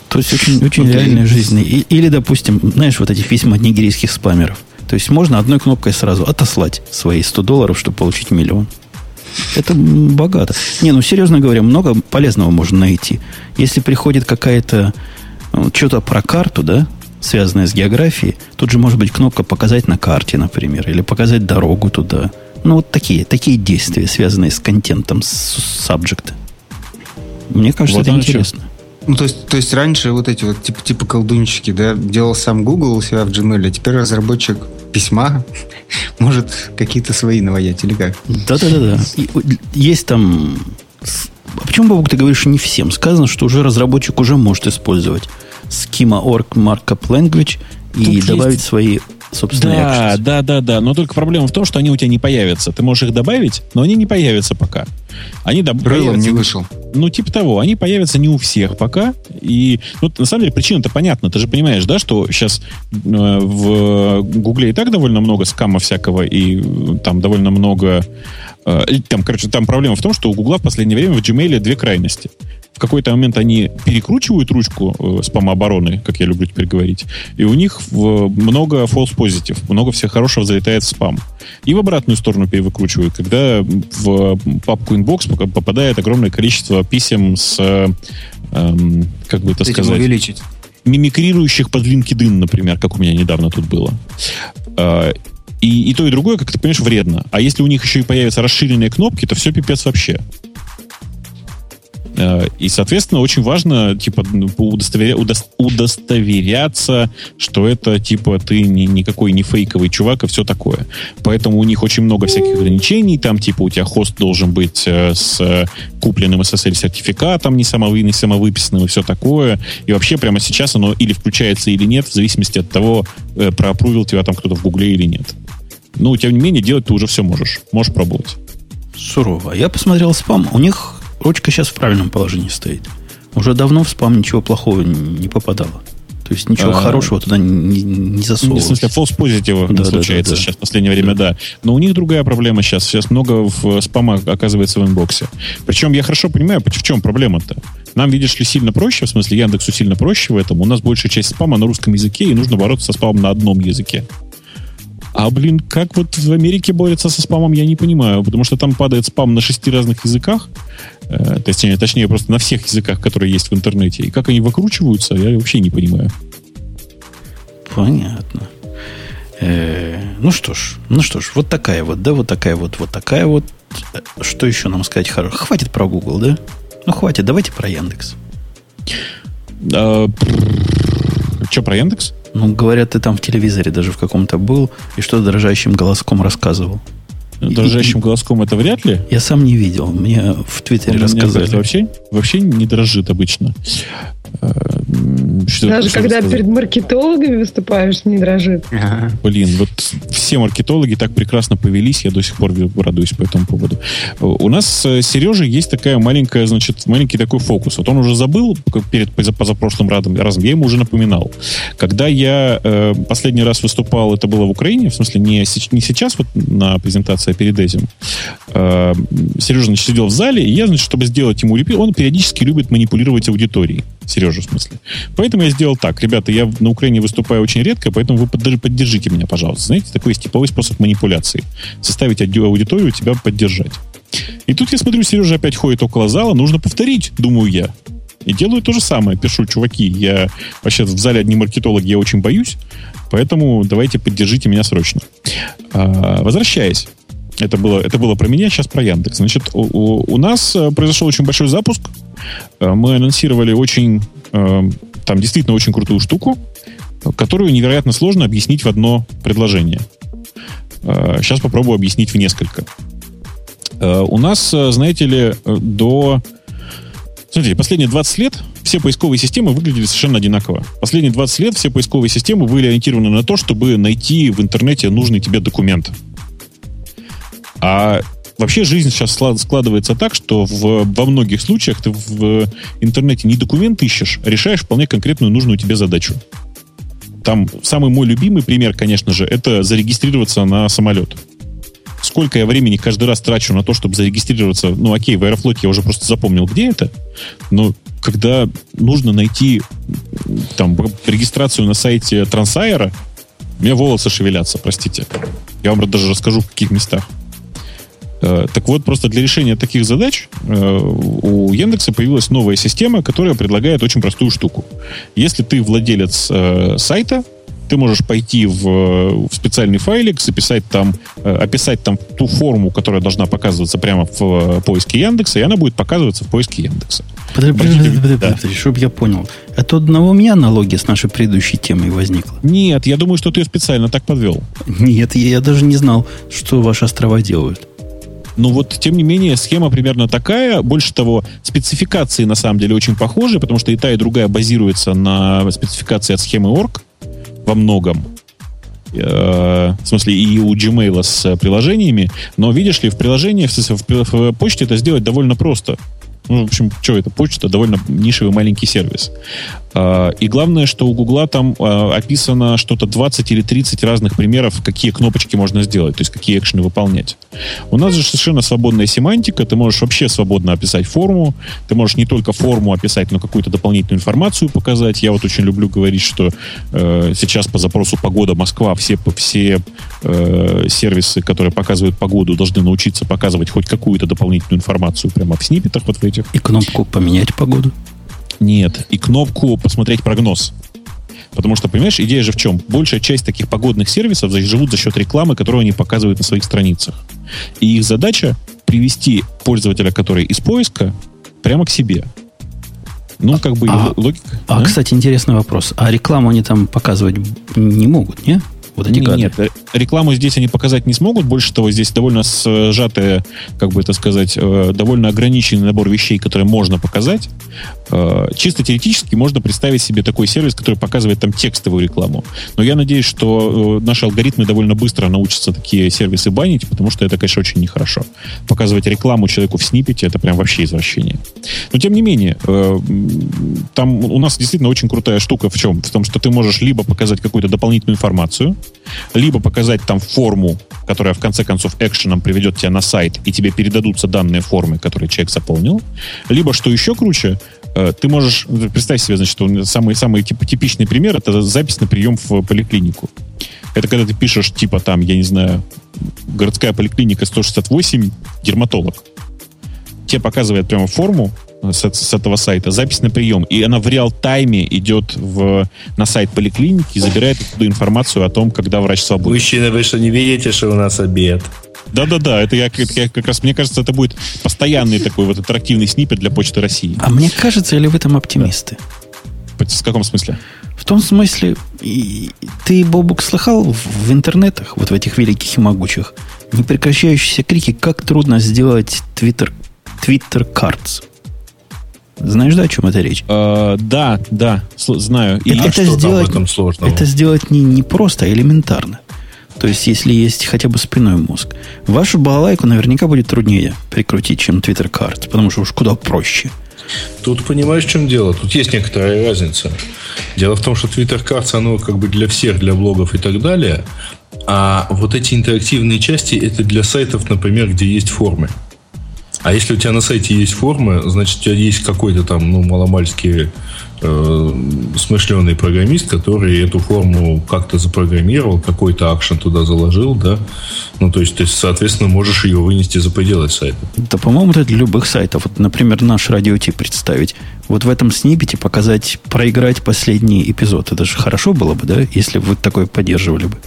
То есть очень, очень okay. реальная жизнь. И, или, допустим, знаешь, вот эти письма от нигерийских спамеров. То есть можно одной кнопкой сразу отослать свои 100 долларов, чтобы получить миллион. Это богато. Не, ну серьезно говоря, много полезного можно найти. Если приходит какая-то что-то про карту, да, связанное с географией, тут же может быть кнопка «Показать на карте», например, или «Показать дорогу туда». Ну, вот такие, такие действия, связанные с контентом, с subject. Мне кажется, вот это интересно. Ну, то есть, то есть раньше вот эти вот типа, типа колдунчики, да, делал сам Google у себя в Gmail, а теперь разработчик письма (laughs) может какие-то свои наводить, или как? Да-да-да. Есть там а почему, Бабук, ты говоришь не всем? Сказано, что уже разработчик уже может использовать schema.org markup language и Тут добавить есть... свои собственные Да, да, да, да. Но только проблема в том, что они у тебя не появятся. Ты можешь их добавить, но они не появятся пока. Они доб- появятся... не вышел. Ну, типа того. Они появятся не у всех пока. И, ну, на самом деле, причина-то понятна. Ты же понимаешь, да, что сейчас э, в Гугле и так довольно много скама всякого, и э, там довольно много Э, там, короче, там проблема в том, что у Гугла в последнее время в Gmail две крайности. В какой-то момент они перекручивают ручку э, спам-обороны, как я люблю теперь говорить, и у них в, много false positive, много всех хорошего залетает в спам. И в обратную сторону перевыкручивают, когда в папку inbox попадает огромное количество писем с, эм, как бы это Этим сказать... увеличить мимикрирующих под LinkedIn, например, как у меня недавно тут было. Э, и, и то, и другое, как ты понимаешь, вредно. А если у них еще и появятся расширенные кнопки, то все пипец вообще. Э, и, соответственно, очень важно, типа, ну, удостоверя... удостоверяться, что это, типа, ты не, никакой не фейковый чувак и все такое. Поэтому у них очень много всяких ограничений. Там, типа, у тебя хост должен быть э, с купленным SSL-сертификатом, не, самовы, не самовыписанным и все такое. И вообще прямо сейчас оно или включается, или нет, в зависимости от того, э, проапрувил тебя там кто-то в Гугле или нет. Ну, тем не менее, делать ты уже все можешь. Можешь пробовать. Сурово. Я посмотрел спам. У них ручка сейчас в правильном положении стоит. Уже давно в спам ничего плохого не попадало. То есть ничего а, хорошего туда не, не засовывалось. В смысле, false positive да, случается да, да, да. сейчас в последнее время, да. да. Но у них другая проблема сейчас. Сейчас много в спама оказывается в инбоксе. Причем я хорошо понимаю, в чем проблема-то. Нам, видишь ли, сильно проще, в смысле, Яндексу сильно проще в этом. У нас большая часть спама на русском языке, и нужно бороться со спамом на одном языке. А, блин, как вот в Америке борется со спамом, я не понимаю, потому что там падает спам на шести разных языках, э, точнее, точнее, просто на всех языках, которые есть в интернете. И как они выкручиваются, я вообще не понимаю. Понятно. Э, ну что ж, ну что ж, вот такая вот, да, вот такая вот, вот такая вот. Что еще нам сказать хорошо? Хватит про Google, да? Ну хватит, давайте про Яндекс. Что про Яндекс? Ну, говорят, ты там в телевизоре даже в каком-то был и что дрожащим голоском рассказывал. Дрожащим и, голоском это вряд ли? Я сам не видел. Мне в Твиттере рассказали. Вообще, вообще не дрожит обычно. Э, что, Даже что когда перед маркетологами выступаешь, не дрожит. Ага. Блин, вот все маркетологи так прекрасно повелись, я до сих пор радуюсь по этому поводу. У нас с э, Сережей есть такая маленькая, значит, маленький такой фокус. Вот он уже забыл перед позапрошлым разом, я ему уже напоминал. Когда я э, последний раз выступал, это было в Украине, в смысле не, не сейчас вот на презентации, а перед этим. Э, Сережа, значит, сидел в зале, и я, значит, чтобы сделать ему репит, он периодически любит манипулировать аудиторией. Сережа, в смысле. Поэтому я сделал так. Ребята, я на Украине выступаю очень редко, поэтому вы поддержите меня, пожалуйста. Знаете, такой есть типовой способ манипуляции. Заставить аудиторию тебя поддержать. И тут я смотрю, Сережа опять ходит около зала, нужно повторить, думаю я. И делаю то же самое. Пишу, чуваки, я вообще в зале одни маркетологи, я очень боюсь, поэтому давайте поддержите меня срочно. А, возвращаясь. Это было, это было про меня, сейчас про Яндекс. Значит, у, у, у нас э, произошел очень большой запуск. Э, мы анонсировали очень, э, там действительно очень крутую штуку, которую невероятно сложно объяснить в одно предложение. Сейчас попробую объяснить в несколько. У нас, знаете ли, до... Смотрите, последние 20 лет все поисковые системы выглядели совершенно одинаково. Последние 20 лет все поисковые системы были ориентированы на то, чтобы найти в интернете нужный тебе документ. А вообще жизнь сейчас складывается так, что в, во многих случаях ты в интернете не документ ищешь, а решаешь вполне конкретную нужную тебе задачу. Там самый мой любимый пример, конечно же, это зарегистрироваться на самолет. Сколько я времени каждый раз трачу на то, чтобы зарегистрироваться, ну окей, в Аэрофлоте я уже просто запомнил, где это, но когда нужно найти там регистрацию на сайте Трансайера, у меня волосы шевелятся, простите. Я вам даже расскажу, в каких местах. Э, так вот, просто для решения таких задач э, у Яндекса появилась новая система, которая предлагает очень простую штуку. Если ты владелец э, сайта, ты можешь пойти в, в специальный файлик, записать там, описать там ту форму, которая должна показываться прямо в поиске Яндекса, и она будет показываться в поиске Яндекса. Подожди, подожди, подожди, да. подожди, чтобы я понял. Это одного у меня аналогия с нашей предыдущей темой возникла? Нет, я думаю, что ты ее специально так подвел. Нет, я, я даже не знал, что ваши острова делают. Но вот, тем не менее, схема примерно такая. Больше того, спецификации на самом деле очень похожи, потому что и та, и другая базируется на спецификации от схемы org во многом. Э, в смысле, и у Gmail с приложениями. Но, видишь ли, в приложении, в, в, почте это сделать довольно просто. Ну, в общем, что это, почта довольно нишевый маленький сервис. А, и главное, что у Гугла там а, описано что-то 20 или 30 разных примеров, какие кнопочки можно сделать, то есть какие экшены выполнять. У нас же совершенно свободная семантика, ты можешь вообще свободно описать форму, ты можешь не только форму описать, но какую-то дополнительную информацию показать. Я вот очень люблю говорить, что э, сейчас по запросу погода Москва все, все э, сервисы, которые показывают погоду, должны научиться показывать хоть какую-то дополнительную информацию прямо в сниппетах вот в этих. И кнопку «Поменять погоду»? Нет. И кнопку «Посмотреть прогноз». Потому что, понимаешь, идея же в чем? Большая часть таких погодных сервисов живут за счет рекламы, которую они показывают на своих страницах. И их задача привести пользователя, который из поиска, прямо к себе. Ну, как бы а, логика. А, а, кстати, интересный вопрос. А рекламу они там показывать не могут, не? Вот эти нет, нет, э, рекламу здесь они показать не смогут. Больше того, здесь довольно сжатые, как бы это сказать, э, довольно ограниченный набор вещей, которые можно показать. Э, чисто теоретически можно представить себе такой сервис, который показывает там текстовую рекламу. Но я надеюсь, что наши алгоритмы довольно быстро научатся такие сервисы банить, потому что это, конечно, очень нехорошо. Показывать рекламу человеку в снипете это прям вообще извращение. Но тем не менее, там у нас действительно очень крутая штука в чем? В том, что ты можешь либо показать какую-то дополнительную информацию, либо показать там форму, которая в конце концов экшеном приведет тебя на сайт, и тебе передадутся данные формы, которые человек заполнил, либо, что еще круче, э, ты можешь, представь себе, значит, самый, самый типичный пример, это запись на прием в поликлинику. Это когда ты пишешь, типа там, я не знаю, городская поликлиника 168, дерматолог. Тебе показывает прямо форму, с, с этого сайта, запись на прием, и она в реал-тайме идет в, на сайт поликлиники и забирает оттуда информацию о том, когда врач свободен. Мужчина, вы что, не видите, что у нас обед? Да-да-да, это я, это я как раз, мне кажется, это будет постоянный такой вот интерактивный снипет для Почты России. А мне кажется, или в этом оптимисты? В каком смысле? В том смысле, и, ты, Бобук, слыхал в, в интернетах, вот в этих великих и могучих, непрекращающиеся крики, как трудно сделать Twitter, Twitter Cards. Знаешь, да, о чем это речь? Э, да, да, знаю. И это, это сделать, этом сложного? Это сделать не, не просто, а элементарно. То есть, если есть хотя бы спиной мозг. Вашу балалайку наверняка будет труднее прикрутить, чем Twitter карт, потому что уж куда проще. Тут понимаешь, в чем дело? Тут есть некоторая разница. Дело в том, что Twitter Cards, оно как бы для всех, для блогов и так далее. А вот эти интерактивные части, это для сайтов, например, где есть формы. А если у тебя на сайте есть формы, значит, у тебя есть какой-то там, ну, маломальский э, смышленый программист, который эту форму как-то запрограммировал, какой-то акшен туда заложил, да. Ну, то есть, ты, соответственно, можешь ее вынести за пределы сайта. Да, по-моему, это для любых сайтов. Вот, например, наш радиотип представить. Вот в этом снипете показать, проиграть последний эпизод. Это же хорошо было бы, да, если бы вы такое поддерживали бы.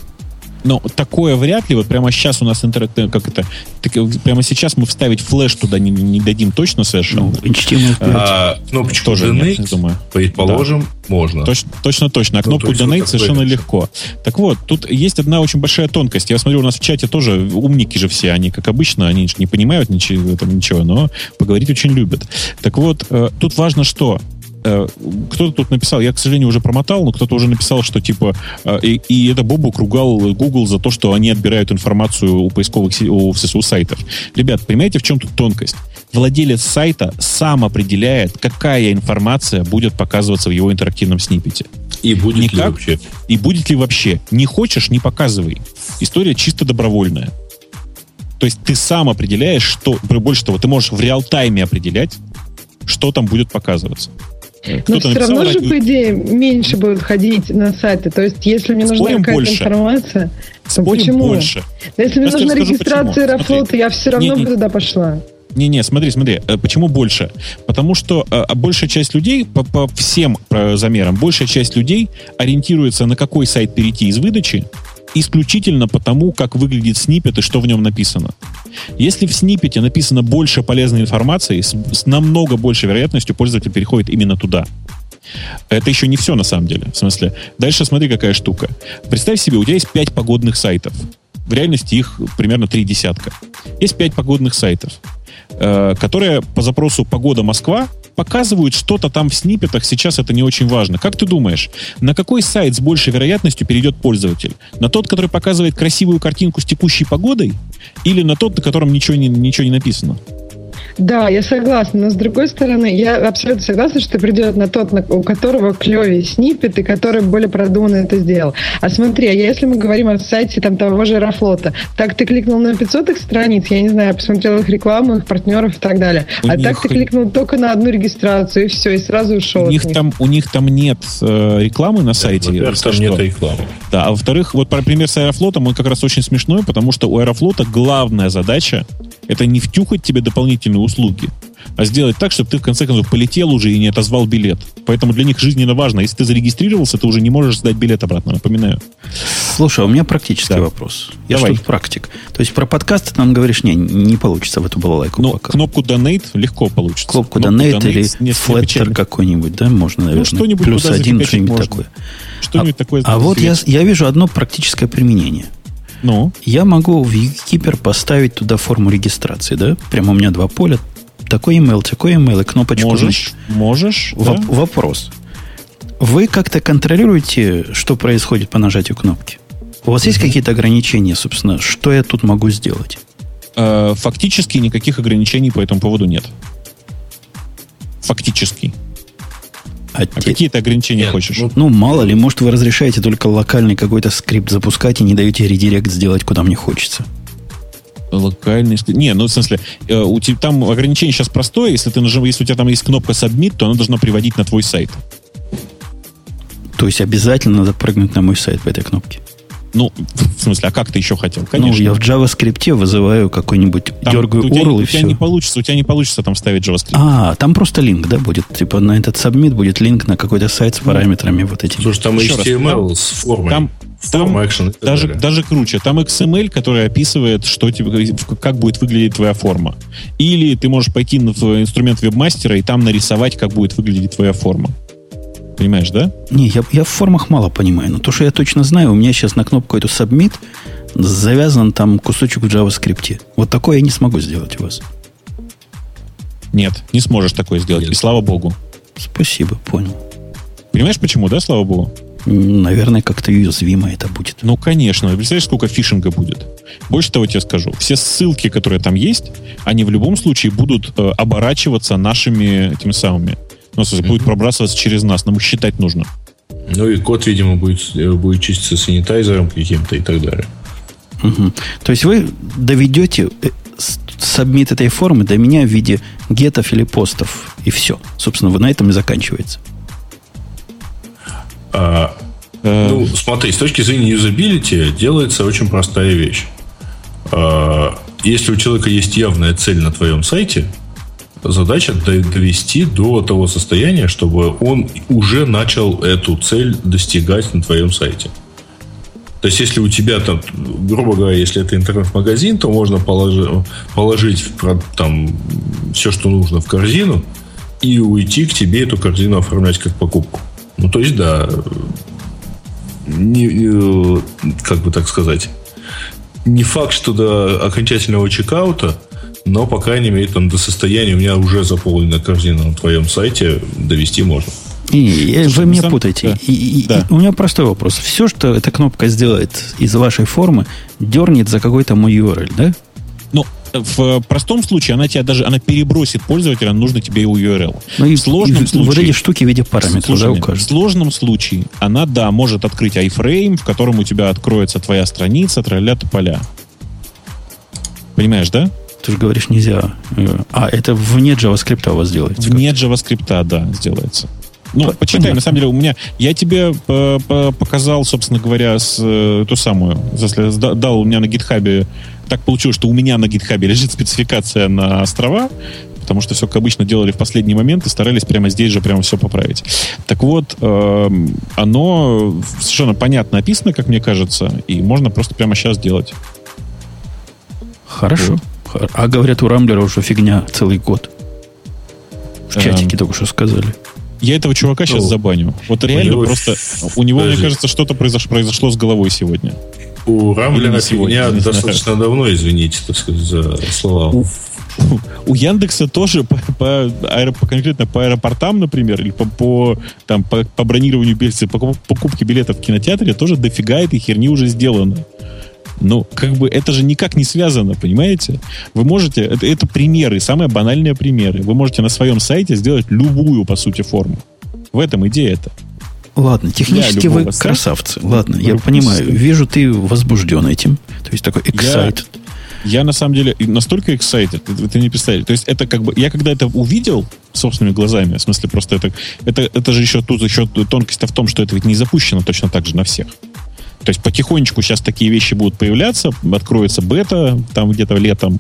Но такое вряд ли. Вот прямо сейчас у нас интернет, э, как это, так, э, прямо сейчас мы вставить флеш туда не, не дадим точно совершенно. Ну, HTML5. А, кнопочку Тоже donate, нет, думаю. предположим, да. можно. Точ, точно, точно. А ну, кнопку ну, donate совершенно это. легко. Так вот, тут есть одна очень большая тонкость. Я смотрю, у нас в чате тоже умники же все, они, как обычно, они не понимают ничего, там, ничего, но поговорить очень любят. Так вот, э, тут важно что? Э, кто-то тут написал, я, к сожалению, уже промотал, но кто-то уже написал, что типа, э, и, и это Бобук ругал Google за то, что они отбирают информацию у поисковых у ССУ сайтов. Ребят, понимаете, в чем тут тонкость? Владелец сайта сам определяет, какая информация будет показываться в его интерактивном сниппете. И будет Никак, ли вообще? И будет ли вообще? Не хочешь, не показывай. История чисто добровольная. То есть ты сам определяешь, что... Больше того, ты можешь в реал-тайме определять, что там будет показываться. Но все равно же, по идее, меньше будут ходить на сайты. То есть, если мне нужна какая-то информация, то почему? больше. Если мне нужна регистрация Аэрофлота, я все равно бы туда пошла. Не-не, смотри, смотри, э, почему больше? Потому что э, а большая часть людей, по, по всем э, замерам, большая часть людей ориентируется на какой сайт перейти из выдачи, исключительно потому, как выглядит снипет и что в нем написано. Если в снипете написано больше полезной информации, с, с намного большей вероятностью пользователь переходит именно туда. Это еще не все на самом деле. В смысле, дальше смотри, какая штука. Представь себе, у тебя есть пять погодных сайтов. В реальности их примерно три десятка. Есть пять погодных сайтов, э, которые по запросу «Погода Москва» показывают что-то там в сниппетах, сейчас это не очень важно. Как ты думаешь, на какой сайт с большей вероятностью перейдет пользователь? На тот, который показывает красивую картинку с текущей погодой? Или на тот, на котором ничего не, ничего не написано? Да, я согласна, но с другой стороны, я абсолютно согласна, что придет на тот, у которого клевее снипет и который более продуманно это сделал. А смотри, а если мы говорим о сайте там того же Аэрофлота, так ты кликнул на 500 их страниц, я не знаю, посмотрел их рекламу, их партнеров и так далее. У а них... так ты кликнул только на одну регистрацию и все, и сразу ушел. У них, там, у них там нет э, рекламы на сайте. Да, во-первых, там что? нет рекламы. Да, а во-вторых, вот пример с Аэрофлотом, он как раз очень смешной, потому что у Аэрофлота главная задача это не втюхать тебе дополнительные услуги, а сделать так, чтобы ты в конце концов полетел уже и не отозвал билет. Поэтому для них жизненно важно. Если ты зарегистрировался, ты уже не можешь сдать билет обратно, напоминаю. Слушай, а у меня практический да. вопрос. Я Давай. что практик. То есть про подкасты нам говоришь, не, не получится в эту балалайку Но пока. кнопку Donate легко получится. Кнопку, кнопку donate или Flatter какой-нибудь, да, можно, наверное. Ну, что-нибудь Плюс один, что-нибудь такое. Что-нибудь а, такое. А вот я, я вижу одно практическое применение. Ну? Я могу в Keeper поставить туда форму регистрации, да? Прямо у меня два поля. Такой email, такой email и кнопочку. Можешь, можешь. В, да? Вопрос. Вы как-то контролируете, что происходит по нажатию кнопки? У вас есть какие-то ограничения, собственно, что я тут могу сделать? Э, фактически никаких ограничений по этому поводу нет. Фактически. А, а те... какие ты ограничения Нет, хочешь? Ну, ну, мало ли, может, вы разрешаете только локальный какой-то скрипт запускать и не даете редирект сделать, куда мне хочется. Локальный скрипт. Не, ну, в смысле, э, у тебя там ограничение сейчас простое. Если, ты нажим, если у тебя там есть кнопка Submit, то она должна приводить на твой сайт. То есть обязательно надо прыгнуть на мой сайт по этой кнопке? Ну, в смысле, а как ты еще хотел? Конечно. Ну, я в JavaScript вызываю какой-нибудь, там, дергаю URL и у все. тебя не получится, у тебя не получится там ставить JavaScript. А, там просто линк, да, будет? Типа на этот submit будет линк на какой-то сайт с ну, параметрами вот этими. Слушай, там еще HTML раз, с формой. Там, там action даже, даже круче. Там XML, который описывает, что тебе, как будет выглядеть твоя форма. Или ты можешь пойти на инструмент вебмастера и там нарисовать, как будет выглядеть твоя форма. Понимаешь, да? Не, я, я в формах мало понимаю. Но то, что я точно знаю, у меня сейчас на кнопку эту submit завязан там кусочек в JavaScript. Вот такое я не смогу сделать у вас. Нет, не сможешь такое сделать. И слава богу. Спасибо, понял. Понимаешь, почему, да, слава богу? Наверное, как-то уязвимо это будет. Ну, конечно. Представляешь, сколько фишинга будет? Больше того тебе скажу. Все ссылки, которые там есть, они в любом случае будут э, оборачиваться нашими этими самыми ну, смысле, будет пробрасываться через нас. Нам их считать нужно. Ну и код, видимо, будет, будет чиститься санитайзером каким-то и так далее. Угу. То есть вы доведете э, сабмит этой формы до меня в виде гетов или постов. И все. Собственно, вы на этом и заканчивается. А, э... Ну, смотри, с точки зрения юзабилити делается очень простая вещь. А, если у человека есть явная цель на твоем сайте, задача довести до того состояния, чтобы он уже начал эту цель достигать на твоем сайте. То есть, если у тебя там, грубо говоря, если это интернет-магазин, то можно положить, положить там все, что нужно в корзину, и уйти к тебе эту корзину оформлять как покупку. Ну, то есть, да, не, не, как бы так сказать, не факт, что до окончательного чекаута но, по крайней мере, там до состояния у меня уже заполнена корзина на твоем сайте довести можно. И, Слушай, вы меня сам... путаете. Да. И, и, да. и у меня простой вопрос. Все, что эта кнопка сделает из вашей формы, дернет за какой-то мой URL, да? Ну, в простом случае она тебя даже она перебросит пользователя, нужно тебе его URL. Ну, и в сложном и, случае... Вот эти штуки в виде параметров, да, В сложном случае она, да, может открыть iFrame, в котором у тебя откроется твоя страница, тролля поля. Понимаешь, да? Ты же говоришь, нельзя. Э, а, это вне JavaScript у вас делается? Вне JavaScript, да, сделается. Ну, Понятно. почитай, на самом деле, у меня... Я тебе показал, собственно говоря, с, э, ту самую... Если дал у меня на гитхабе... Так получилось, что у меня на гитхабе (laughs) лежит спецификация на острова, потому что все, как обычно, делали в последний момент и старались прямо здесь же прямо все поправить. Так вот, э, оно совершенно понятно описано, как мне кажется, и можно просто прямо сейчас делать. Хорошо. Вот. А говорят, у Рамблера уже фигня целый год. В чатике эм, только что сказали. Я этого чувака сейчас забаню. Вот реально просто... У него, Подожди. мне кажется, что-то произошло, произошло с головой сегодня. У Рамблера фигня достаточно давно, извините, так сказать, за слова. У, у Яндекса тоже по, по, аэро, конкретно по аэропортам, например, или по, по, там, по, по бронированию билетов, по покупке билетов в кинотеатре тоже дофига этой херни уже сделано. Ну, как бы это же никак не связано, понимаете? Вы можете, это, это примеры, самые банальные примеры. Вы можете на своем сайте сделать любую, по сути, форму. В этом идея это. Ладно, технически вы сайта. красавцы. Ладно, я понимаю. Вижу, ты возбужден этим. То есть такой excited. Я, я на самом деле настолько excited, ты, ты не представляешь. То есть это как бы, я когда это увидел собственными глазами, в смысле просто это, это, это же еще тут еще тонкость в том, что это ведь не запущено точно так же на всех. То есть потихонечку сейчас такие вещи будут появляться, откроется бета там где-то летом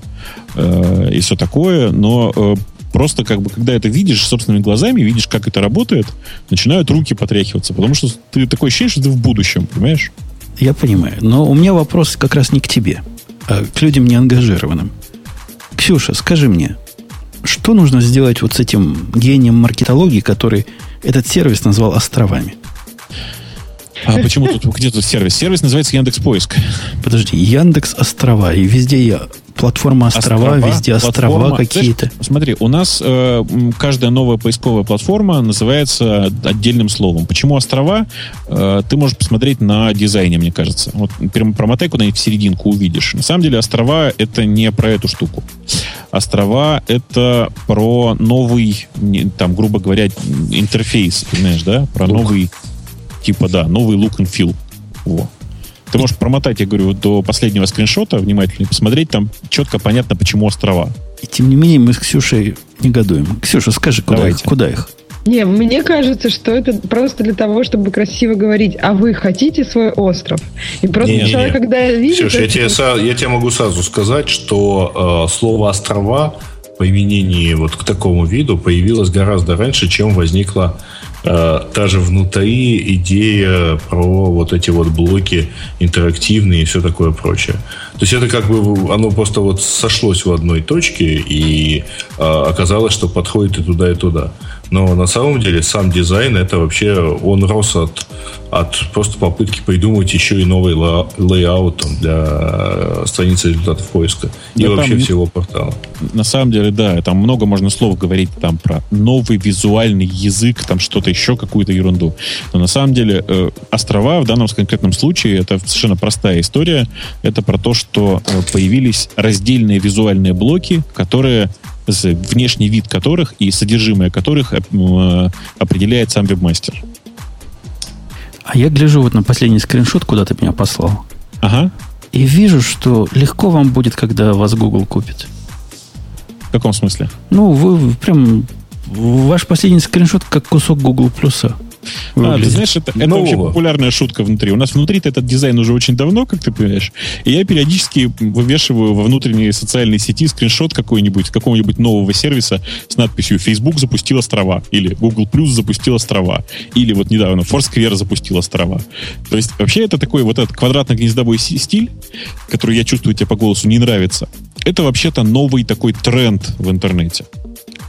э, и все такое, но э, просто как бы, когда это видишь собственными глазами, видишь, как это работает, начинают руки потряхиваться, потому что ты такое ощущение, что ты в будущем, понимаешь? Я понимаю. Но у меня вопрос как раз не к тебе, а к людям неангажированным. Ксюша, скажи мне, что нужно сделать вот с этим гением маркетологии, который этот сервис назвал островами? А почему тут где тут сервис? Сервис называется Яндекс Поиск. Подожди, Яндекс Острова. И везде я платформа острова, острова везде острова какие-то. Смотри, у нас э, каждая новая поисковая платформа называется отдельным словом. Почему острова? Э, ты можешь посмотреть на дизайне, мне кажется. Вот промотай куда-нибудь в серединку увидишь. На самом деле острова это не про эту штуку. Острова это про новый, там, грубо говоря, интерфейс, понимаешь, да? Про Лук. новый типа, да, новый look and feel. Во. Ты можешь промотать, я говорю, до последнего скриншота внимательно посмотреть, там четко понятно, почему острова. И тем не менее мы с Ксюшей негодуем. Ксюша, скажи, куда, их, куда их? Не, мне кажется, что это просто для того, чтобы красиво говорить, а вы хотите свой остров? И просто не, человек, не, не. когда видит... Ксюша, я, тебе, я тебе могу сразу сказать, что э, слово «острова» применении вот к такому виду появилось гораздо раньше, чем возникла э, та же внутри идея про вот эти вот блоки интерактивные и все такое прочее. То есть это как бы оно просто вот сошлось в одной точке и э, оказалось, что подходит и туда, и туда. Но на самом деле сам дизайн это вообще он рос от, от просто попытки придумать еще и новый layout для э, страницы результатов поиска да и вообще всего портала. На самом деле, да, там много можно слов говорить там про новый визуальный язык, там что-то еще, какую-то ерунду. Но на самом деле э, острова в данном конкретном случае это совершенно простая история. Это про то, что э, появились раздельные визуальные блоки, которые внешний вид которых и содержимое которых э, определяет сам вебмастер. А я гляжу вот на последний скриншот, куда ты меня послал. Ага. И вижу, что легко вам будет, когда вас Google купит. В каком смысле? Ну, вы прям... Ваш последний скриншот как кусок Google плюса. А, ты знаешь, это, это вообще популярная шутка внутри. У нас внутри этот дизайн уже очень давно, как ты понимаешь. И я периодически вывешиваю во внутренние социальные сети скриншот какой-нибудь, какого-нибудь нового сервиса с надписью Facebook запустил острова. Или Google Plus запустил острова. Или вот недавно Foursquare запустил острова. То есть вообще это такой вот этот квадратно-гнездовой стиль, который я чувствую тебе по голосу не нравится. Это вообще-то новый такой тренд в интернете.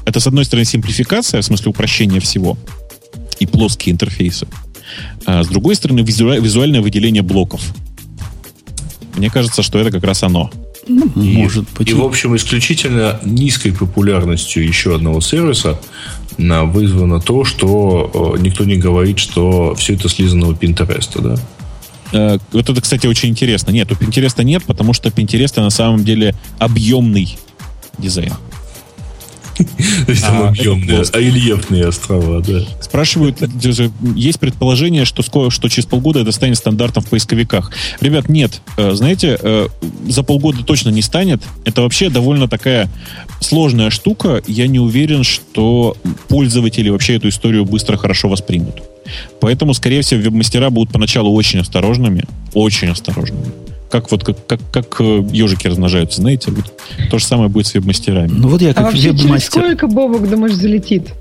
Это, с одной стороны, симплификация, в смысле упрощения всего и плоские интерфейсы. А с другой стороны, визуальное выделение блоков. Мне кажется, что это как раз оно. Ну, и, может быть. И, в общем, исключительно низкой популярностью еще одного сервиса вызвано то, что никто не говорит, что все это слизано у Пинтереста, да? Э, вот это, кстати, очень интересно. Нет, у Pinterest нет, потому что Pinterest на самом деле объемный дизайн. То есть там объемные, а рельефные острова, да. Спрашивают, есть предположение, что, скоро, что через полгода это станет стандартом в поисковиках. Ребят, нет. Э, знаете, э, за полгода точно не станет. Это вообще довольно такая сложная штука. Я не уверен, что пользователи вообще эту историю быстро хорошо воспримут. Поэтому, скорее всего, веб-мастера будут поначалу очень осторожными. Очень осторожными как вот как, как, как э, ежики размножаются, знаете, вот то же самое будет с веб-мастерами. Ну вот я как а веб-мастер. сколько Бобок, думаешь, залетит?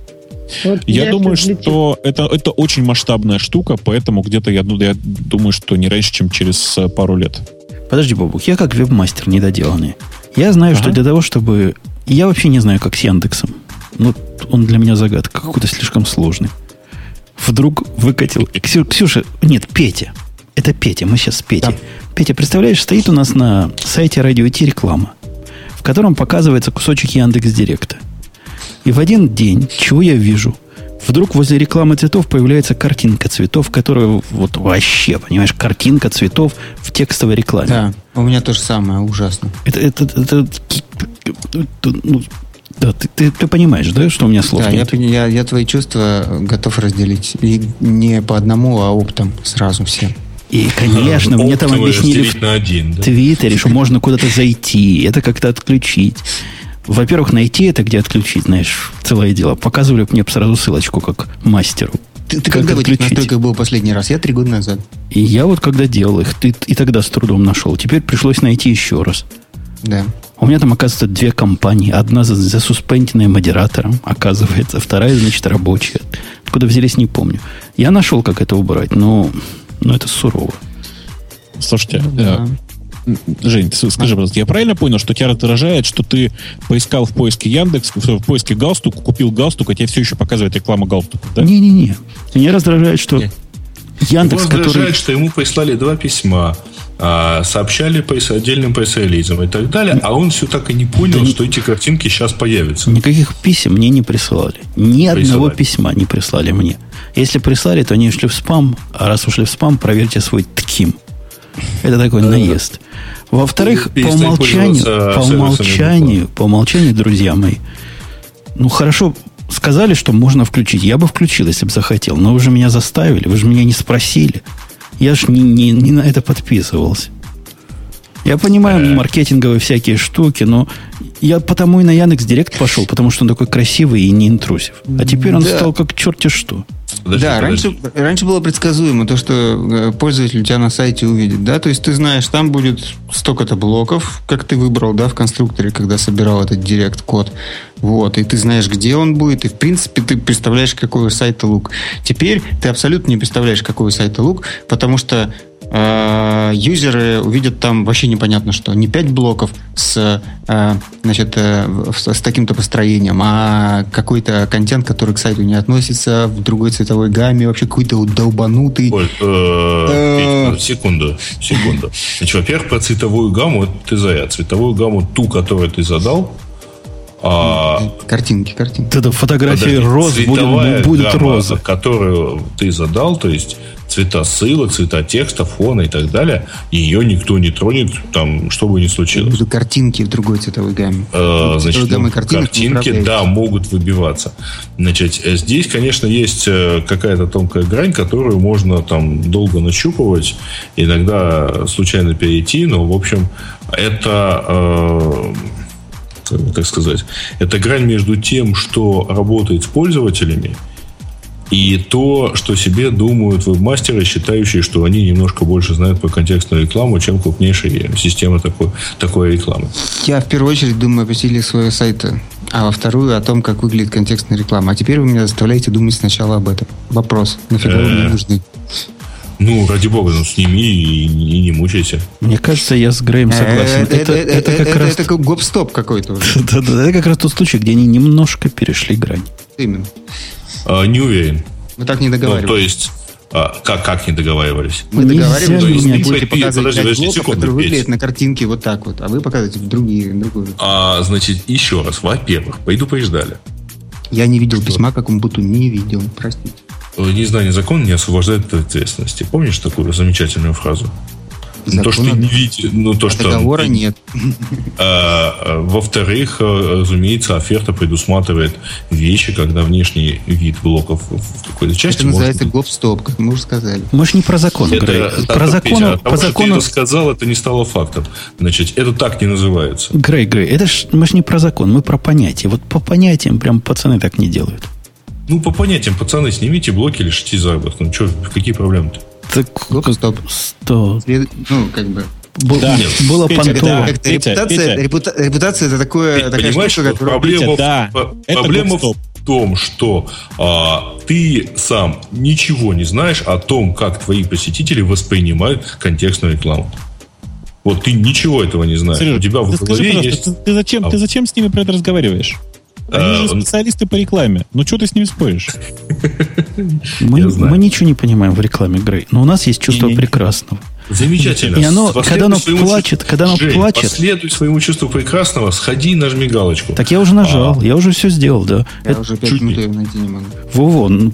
Вот я думаю, что это, это очень масштабная штука, поэтому где-то я, ну, я думаю, что не раньше, чем через э, пару лет. Подожди, Бобук, я как веб-мастер недоделанный. Я знаю, ага. что для того, чтобы... Я вообще не знаю, как с Яндексом. Ну, он для меня загадка какой-то слишком сложный. Вдруг выкатил... Ксю, Ксюша, нет, Петя. Это Петя, мы сейчас с Петей. Да. Петя, представляешь, стоит у нас на сайте Радио Ти реклама, в котором показывается кусочек Яндекс Директа. И в один день, чего я вижу? Вдруг возле рекламы цветов появляется картинка цветов, которая вот вообще, понимаешь, картинка цветов в текстовой рекламе. Да, у меня то же самое, ужасно. Это, это, это, ну, да, ты, ты, ты понимаешь, да, что у меня слов да, нет? Я, я, я твои чувства готов разделить. И не по одному, а оптом сразу все. И, конечно, мне там объяснили в один, да? Твиттере, что можно куда-то зайти, это как-то отключить. Во-первых, найти это, где отключить, знаешь, целое дело. Показывали мне сразу ссылочку как мастеру. Ты, ты когда в этих настройках был последний раз? Я три года назад. И я вот когда делал их, ты и тогда с трудом нашел. Теперь пришлось найти еще раз. Да. У меня там, оказывается, две компании. Одна за, засуспенденная модератором, оказывается. Вторая, значит, рабочая. Откуда взялись, не помню. Я нашел, как это убрать, но, но это сурово. Слушайте, да. э, Жень, скажи, пожалуйста, я правильно понял, что тебя раздражает, что ты поискал в поиске Яндекс, в поиске галстук, купил галстук, а тебе все еще показывает реклама галстука, да? Не-не-не. Меня раздражает, что Не. Яндекс, Его раздражает, который... что ему прислали два письма, сообщали по отдельным пресс-релизам и так далее, а он все так и не понял, Да что эти картинки сейчас появятся. Никаких писем мне не присылали. Ни одного Присылали. письма не прислали мне. Если прислали, то они ушли в спам. А раз ушли в спам, проверьте свой тким. Это такой наезд. Во-вторых, по умолчанию, по умолчанию, по умолчанию, друзья мои, ну хорошо, сказали, что можно включить. Я бы включил, если бы захотел. Но вы же меня заставили, вы же меня не спросили. Я же не, не, не на это подписывался. Я понимаю маркетинговые всякие штуки, но я потому и на Яндекс Директ пошел, потому что он такой красивый и не интрусив. А теперь он Да. стал как черти что. Подожди, да, подожди. раньше, раньше было предсказуемо то, что э, пользователь у тебя на сайте увидит, да, то есть ты знаешь, там будет столько-то блоков, как ты выбрал, да, в конструкторе, когда собирал этот директ-код, вот, и ты знаешь, где он будет, и в принципе ты представляешь, какой у сайта лук. Теперь ты абсолютно не представляешь, какой у сайта лук, потому что юзеры увидят там вообще непонятно что. Не 5 блоков с, э, значит, э, с, таким-то построением, а какой-то контент, который к сайту не относится, в другой цветовой гамме, вообще какой-то долбанутый. Э, секунду, секунду. Значит, во-первых, про цветовую гамму это ты зря. Цветовую гамму, ту, которую ты задал, а, Картинки, картинки. Фотография подожди, роз будет, будет гамма, роза. которую ты задал, то есть цвета ссылок, цвета текста, фона и так далее, ее никто не тронет, там, что бы ни случилось. буду картинки в другой цветовой гамме. Э, Значит, ну, картинки, управляешь. да, могут выбиваться. Значит, э, здесь, конечно, есть э, какая-то тонкая грань, которую можно там долго нащупывать, иногда случайно перейти, но, в общем, это, э, как сказать, это грань между тем, что работает с пользователями, и то, что себе думают вебмастеры, считающие, что они немножко больше знают про контекстную рекламу, чем крупнейшие системы такой, такой рекламы. Я в первую очередь думаю о посетителях своего сайта, а во вторую о том, как выглядит контекстная реклама. А теперь вы меня заставляете думать сначала об этом. Вопрос. Нафига вы мне Э. нужны? Ну, ради бога, ну сними и, и не мучайся. Мне кажется, я с Греем согласен. Э, Это, это как раз... это гоп-стоп какой-то (laughs) это как раз тот случай, где они немножко перешли грань. Именно. А, не уверен. Мы так не Ну, договаривались. то есть, а, как, как не договаривались? Мы Нельзя договаривались, что вы будете Подожди, показывать подожди, блоков, секунду, которые выглядят на картинке вот так вот, а вы показываете в другие, другую. А, значит, еще раз. Во-первых, предупреждали. Я не видел письма, как будто не видел, простите. Э, Незнание закона не освобождает от ответственности. Помнишь такую замечательную фразу? Ну, то, что не видишь, ну, то, а что... договора нет. А, а, во-вторых, а, разумеется, оферта предусматривает вещи, когда внешний вид блоков в какой-то части Это называется может гоп-стоп, как мы уже сказали. Мы ж не про закон, Грей. Это, Про Петя, закон, от по того, что ты закону... это сказал, это не стало фактом. Значит, это так не называется. Грей, Грей, это ж, мы ж не про закон, мы про понятие. Вот по понятиям прям пацаны так не делают. Ну, по понятиям, пацаны, снимите блоки, лишите заработка. Ну, что, какие проблемы-то? Так, Гоп-стоп. что? След- Ну, как бы. Был- Да. Было Петя, понтово. да. Петя, репутация, Петя. репута- репутация это такое, Ты такая понимаешь, штука, что которая... проблема, Петя, да, в- это проблема в том, что а, ты сам ничего не знаешь о том, как твои посетители воспринимают контекстную рекламу. Вот ты ничего этого не знаешь. Сереж, У тебя в ты скажи, голове пожалуйста, есть... ты, ты зачем, ты зачем с ними про это разговариваешь? Они А, же специалисты по рекламе. Ну, что ты с ними споришь? (laughs) Мы, ничего не понимаем в рекламе Грей. Но у нас есть чувство прекрасного. Замечательно. И оно, Последуй когда оно плачет, чувству- когда оно Жень, плачет- Последуй своему чувству прекрасного, сходи, нажми галочку. Так я уже нажал, А. я уже все сделал, да. Я Это, уже пять чуть минут не. ее найти не могу. Во-во, ну,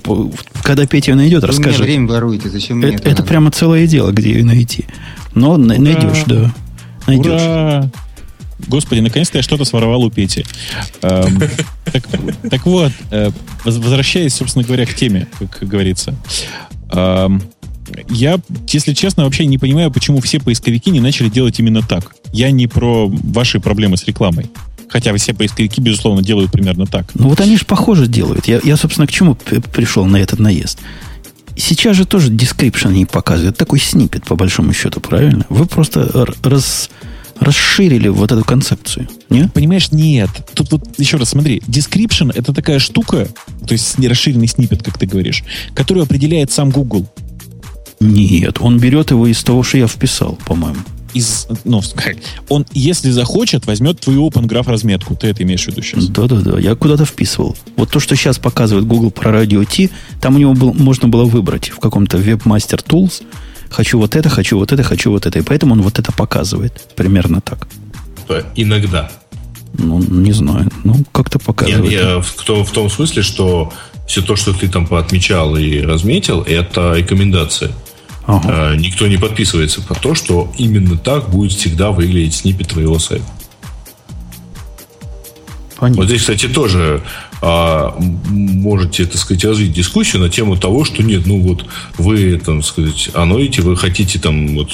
когда Петя ее найдет, Вы меня расскажет. время воруете, зачем мне Это, это это прямо целое дело, где ее найти. Но на- найдешь, да. Найдешь. Ура! Господи, наконец-то я что-то своровал у Пети. Эм, Так вот, э, воз- возвращаясь, собственно говоря, к теме, как говорится. Эм, Я, если честно, вообще не понимаю, почему все поисковики не начали делать именно так. Я не про ваши проблемы с рекламой. Хотя все поисковики, безусловно, делают примерно так. Ну вот они же похоже делают. Я, я, собственно, к чему пришел на этот наезд. Сейчас же тоже description не показывают. Такой снипет, по большому счету, правильно? Вы просто раз, расширили вот эту концепцию. Не? Понимаешь, нет. Тут вот еще раз смотри. Description это такая штука, то есть расширенный снипет, как ты говоришь, которую определяет сам Google. Нет, он берет его из того, что я вписал, по-моему. Из, ну, (laughs) он, если захочет, возьмет твою Open Graph разметку. Ты это имеешь в виду сейчас? Да-да-да, я куда-то вписывал. Вот то, что сейчас показывает Google про радио T, там у него был, можно было выбрать в каком-то Webmaster Tools – Хочу вот это, хочу вот это, хочу вот это. И поэтому он вот это показывает. Примерно так. Иногда. Ну, не знаю. Ну, как-то показывает. Нет, я, в, в том смысле, что все то, что ты там поотмечал и разметил, это рекомендация. Ага. А, никто не подписывается по то, что именно так будет всегда выглядеть снипет твоего сайта. Понятно. Вот здесь, кстати, тоже а, можете, так сказать, развить дискуссию на тему того, что нет, ну вот вы, там, сказать, аноите, вы хотите там вот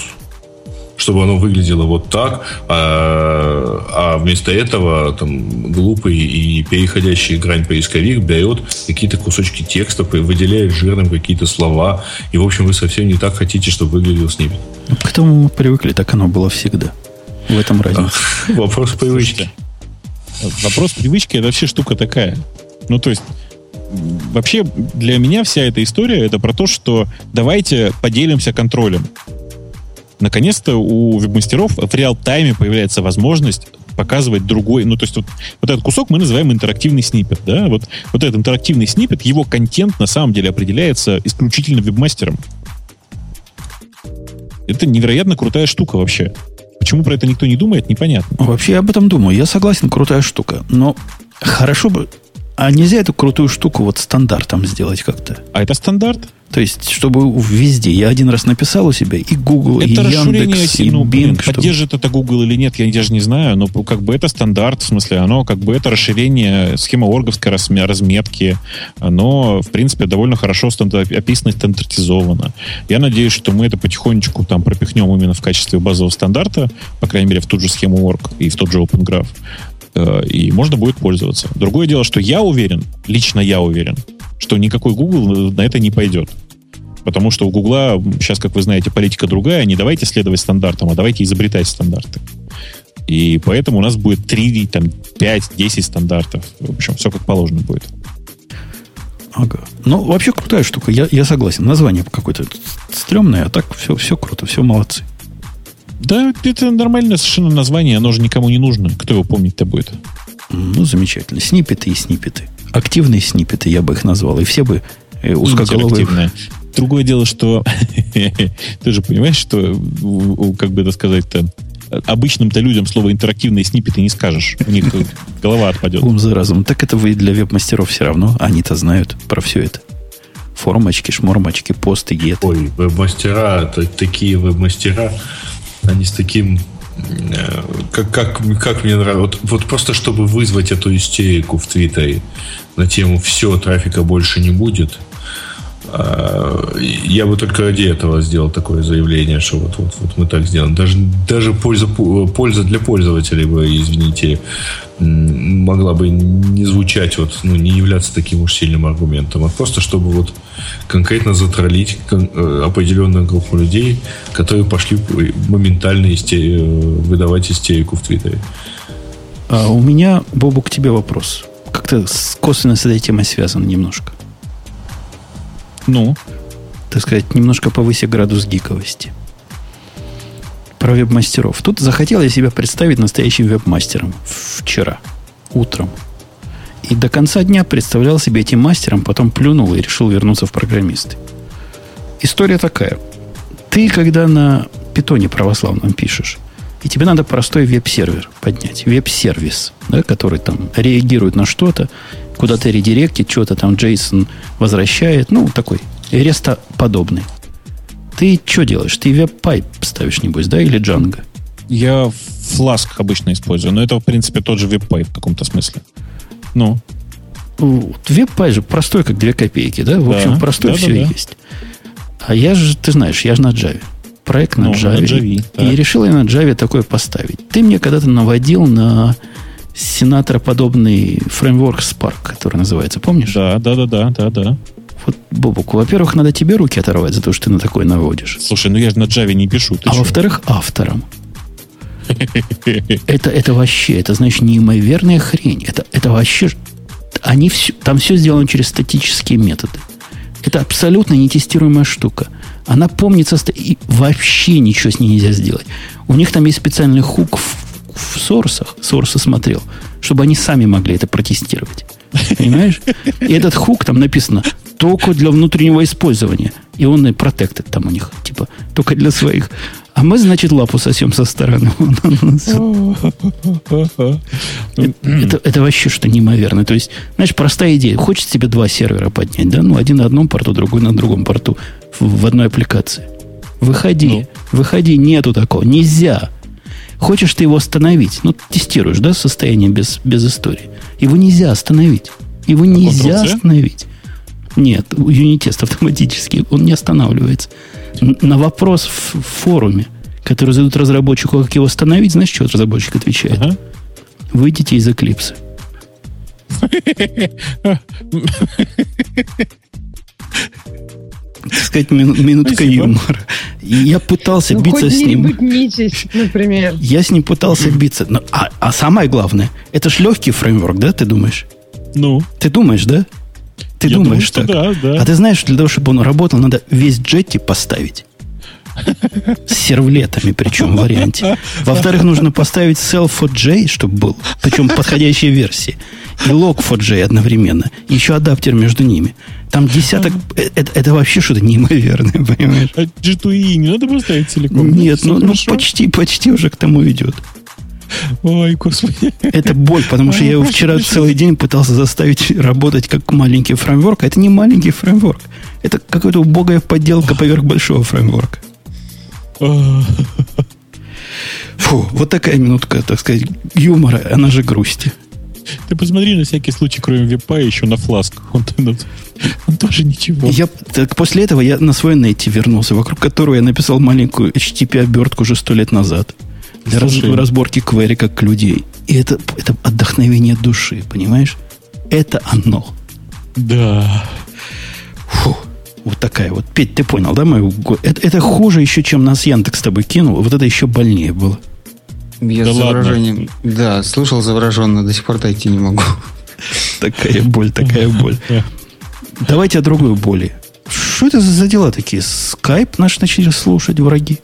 чтобы оно выглядело вот так, а, а вместо этого там глупый и переходящий грань поисковик берет какие-то кусочки текста, выделяет жирным какие-то слова, и, в общем, вы совсем не так хотите, чтобы выглядел снипет. Ну, к этому мы привыкли, так оно было всегда. В этом разница. (laughs) Вопрос привычки. Вопрос привычки это вообще штука такая. Ну, то есть, вообще для меня вся эта история это про то, что давайте поделимся контролем. Наконец-то у веб-мастеров в реал-тайме появляется возможность показывать другой, ну, то есть вот, вот этот кусок мы называем интерактивный снипет, да, вот, вот этот интерактивный снипет, его контент на самом деле определяется исключительно веб-мастером. Это невероятно крутая штука вообще. Почему про это никто не думает, непонятно. Вообще я об этом думаю. Я согласен, крутая штука. Но хорошо бы... А нельзя эту крутую штуку вот стандартом сделать как-то? А это стандарт? То есть, чтобы везде. Я один раз написал у себя и Google, это и Яндекс, и ну, Bing. Чтобы... Поддержит это Google или нет, я даже не знаю. Но как бы это стандарт, в смысле, оно как бы это расширение схемы орговской разметки. Оно, в принципе, довольно хорошо описано и стандартизовано. Я надеюсь, что мы это потихонечку там пропихнем именно в качестве базового стандарта, по крайней мере, в ту же схему орг и в тот же Open Graph э, и можно будет пользоваться. Другое дело, что я уверен, лично я уверен, что никакой Google на это не пойдет. Потому что у Гугла сейчас, как вы знаете, политика другая. Не давайте следовать стандартам, а давайте изобретать стандарты. И поэтому у нас будет 3, там, 5, 10 стандартов. В общем, все как положено будет. Ага. Ну, вообще крутая штука. Я, я согласен. Название какое-то стрёмное, а так все, все круто, все молодцы. Да, это нормальное совершенно название, оно же никому не нужно. Кто его помнить-то будет? Ну, замечательно. Снипеты и снипеты. Активные снипеты, я бы их назвал. И все бы э, узкоголовые... Другое дело, что (laughs) ты же понимаешь, что, как бы это сказать-то, обычным-то людям слово интерактивные снипеты не скажешь. У них голова отпадет. Ум за разум. Так это вы для веб-мастеров все равно. Они-то знают про все это. Формочки, шмормочки, посты, геты. Ой, веб-мастера, такие веб-мастера, они с таким э, как, как, как мне нравится. Вот, вот просто чтобы вызвать эту истерику в Твиттере на тему «все, трафика больше не будет», я бы только ради этого сделал такое заявление, что вот, вот, вот мы так сделаем. Даже, даже польза, польза для пользователей бы, извините, могла бы не звучать, вот, ну, не являться таким уж сильным аргументом, а просто чтобы вот конкретно затроллить э, определенную группу людей, которые пошли моментально истери... выдавать истерику в Твиттере. А у меня, Бобу, к тебе вопрос. Как-то косвенно с этой темой связан немножко. Ну? Так сказать, немножко повысить градус гиковости. Про веб-мастеров. Тут захотел я себя представить настоящим веб-мастером вчера, утром. И до конца дня представлял себя этим мастером, потом плюнул и решил вернуться в программисты. История такая. Ты, когда на питоне православном пишешь, и тебе надо простой веб-сервер поднять, веб-сервис, да, который там реагирует на что-то, куда-то редиректит, что-то там JSON возвращает, ну, такой REST о подобный. Ты что делаешь? Ты web.py ставишь, небось, да, или Django? Я Flask обычно использую, но это, в принципе, тот же web.py в каком-то смысле. Ну? Web.py же простой, как две копейки, да? В да, общем, простой да, все да, да. есть. А я же, ты знаешь, я же на Java. Проект на ну, Java. На Java и, и решил я на Java такое поставить. Ты мне когда-то наводил на сенатора подобный фреймворк Spark, который называется, помнишь? Да, да, да, да, да, да. Вот, Бобук, во-первых, надо тебе руки оторвать за то, что ты на такой наводишь. Слушай, ну я же на Java не пишу. а во-вторых, автором. (laughs) Это, это вообще, это значит неимоверная хрень. Это, это вообще... Они все, там все сделано через статические методы. Это абсолютно нетестируемая штука. Она помнится, и вообще ничего с ней нельзя сделать. У них там есть специальный хук в, в сорсах, сорсы смотрел, чтобы они сами могли это протестировать. Понимаешь? И этот хук там написано только для внутреннего использования. И он и protected там у них, типа, только для своих. А мы, значит, лапу сосем со стороны. (laughs) это, это вообще что неимоверно. То есть, знаешь, простая идея. Хочешь себе два сервера поднять, да? Ну, один на одном порту, другой на другом порту в, в одной аппликации. Выходи. Ну. Выходи, нету такого. Нельзя. Хочешь ты его остановить? Ну, тестируешь, да, состояние без, без истории. Его нельзя остановить. Его нельзя остановить. Нет, юнитест автоматически, он не останавливается. На вопрос в форуме, который задают разработчику, как его остановить, знаешь, что разработчик отвечает? Ага. Выйдите из Эклипса. (laughs) так сказать, минутка Спасибо. юмора. И я пытался ну, биться с ним. Нитись, например. Я с ним пытался биться. Но, а, а самое главное, это ж легкий фреймворк, да, ты думаешь? Ну. Ты думаешь, да? Ты я думаешь думаю, так? Да, да. А ты знаешь, для того, чтобы он работал, надо весь джетти поставить. С сервлетами, причем в варианте. Во-вторых, нужно поставить self4j, чтобы был, причем подходящей версии. И log4j одновременно. Еще адаптер между ними. Там десяток... Это, это вообще что-то неимоверное, (laughs) понимаешь? А G2E не надо поставить целиком? Нет, ну, ну почти, почти уже к тому идет. Ой, господи. Это боль, потому что я его вчера целый день пытался заставить работать как маленький фреймворк. А это не маленький фреймворк. Это какая-то убогая подделка поверх большого фреймворка. (laughs) Фу, вот такая минутка, так сказать, юмора, она же грусти. Ты посмотри на всякий случай, кроме випа, еще на фласк. Он, он, он тоже ничего. Я, так после этого я на свой нете вернулся, вокруг которого я написал маленькую HTTP-обертку уже сто лет назад. Для раз, разборки квери как людей. И это, это отдохновение души, понимаешь? Это оно. Да. Фу. Вот такая вот. Петь, ты понял, да, мою? Это, это хуже еще, чем нас Яндекс с тобой кинул. Вот это еще больнее было. Я да с заворожением... Да, слушал завороженно, до сих пор дойти не могу. (laughs) Такая боль, такая боль. Давайте о другой боли. Что это за дела такие? Скайп наш начали слушать враги.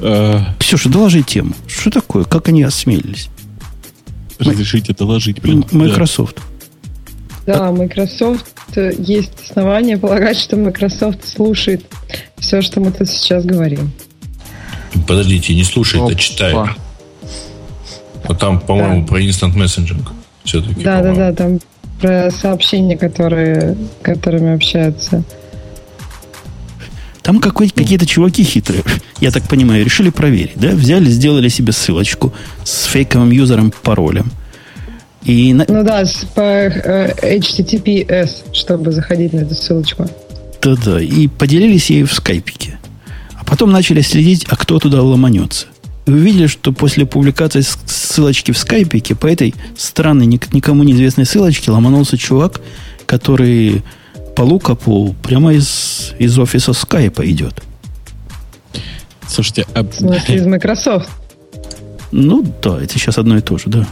Э. Ксюша, доложи тему. Что такое? Как они осмелились? Разрешите доложить, блин. Microsoft. Да, Microsoft э, есть основания полагать, что Microsoft слушает все, что мы тут сейчас говорим. Подождите, не слушает, а читает. А там, по-моему, да. про Instant Messaging все-таки. Да, да, да, там про сообщения, которые, которыми общаются. Там какие-то чуваки хитрые, я так понимаю, решили проверить, да? Взяли, сделали себе ссылочку с фейковым юзером, паролем. И на... Ну да, по э, HTTPS, чтобы заходить на эту ссылочку. Да-да, и поделились ею в скайпике. Потом начали следить, а кто туда ломанется. И увидели, что после публикации ссылочки в скайпике по этой странной, никому неизвестной ссылочке ломанулся чувак, который по лукапу прямо из, из офиса скайпа идет. Слушайте, а... В смысле, из Microsoft? Ну да, это сейчас одно и то же, да.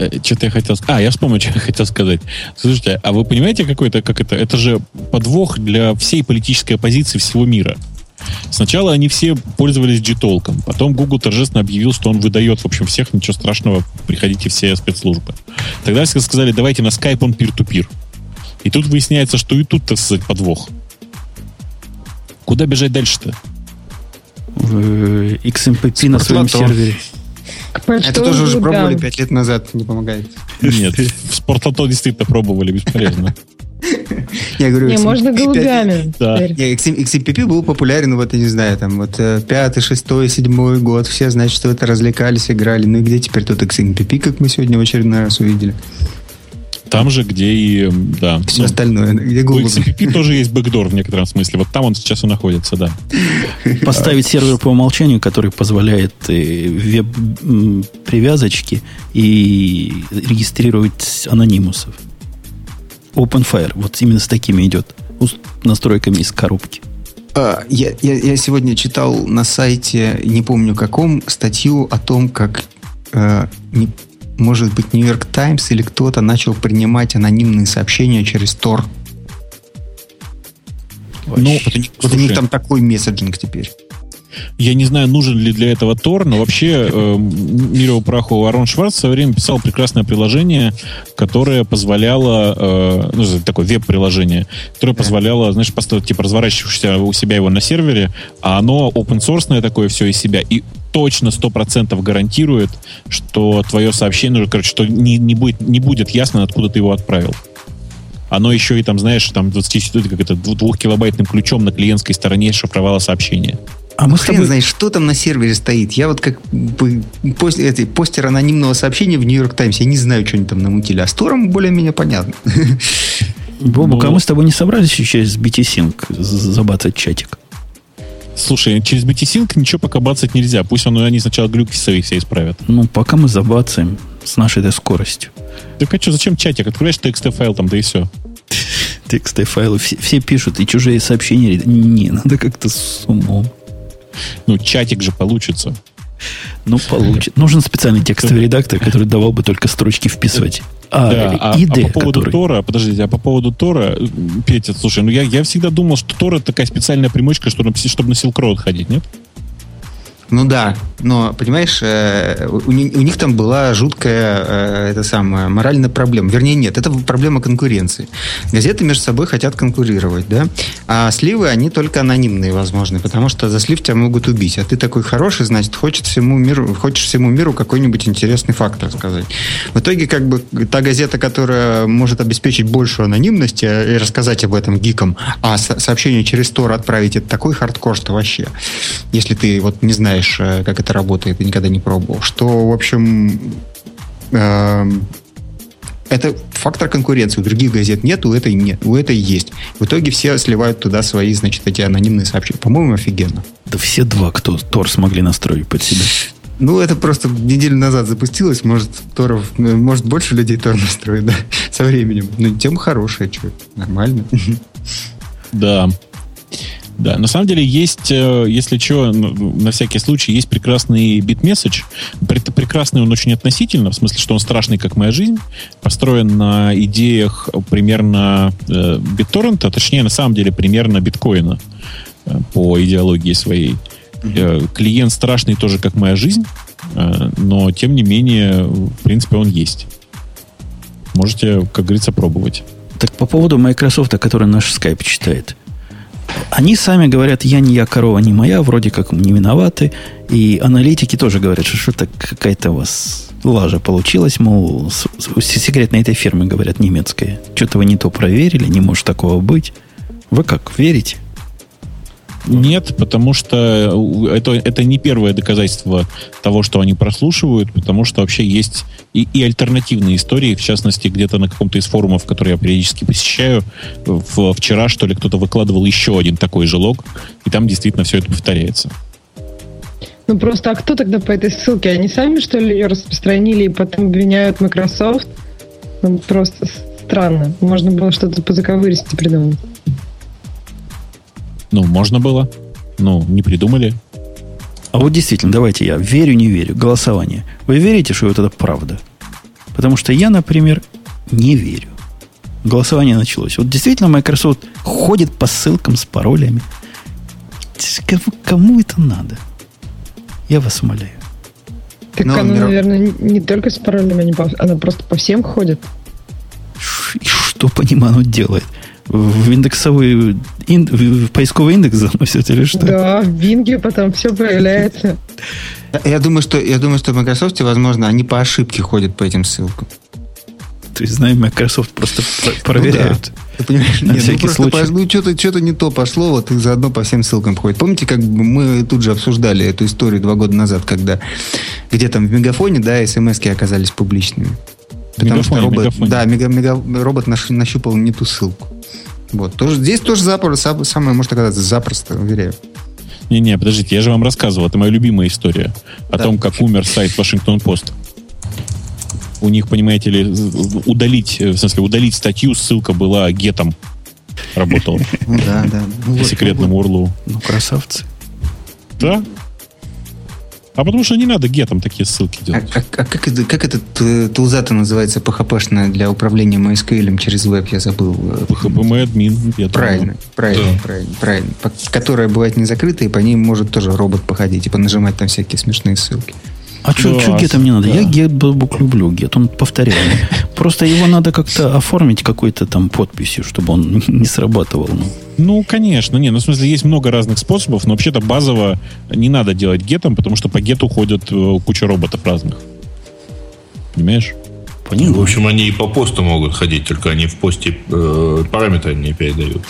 Э, что-то я хотел... А, я вспомнил, (laughs) что я хотел сказать. Слушайте, а вы понимаете, какой это, как это? Это же подвох для всей политической оппозиции всего мира. Сначала они все пользовались G-толком, потом Google торжественно объявил, что он выдает, в общем, всех, ничего страшного, приходите все спецслужбы. Тогда все сказали, давайте на Skype он peer-to-peer. И тут выясняется, что и тут, так сказать, подвох. Куда бежать дальше-то? В XMPP на своем сервере. Это тоже уже пробовали пять лет назад, не помогает. Нет, в спортлото действительно пробовали, бесполезно. Я говорю, не, можно голубями. Да. XMPP был популярен, вот, я не знаю, там, вот, э, пятый, шестой, седьмой год, все, значит, что это развлекались, играли. Ну и где теперь тот XMPP, как мы сегодня в очередной раз увидели? Там же, где и, да. Все ну, остальное, где Google. У XMPP тоже есть бэкдор в некотором смысле. Вот там он сейчас и находится, да. Поставить сервер по умолчанию, который позволяет э, веб-привязочки и регистрировать анонимусов. OpenFire, вот именно с такими идет настройками из коробки. А, я, я, я сегодня читал на сайте, не помню каком, статью о том, как э, не, может быть Нью-Йорк Таймс или кто-то начал принимать анонимные сообщения через Тор. Ну, вот, у них, там такой месседжинг теперь. Я не знаю, нужен ли для этого Тор, но вообще э, мирову праху Арон Шварц в свое время писал прекрасное приложение, которое позволяло, э, ну, такое веб-приложение, которое позволяло, знаешь, поставить, типа, разворачиваешься у себя его на сервере, а оно open source такое все из себя, и точно 100% гарантирует, что твое сообщение, ну, короче, что не, не, будет, не будет ясно, откуда ты его отправил оно еще и там, знаешь, там 20, как это, двухкилобайтным ключом на клиентской стороне шифровало сообщение. А мы хрен тобой... знаешь, что там на сервере стоит. Я вот как бы пост, эти, постер анонимного сообщения в Нью-Йорк Таймс, я не знаю, что они там намутили. А с Тором более-менее понятно. (laughs) Бобук, а мы с тобой не собрались еще с BT-Sync забацать чатик? Слушай, через BT-Sync ничего пока бацать нельзя. Пусть он, они сначала глюки свои все исправят. Ну, пока мы забацаем с нашей этой скоростью. Так а что, зачем чатик? Открываешь TXT файл там, да и все. (laughs) TXT файлы все, все пишут, и чужие сообщения. Не, надо как-то с умом. Ну, чатик же получится. Ну, получит. Нужен специальный текстовый редактор, который давал бы только строчки вписывать. А, да, а, ID, а по поводу который... Тора, подождите, а по поводу Тора, Петя, слушай, ну я, я всегда думал, что Тора такая специальная примочка, чтобы, чтобы на Silk Road ходить, нет? Ну да, но, понимаешь, э, у, них там была жуткая э, это самая, моральная проблема. Вернее, нет, это проблема конкуренции. Газеты между собой хотят конкурировать, да? А сливы, они только анонимные, возможны, потому что за слив тебя могут убить. А ты такой хороший, значит, хочет всему миру, хочешь всему миру какой-нибудь интересный факт рассказать. В итоге, как бы, та газета, которая может обеспечить большую анонимность и рассказать об этом гикам, а сообщение через Тор отправить, это такой хардкор, что вообще. Если ты вот не знаешь, знаешь, э, как это работает, и никогда не пробовал. Что, в общем, э, это фактор конкуренции. У других газет нет, у этой нет, у этой есть. В итоге все сливают туда свои, значит, эти анонимные сообщения. По-моему, офигенно. Да все два, кто Тор смогли настроить под себя. Ну, это просто неделю назад запустилось. Может, Торов, э, может больше людей Тор настроит, да, (laughs) со временем. Но тема хорошая, что, нормально. (laughs) Да. Да, на самом деле есть, э, если что, на всякий случай, есть прекрасный бит-месседж. Прекрасный он очень относительно, в смысле, что он страшный, как моя жизнь, построен на идеях примерно э, BitTorrent, точнее, на самом деле, примерно биткоина э, по идеологии своей. Mm-hmm. Клиент страшный тоже, как моя жизнь, но, тем не менее, в принципе, он есть. Можете, как говорится, пробовать. Так по поводу Microsoft, который наш Skype читает. Они сами говорят, я не я, корова не моя, вроде как не виноваты. И аналитики тоже говорят, что что-то какая-то у вас лажа получилась, мол, секрет на этой фирмы, говорят, немецкая. Что-то вы не то проверили, не может такого быть. Вы как, верите? Нет, потому что это, это не первое доказательство того, что они прослушивают, потому что вообще есть и, и альтернативные истории, в частности, где-то на каком-то из форумов, которые я периодически посещаю, в, вчера, что ли, кто-то выкладывал еще один такой же лог, и там действительно все это повторяется. Ну просто, а кто тогда по этой ссылке? Они сами, что ли, ее распространили и потом обвиняют Microsoft? Ну, просто странно. Можно было что-то по заковыристи придумать. Ну, можно было. Ну, не придумали. А вот действительно, давайте я верю, не верю. Голосование. Вы верите, что вот это правда? Потому что я, например, не верю. Голосование началось. Вот действительно Microsoft ходит по ссылкам с паролями. Кому, кому это надо? Я вас умоляю. Так Но, она, мир... наверное, не только с паролями, она просто по всем ходит. И что по ним оно делает? В индексовый ин, в поисковый индекс (laughs) заносят или что? Да, в Бинге потом все появляется. Я думаю, что я думаю, что в Microsoft, возможно, они по ошибке ходят по этим ссылкам. То есть, знаем, Microsoft просто проверяют. Ну, да. Ты понимаешь, на нет, ну всякий ну, случай. Ну, что-то, что-то не то пошло, вот и заодно по всем ссылкам ходит. Помните, как мы тут же обсуждали эту историю два года назад, когда где там в Мегафоне, да, смс оказались публичными. Потому мегафоне, что робот, мегафоне. да, мега, мега, робот нащупал не ту ссылку. Вот. Тоже, здесь тоже запросто, самое, может оказаться, запросто, уверяю. Не-не, подождите, я же вам рассказывал, это моя любимая история о да. том, как умер сайт Вашингтон-Пост. У них, понимаете ли, удалить, в смысле, удалить статью, ссылка была гетом. работал. Ну да, да. Ну, По секретному урлу. Ну, красавцы. Да, а потому что не надо гетом такие ссылки А, делать. а- а как, это, как этот э, тулза-то называется PHP-шная для управления MySQL через веб, я забыл. PHP админ. я думаю. Правильно, правильно, Да. правильно, правильно. По- Которая бывает не закрыта, и по ней может тоже робот походить, типа нажимать там всякие смешные ссылки. А что Да, гетом не надо? да. Я гетбук люблю, гет, он повторяемый. (laughs) Просто его надо как-то оформить какой-то там подписью, чтобы он (laughs) не срабатывал. Ну, Ну, конечно, не, ну, в смысле, есть много разных способов, но вообще-то базово не надо делать гетом, потому что по гету ходят э, куча роботов разных. Понимаешь? понимаю. В общем, они и по посту могут ходить, только они в посте э, параметры не передают.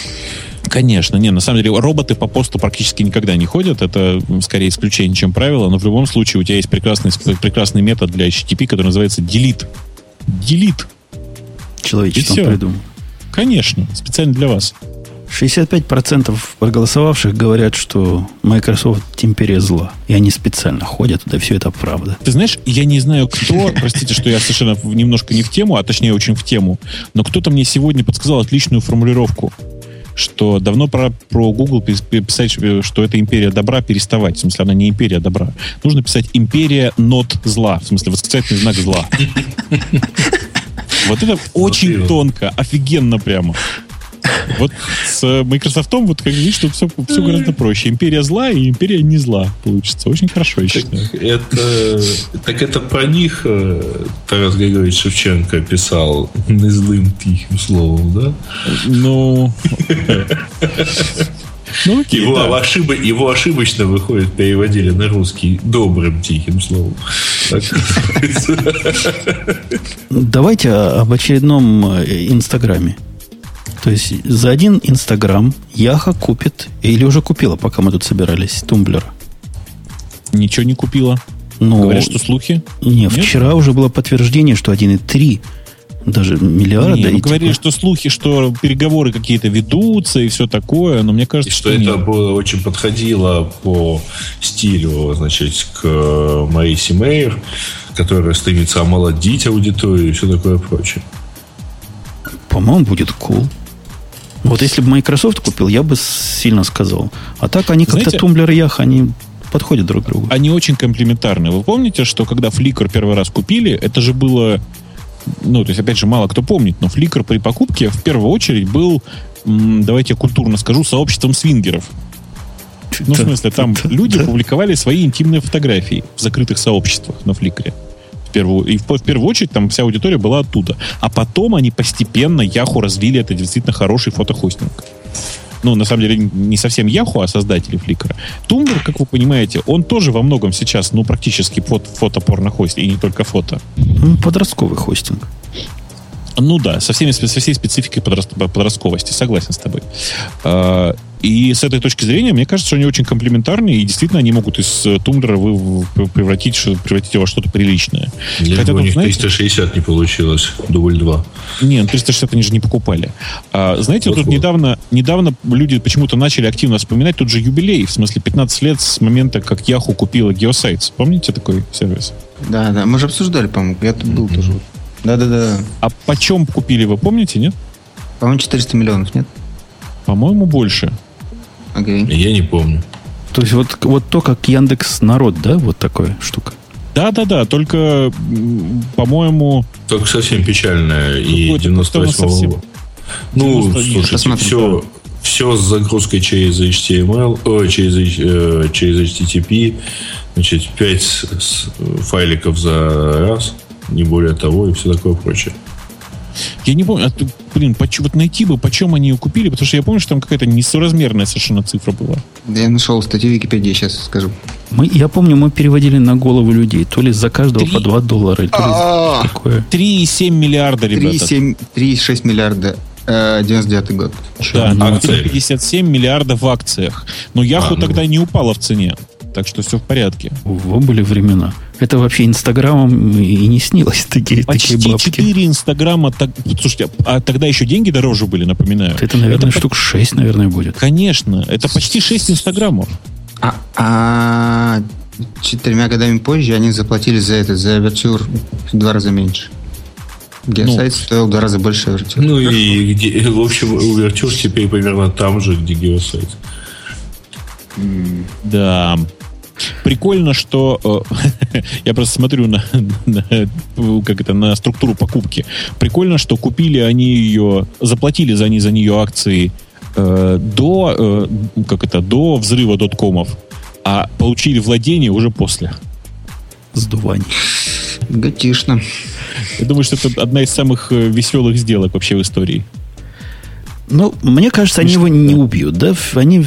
Конечно, не, на самом деле роботы по посту практически никогда не ходят, это скорее исключение, чем правило, но в любом случае у тебя есть прекрасный, прекрасный метод для HTTP, который называется delete. Delete. Человечество придумал. Конечно, специально для вас. 65% проголосовавших говорят, что Microsoft империя зла. И они специально ходят туда, все это правда. Ты знаешь, я не знаю, кто, простите, что я совершенно немножко не в тему, а точнее очень в тему, но кто-то мне сегодня подсказал отличную формулировку, что давно пора про Google пис- писать, что это империя добра, переставать. В смысле, она не империя добра. Нужно писать империя нот зла. В смысле, восклицательный знак зла. (laughs) Вот это очень тонко, офигенно прямо. Вот с Microsoft вот как видишь, тут все, все гораздо проще. Империя зла и империя не зла получится. Очень хорошо, я считаю. Это, так это про них э, Тарас Григорьевич Шевченко писал незлым тихим словом, да? Ну... Ну, окей, Его, да. ошибо- его ошибочно, выходит, переводили на русский добрым тихим словом. Так. Давайте об очередном э, Инстаграме. То есть за один Инстаграм Яха купит, или уже купила, пока мы тут собирались, тумблер. Ничего не купила. Ну, Говорят, что слухи. не, Нет? вчера уже было подтверждение, что 1,3 даже миллиарда. Не, ну, и говорили, типа- что слухи, что переговоры какие-то ведутся и все такое, но мне И кажется, что что, это нет. было очень подходило по стилю, значит, к Марисе Мейер, которая стремится омолодить аудиторию и все такое прочее. По-моему, будет cool. Вот если бы Microsoft купил, я бы сильно сказал. А так они как-то тумблер и Яха, они подходят друг к другу. Они очень комплементарны. Вы помните, что когда Flickr первый раз купили, это же было... Ну, то есть, опять же, мало кто помнит, но Flickr при покупке в первую очередь был, давайте я культурно скажу, сообществом свингеров. Ну, в смысле, там люди публиковали свои интимные фотографии в закрытых сообществах на Фликре. В первую, и в, в первую очередь там вся аудитория была оттуда. А потом они постепенно Яху развили это действительно хороший фотохостинг. Ну, на самом деле, не совсем Яху, а создатели Фликра. Тумблр, как вы понимаете, он тоже во многом сейчас, ну, практически фото, фото-порнохостинг, и не только фото. Ну, подростковый хостинг. Ну да, со, всеми, со всей спецификой подраст- подростковости, согласен с тобой. И с этой точки зрения, мне кажется, что они очень комплементарны, и действительно они могут из э, тумблера вы- превратить, что- превратить его во что-то приличное. Лишь Хотя бы у тут, них знаете- 360 не получилось, дубль 2. Не, ну 360 они же не покупали. А, знаете, вот тут Вот-вот. недавно, недавно люди почему-то начали активно вспоминать тот же юбилей, в смысле 15 лет с момента, как Yahoo купила Geosites. Помните такой сервис? Да, да, мы же обсуждали, по-моему, я тут был тоже. Да-да-да. А почем купили, вы помните, нет? По-моему, 400 миллионов, нет? По-моему, больше. Окей. Я не помню. То есть вот, вот то, как Яндекс Народ, да, вот такая штука. Да-да-да, только, м, по-моему, Только совсем печальная. И Какой-то 98 как-то совсем- Ну, 90 нет, слушайте, посмотрим, все, все с загрузкой через HTML, ой, через, э, через HTTP, значит, 5 файликов за раз, не более того, и все такое прочее. Я не помню, а, ты, блин, поч- вот найти бы, почем они ее купили, потому что я помню, что там какая-то несоразмерная совершенно цифра была. Да я нашел статью в Википедии, сейчас скажу. Мы, я помню, мы переводили на голову людей. То ли за каждого Три- по 2 доллара, то ли такое. 3,7 миллиарда, ребята. 3,7 3,6 миллиарда. э, 99 год. Да, А ну, цель? 57 миллиардов в акциях. Но Яху А, ну. тогда не упала в цене. Так что все в порядке. Во были времена. Это вообще Инстаграмом и не снилось такие, Почти такие бабки. 4 инстаграма. Так... Слушайте, а тогда еще деньги дороже были, напоминаю. Это, наверное, Это по- штук 6, наверное, будет. Конечно, это почти 6 инстаграмов. А, а четырьмя годами позже они заплатили за это, за Overture в два раза меньше. Geosite ну, стоил гораздо больше Overture. Ну и, где, в общем, Overture теперь примерно там же, где Geosite. Да. Прикольно, что э, (laughs) я просто смотрю на, на, как это, на структуру покупки. Прикольно, что купили они ее, заплатили за, они, за нее акции э, до, э, как это, до взрыва доткомов, а получили владение уже после. Сдувание. Гатишно. Я думаю, что это одна из самых э, веселых сделок вообще в истории. Ну, мне кажется, они его не убьют, да? Они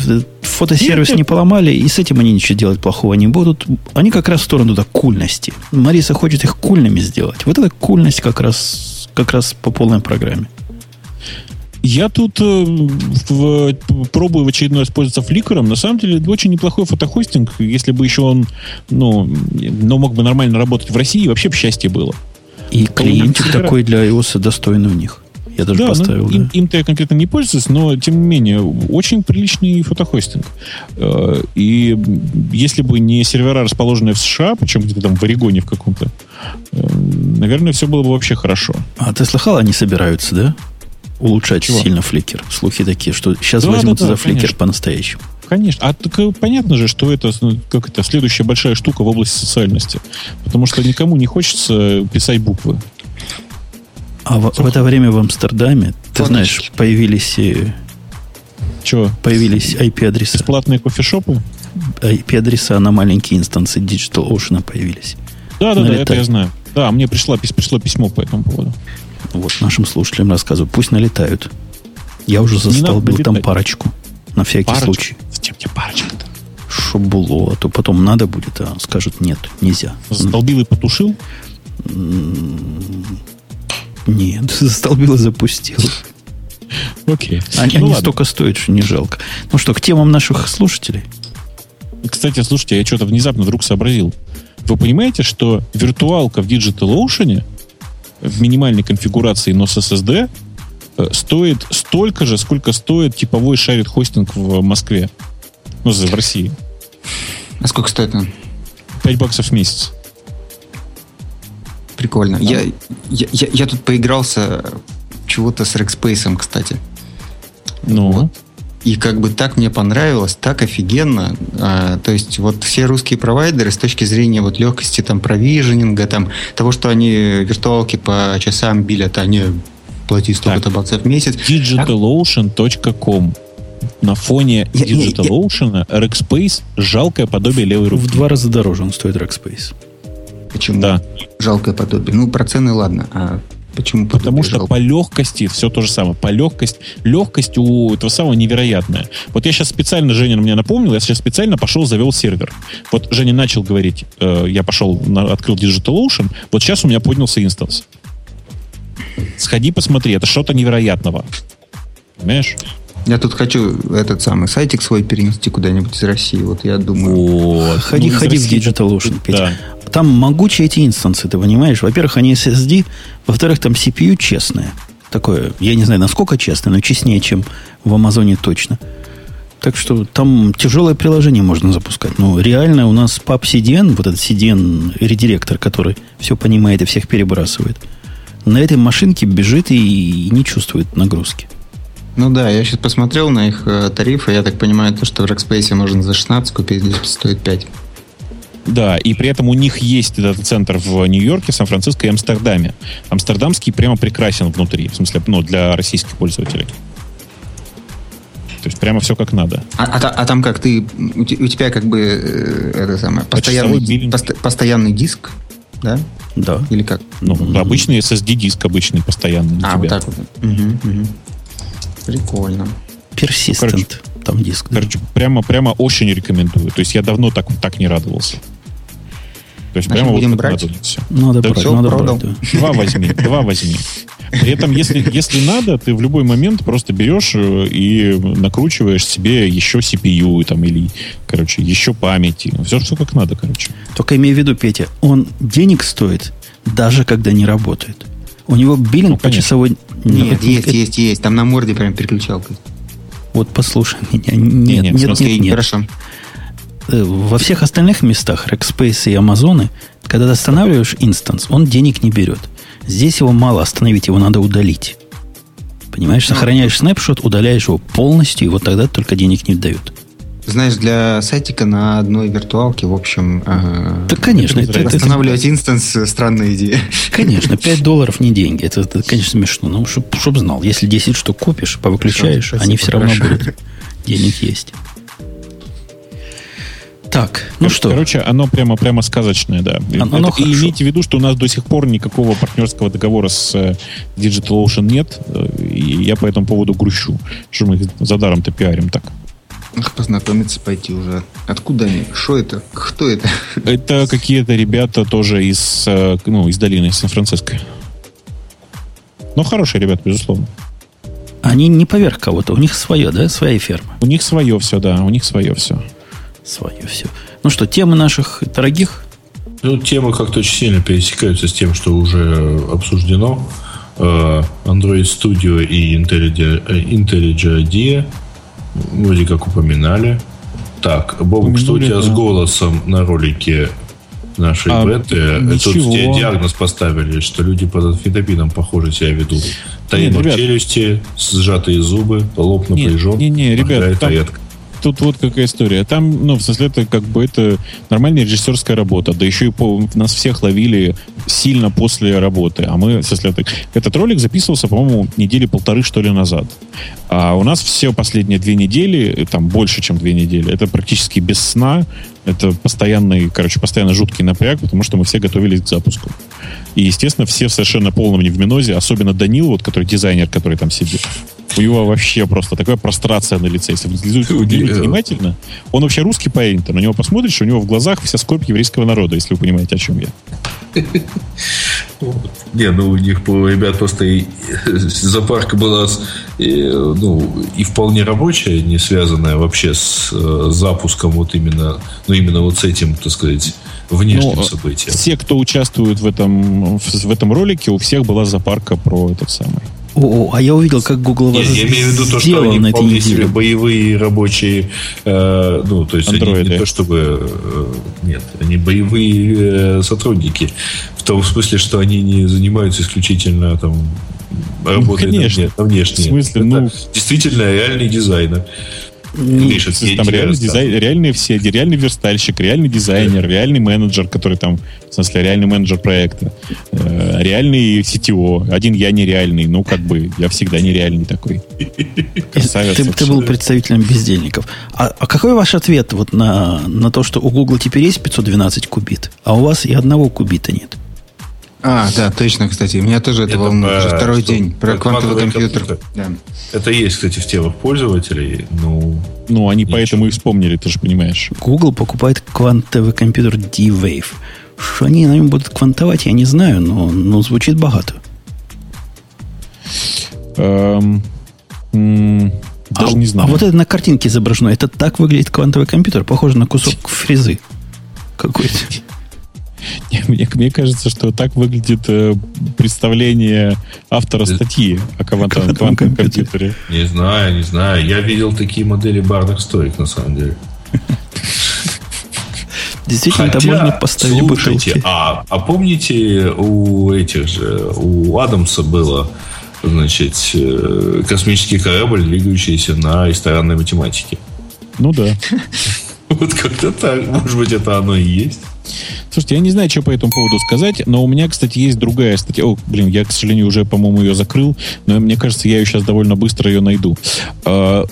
фотосервис не поломали, и с этим они ничего делать плохого не будут. Они как раз в сторону да, кульности. Мариса хочет их кульными сделать. Вот эта кульность как раз, как раз по полной программе. Я тут э, в, пробую в очередной раз пользоваться фликером. На самом деле, очень неплохой фотохостинг. Если бы еще он, ну, ну мог бы нормально работать в России, вообще бы счастье было. И клиентик такой для iOS достойный у них. Я даже да, поставил. Ну, да. им, то я конкретно не пользуюсь, но тем не менее, очень приличный фотохостинг. Э, и если бы не сервера, расположенные в США, причем где-то там в Орегоне в каком-то, э, наверное, все было бы вообще хорошо. А ты слыхал, они собираются, да? Улучшать Чего? сильно фликер. Слухи такие, что сейчас да, возьмутся да, да, за фликер по-настоящему. Конечно. А так, э, понятно же, что это ну, как это следующая большая штука в области социальности. Потому что никому не хочется писать буквы. А в, в это время в Амстердаме, ты знаешь, появились... Э, Чего? Появились IP-адреса. Бесплатные кофешопы? IP-адреса на маленькие инстанции Digital Ocean появились. Да, да, да, это я знаю. Да, мне пришло, пришло письмо по этому поводу. Вот нашим слушателям рассказываю. Пусть налетают. Я уже застолбил там парочку. На всякий парочку? случай. Зачем тебе парочка-то? Чтоб было, а то потом надо будет, а скажут нет, нельзя. Застолбил и потушил? Нет, (laughs) застолбил и запустил. Окей. Они, ну, они столько стоят, что не жалко. Ну что, к темам наших слушателей? Кстати, слушайте, я что-то внезапно вдруг сообразил. Вы понимаете, что виртуалка в DigitalOcean в минимальной конфигурации NOS SSD э, стоит столько же, сколько стоит типовой шарит хостинг в Москве. Ну, в России. А сколько стоит он? 5 баксов в месяц. Прикольно. Да. Я, я, я, я тут поигрался чего-то с Rackspace, кстати. Ну. Вот. И как бы так мне понравилось, так офигенно. А, то есть вот все русские провайдеры с точки зрения вот легкости там провиженинга, там того, что они виртуалки по часам билят, они плати столько-то баксов в месяц. digitalocean.com на фоне DigitalOcean Rackspace жалкое подобие левой руки. В два раза дороже он стоит Rackspace. Почему? Да. Жалкое подобие. Ну, про цены ладно, а Почему? Потому что по легкости все то же самое. По легкость, легкость у этого самого невероятная. Вот я сейчас специально, Женя мне напомнил, я сейчас специально пошел, завел сервер. Вот Женя начал говорить, э, я пошел, на, открыл DigitalOcean, вот сейчас у меня поднялся инстанс. Сходи, посмотри, это что-то невероятного. Понимаешь? Я тут хочу этот самый сайтик свой перенести куда-нибудь из России. Вот я думаю. Вот. Ходи, ну, ходи в DigitalOcean, Петя. Да там могучие эти инстансы, ты понимаешь? Во-первых, они SSD, во-вторых, там CPU честное. Такое, я не знаю, насколько честное, но честнее, чем в Амазоне точно. Так что там тяжелое приложение можно запускать. Но реально у нас PUB CDN, вот этот CDN редиректор, который все понимает и всех перебрасывает, на этой машинке бежит и не чувствует нагрузки. Ну да, я сейчас посмотрел на их э, тарифы, я так понимаю, то, что в Rackspace можно за 16 купить, здесь стоит 5. Да, и при этом у них есть этот центр в Нью-Йорке, Сан-Франциско и Амстердаме. Амстердамский прямо прекрасен внутри, в смысле, ну, для российских пользователей. То есть прямо все как надо. А, а, а там как ты, у тебя как бы э, это самое постоянный, пост, постоянный диск, да? Да. Или как? Ну, mm-hmm. обычный SSD диск обычный постоянный. А, вот так вот. Угу, угу. Прикольно. Короче, там диск. Короче, прямо, прямо очень рекомендую. То есть я давно так, так не радовался. То есть Значит, прямо будем вот брать? Надо, все. Надо да, брать, все, надо брать, да. Два возьми, два возьми. При этом, если, если надо, ты в любой момент просто берешь э, и накручиваешь себе еще CPU там, или, короче, еще памяти. Все, что как надо, короче. Только имей в виду, Петя, он денег стоит, даже когда не работает. У него биллинг ну, по часовой... Нет, есть, есть, есть. Там на морде прям переключалка. Вот послушай меня. Нет, нет, нет, нет, нет. Хорошо. Э, во всех остальных местах, Rackspace и Амазоны, когда ты останавливаешь инстанс, он денег не берет. Здесь его мало остановить, его надо удалить. Понимаешь, сохраняешь снапшот, удаляешь его полностью, и вот тогда только денег не дают. Знаешь, для сайтика на одной виртуалке, в общем... Э, да, конечно. Это, это, восстанавливать инстанс – странная идея. Конечно, 5 (laughs) долларов не деньги. Это, это конечно, смешно. Но чтобы чтоб знал, если 10 штук купишь, повыключаешь, Спасибо, они все равно будут. Денег есть. Так, ну что? Короче, оно прямо, прямо сказочное, да. Оно, оно и имейте в виду, что у нас до сих пор никакого партнерского договора с э, DigitalOcean нет. Э, и я по этому поводу грущу, что мы их за даром-то пиарим так. Ах, познакомиться пойти уже. Откуда они? Что это? Кто это? Это какие-то ребята тоже из, э, ну, из долины Сан-Франциско. Ну, хорошие ребята, безусловно. Они не поверх кого-то, у них свое, да, своя ферма. У них свое все, да, у них свое все. Свое все. Ну что, темы наших дорогих? Ну, темы как-то очень сильно пересекаются с тем, что уже обсуждено. Э, Android Studio и IntelliJ IDEA Вроде как упоминали. Так, Бобок, что у тебя да. с голосом на ролике нашей а, беты? Ничего. Тут тебе диагноз поставили, что люди под анфетамином, похоже, себя ведут. Таймер челюсти, сжатые зубы, лоб напряжен. Не, не, не ребят, там, тут вот какая история. Там, ну, в смысле, это как бы это нормальная режиссерская работа. Да еще и по, нас всех ловили сильно после работы. А мы, в смысле, это, этот ролик записывался, по-моему, недели полторы, что ли, назад. А у нас все последние две недели, там больше, чем две недели, это практически без сна. Это постоянный, короче, постоянно жуткий напряг, потому что мы все готовились к запуску. И, естественно, все в совершенно полном невминозе, особенно Данил, вот, который дизайнер, который там сидит. У него вообще просто такая прострация на лице. Если вы внимательно, он вообще русский парень, на него посмотришь, у него в глазах вся скорбь еврейского народа, если вы понимаете, о чем я. (laughs) Не, ну у них ребят просто и, (laughs) зоопарка была и, ну, и вполне рабочая, не связанная вообще с э, запуском вот именно, ну именно вот с этим, так сказать, внешним ну, событием. Все, кто участвует в этом, в, в этом ролике, у всех была запарка про этот самый о, а я увидел, как Google вас Я, я имею в виду то, что они вполне себе боевые рабочие, э, ну, то есть Android, они не то чтобы, э, нет, они боевые э, сотрудники, в том смысле, что они не занимаются исключительно там работой ну, конечно. на, на внешнее. В смысле, Это ну... действительно реальный дизайнер. Миша, там реальный дизайн, реальные все, реальный верстальщик, реальный дизайнер, реальный менеджер, который там, в смысле, реальный менеджер проекта, э, реальный CTO. Один я нереальный, ну, как бы, я всегда нереальный такой. (laughs) Красавец. Ты, ты был представителем бездельников. А, а какой ваш ответ вот на, на то, что у Google теперь есть 512 кубит, а у вас и одного кубита нет? А, да, точно, кстати. Меня тоже это, это волнует уже второй что, день. Про квантовый компьютер. компьютер. Да. Это есть, кстати, в темах пользователей. Ну, ну они ничего. поэтому и вспомнили, ты же понимаешь. Google покупает квантовый компьютер D-Wave. Что они на нем будут квантовать, я не знаю, но, но звучит богато. Эм, даже а, не знаю. А вот это на картинке изображено. Это так выглядит квантовый компьютер. Похоже на кусок фрезы какой-то. Мне, мне кажется, что так выглядит э, представление автора статьи о квантовом, квантовом компьютере. Не знаю, не знаю. Я видел такие модели барных стоек, на самом деле. Действительно, Хотя, там можно поставить слушайте, бутылки. А, а помните, у этих же, у Адамса было, значит, э, космический корабль, двигающийся на ресторанной математике? Ну да. (laughs) Вот как-то так. Может быть, это оно и есть. Слушайте, я не знаю, что по этому поводу сказать, но у меня, кстати, есть другая статья. О, блин, я, к сожалению, уже, по-моему, ее закрыл, но мне кажется, я ее сейчас довольно быстро ее найду. А,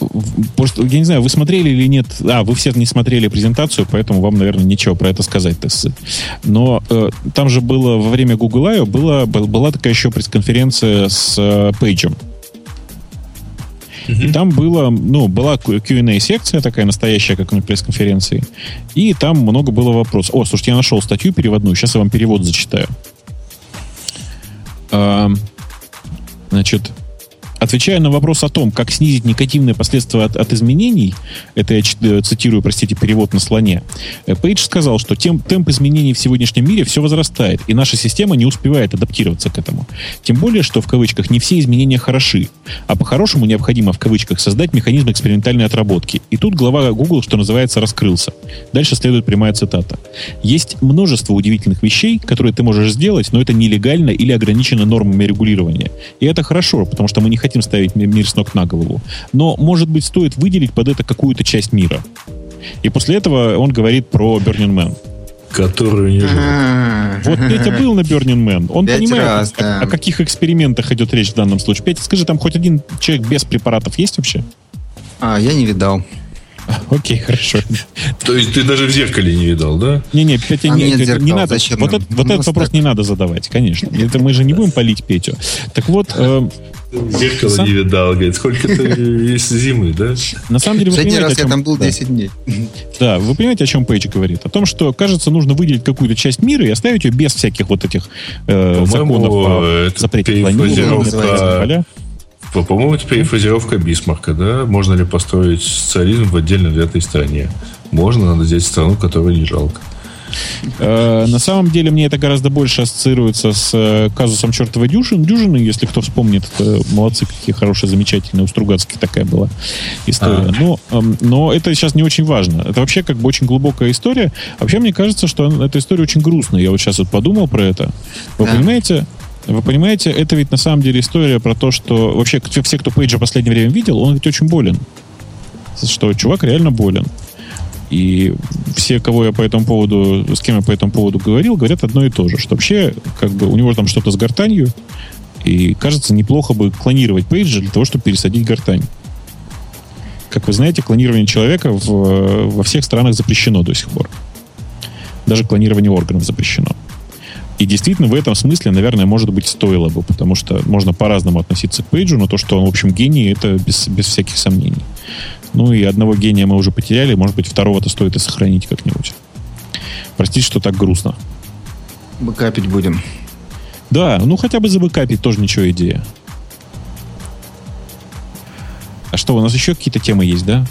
просто, я не знаю, вы смотрели или нет. А, вы все не смотрели презентацию, поэтому вам, наверное, нечего про это сказать. Но э, там же было во время Google I была, была такая еще пресс-конференция с э, Пейджем. И там было, ну, была Q&A-секция такая настоящая, как на пресс-конференции. И там много было вопросов. О, слушайте, я нашел статью переводную. Сейчас я вам перевод зачитаю. Значит, Отвечая на вопрос о том, как снизить негативные последствия от, от изменений, это я э, цитирую, простите, перевод на слоне, э, Пейдж сказал, что тем, темп изменений в сегодняшнем мире все возрастает, и наша система не успевает адаптироваться к этому. Тем более, что в кавычках не все изменения хороши, а по-хорошему необходимо в кавычках создать механизм экспериментальной отработки. И тут глава Google, что называется, раскрылся. Дальше следует прямая цитата. Есть множество удивительных вещей, которые ты можешь сделать, но это нелегально или ограничено нормами регулирования. И это хорошо, потому что мы не хотим хотим ставить мир с ног на голову. Но, может быть, стоит выделить под это какую-то часть мира. И после этого он говорит про Burning Man. Которую не Вот Петя был на Burning Man. Он Пять понимает, раз, о, да. о каких экспериментах идет речь в данном случае. Петя, скажи, там хоть один человек без препаратов есть вообще? А, я не видал. (laughs) Окей, хорошо. То есть ты даже в зеркале не видал, да? Не-не, Петя, а не, зеркало, не надо. Зачем вот, это, вот этот вопрос не надо задавать, конечно. Это мы же не будем полить Петю. Так вот, э, Зеркало Сам... не видал, говорит, сколько то есть зимы, да? На самом деле, вы Последний раз чем... я там был 10 дней. Да, вы понимаете, о чем Пейдж говорит? О том, что, кажется, нужно выделить какую-то часть мира и оставить ее без всяких вот этих э, законов о запрете планирования, по-моему, это перефразировка Бисмарка, да? Можно ли построить социализм в отдельно взятой стране? Можно, надо взять страну, которую не жалко. Э, на самом деле мне это гораздо больше ассоциируется с э, казусом чертовой дюжины, дюжины, если кто вспомнит, молодцы, какие хорошие, замечательные, у Стругацких такая была история. А. Но, эм, но это сейчас не очень важно. Это вообще как бы очень глубокая история. Вообще мне кажется, что эта история очень грустная. Я вот сейчас вот подумал про это. Вы понимаете, вы понимаете, это ведь на самом деле история про то, что вообще все, кто Пейджа в последнее время видел, он ведь очень болен. Что чувак реально болен. И все, кого я по этому поводу, с кем я по этому поводу говорил, говорят одно и то же, что вообще как бы у него там что-то с гортанью, и кажется, неплохо бы клонировать пейджи для того, чтобы пересадить гортань. Как вы знаете, клонирование человека в, во всех странах запрещено до сих пор. Даже клонирование органов запрещено. И действительно, в этом смысле, наверное, может быть, стоило бы, потому что можно по-разному относиться к Пейджу, но то, что он, в общем, гений, это без, без всяких сомнений. Ну и одного гения мы уже потеряли, может быть, второго-то стоит и сохранить как-нибудь. Простите, что так грустно. Бэкапить будем. Да, ну хотя бы забэкапить тоже ничего идея. А что, у нас еще какие-то темы есть, да?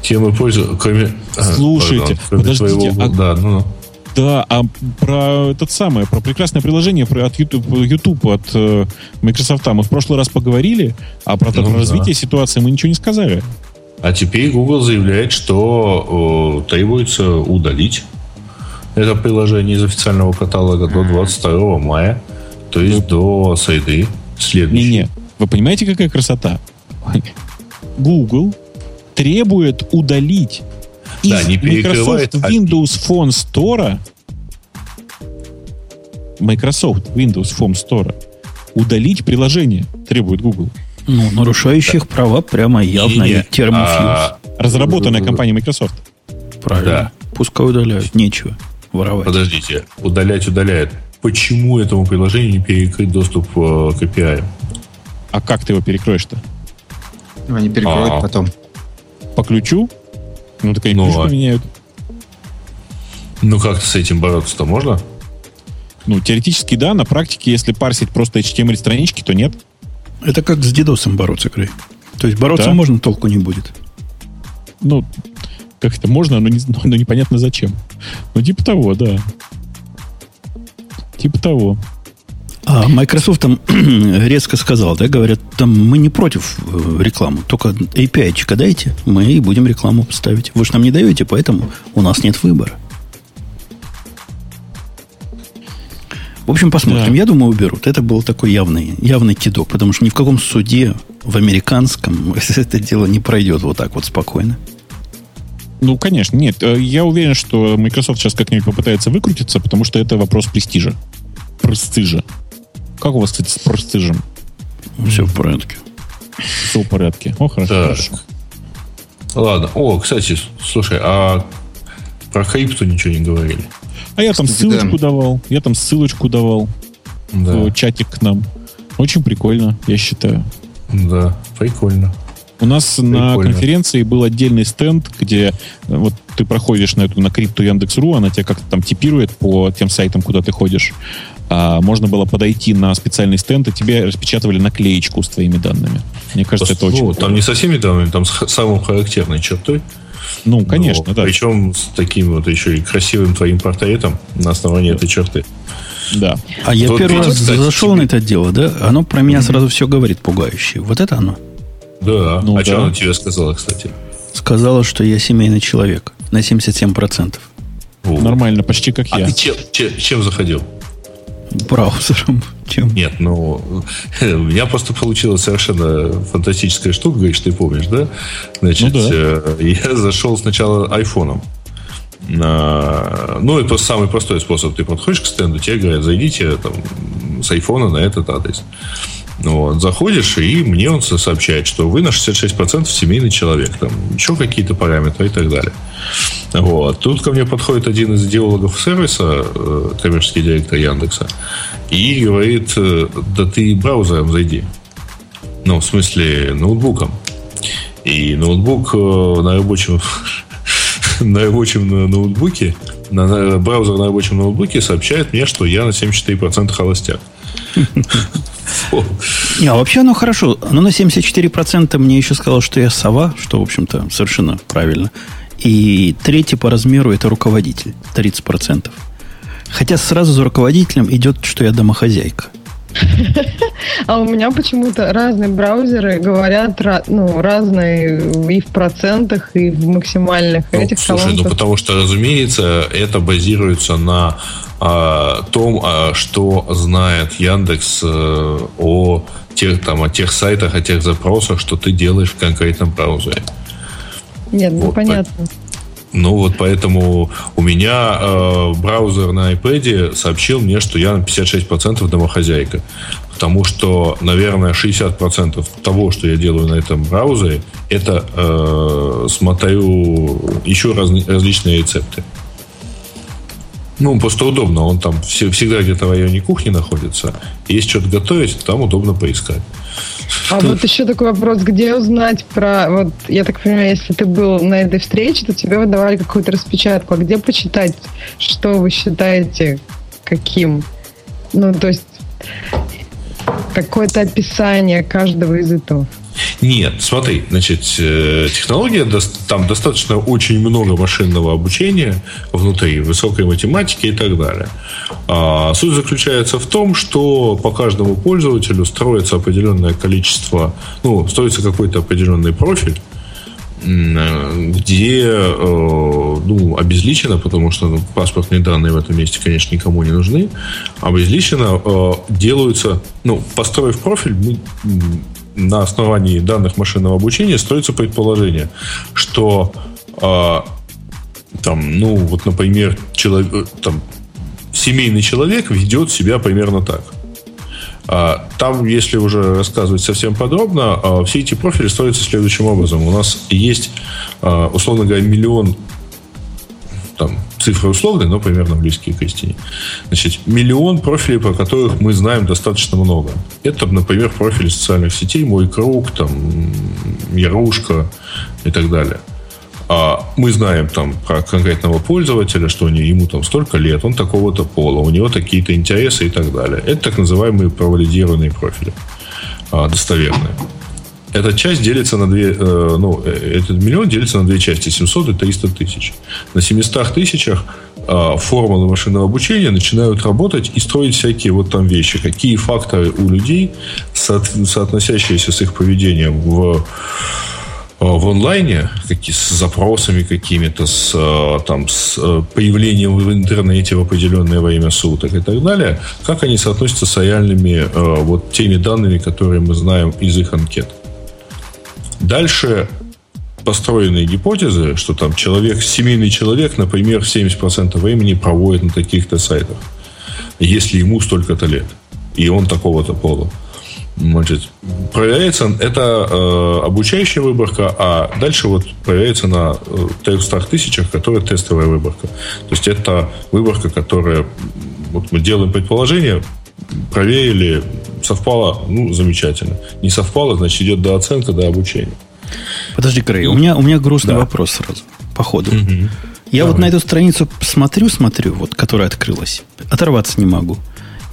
Темы пользы, кроме... Слушайте, а, подождите. Твоего, а, да, ну, да, а про этот самое, про прекрасное приложение про, от YouTube, YouTube от э, Microsoft мы в прошлый раз поговорили, а про, ну, про да. развитие ситуации мы ничего не сказали. А теперь Google заявляет, что э, требуется удалить это приложение из официального каталога до 22 мая, то есть ну, до среды следующей. Не-не, вы понимаете, какая красота? Google требует удалить да, не Microsoft Windows Phone Store Microsoft Windows Phone Store удалить приложение требует Google. Ну, нарушающих да. права прямо явно и термофьюз. А... Разработанная компания Microsoft. Правильно. Да. Пускай удаляют. Нечего воровать. Подождите. Удалять удаляют. Почему этому приложению не перекрыть доступ э, к API? А как ты его перекроешь-то? Они перекроют А-а-а. потом. По ключу? Ну, так они ну, а... поменяют. Ну, как с этим бороться-то можно? Ну, теоретически да, на практике, если парсить просто HTML-странички, то нет. Это как с дедосом бороться, Грей. То есть бороться да? можно, толку не будет. Ну, как это можно, но, не, (laughs) но непонятно зачем. Ну, типа того, да. Типа того. А Microsoft там (clears throat) резко сказал, да, говорят, там мы не против э, рекламы, только API дайте, мы и будем рекламу ставить. Вы же нам не даете, поэтому у нас нет выбора. В общем, посмотрим. Да. Я думаю, уберут. Это был такой явный, явный кидок, потому что ни в каком суде в американском (laughs) это дело не пройдет вот так вот спокойно. Ну, конечно, нет. Э, я уверен, что Microsoft сейчас как-нибудь попытается выкрутиться, потому что это вопрос престижа. Престижа. Как у вас, кстати, с престижем? Все в порядке. Все в порядке. О, хорошо. Хорошо. Ладно. О, кстати, слушай, а про крипту ничего не говорили. А я там ссылочку да. давал. Я там ссылочку давал да. в чатик к нам. Очень прикольно, я считаю. Да, прикольно. У нас Прикольно. на конференции был отдельный стенд, где э, вот ты проходишь на эту на крипту Яндекс.ру, она тебя как-то там типирует по тем сайтам, куда ты ходишь. А можно было подойти на специальный стенд, и тебе распечатывали наклеечку с твоими данными. Мне кажется, это очень... Ну, там не со всеми данными, там с самым характерной чертой. Ну, конечно, Но, да. Причем с таким вот еще и красивым твоим портретом на основании этой черты. Да. А я вот первый раз кстати, зашел тебе... на это дело, да? Оно про меня сразу все говорит пугающе. Вот это оно? Да. Ну, а да. что она тебе сказала, кстати? Сказала, что я семейный человек на 77%. О. Нормально, почти как а я. А ты чем, чем, чем заходил? Браузером. Чем? Нет, ну, (laughs) у меня просто получилась совершенно фантастическая штука, говоришь, ты помнишь, да? Значит, ну, да. Э, (laughs) я зашел сначала айфоном. Ну, это самый простой способ. Ты подходишь к стенду, тебе говорят, зайдите там, с айфона на этот адрес. Вот, заходишь, и мне он сообщает, что вы на 66% семейный человек, там еще какие-то параметры и так далее. Вот. Тут ко мне подходит один из идеологов сервиса, э, коммерческий директор Яндекса, и говорит, э, да ты браузером зайди. Ну, в смысле, ноутбуком. И ноутбук э, на рабочем (laughs) на рабочем ноутбуке, на, на, браузер на рабочем ноутбуке сообщает мне, что я на 74% холостяк. Не, а вообще оно хорошо. Оно на 74% мне еще сказал, что я сова, что, в общем-то, совершенно правильно. И третий по размеру это руководитель, 30%. Хотя сразу за руководителем идет, что я домохозяйка. А у меня почему-то разные браузеры говорят ну, разные и в процентах, и в максимальных ну, этих Слушай, колонках. ну потому что, разумеется, это базируется на а, том, что знает Яндекс а, о тех, там, о тех сайтах, о тех запросах, что ты делаешь в конкретном браузере. Нет, ну вот, понятно. Ну вот поэтому у меня э, браузер на iPad сообщил мне, что я на 56% домохозяйка. Потому что, наверное, 60% того, что я делаю на этом браузере, это э, смотрю еще раз, различные рецепты. Ну, просто удобно. Он там всегда где-то в районе кухни находится. Если что-то готовить, там удобно поискать. А вот еще такой вопрос, где узнать про... Вот, я так понимаю, если ты был на этой встрече, то тебе выдавали какую-то распечатку. А где почитать, что вы считаете каким? Ну, то есть какое-то описание каждого из этого. Нет, смотри, значит, э, технология, там достаточно очень много машинного обучения внутри, высокой математики и так далее. А суть заключается в том, что по каждому пользователю строится определенное количество, ну, строится какой-то определенный профиль, где э, ну, обезличено, потому что ну, паспортные данные в этом месте, конечно, никому не нужны, обезличено э, делаются, ну, построив профиль, на основании данных машинного обучения строится предположение, что э, там, ну, вот, например, человек, там, семейный человек ведет себя примерно так. А, там, если уже рассказывать совсем подробно, а, все эти профили строятся следующим образом. У нас есть, условно говоря, миллион там, цифры условные, но примерно близкие к истине. Значит, миллион профилей, про которых мы знаем достаточно много. Это, например, профили социальных сетей, мой круг, там, Ярушка и так далее. А мы знаем там про конкретного пользователя, что ему там столько лет, он такого-то пола, у него такие-то интересы и так далее. Это так называемые провалидированные профили, а, достоверные. Эта часть делится на две, э, ну, э, этот миллион делится на две части, 700 и 300 тысяч. На 700 тысячах э, формулы машинного обучения начинают работать и строить всякие вот там вещи. Какие факторы у людей, соотносящиеся с их поведением в в онлайне, какие, с запросами какими-то, с, там, с появлением в интернете в определенное время суток и так далее, как они соотносятся с реальными вот теми данными, которые мы знаем из их анкет. Дальше построенные гипотезы, что там человек, семейный человек, например, 70% времени проводит на таких-то сайтах, если ему столько-то лет, и он такого-то пола. Значит, проверяется, это э, обучающая выборка, а дальше вот проверяется на э, 300 тысячах, которая тестовая выборка. То есть это выборка, которая, вот мы делаем предположение, проверили, совпало, ну, замечательно. Не совпало, значит, идет до оценка, до обучения. Подожди, Крей, у меня, у меня грустный да. вопрос сразу, по ходу. Угу. Я Давай. вот на эту страницу смотрю, смотрю, вот, которая открылась. Оторваться не могу.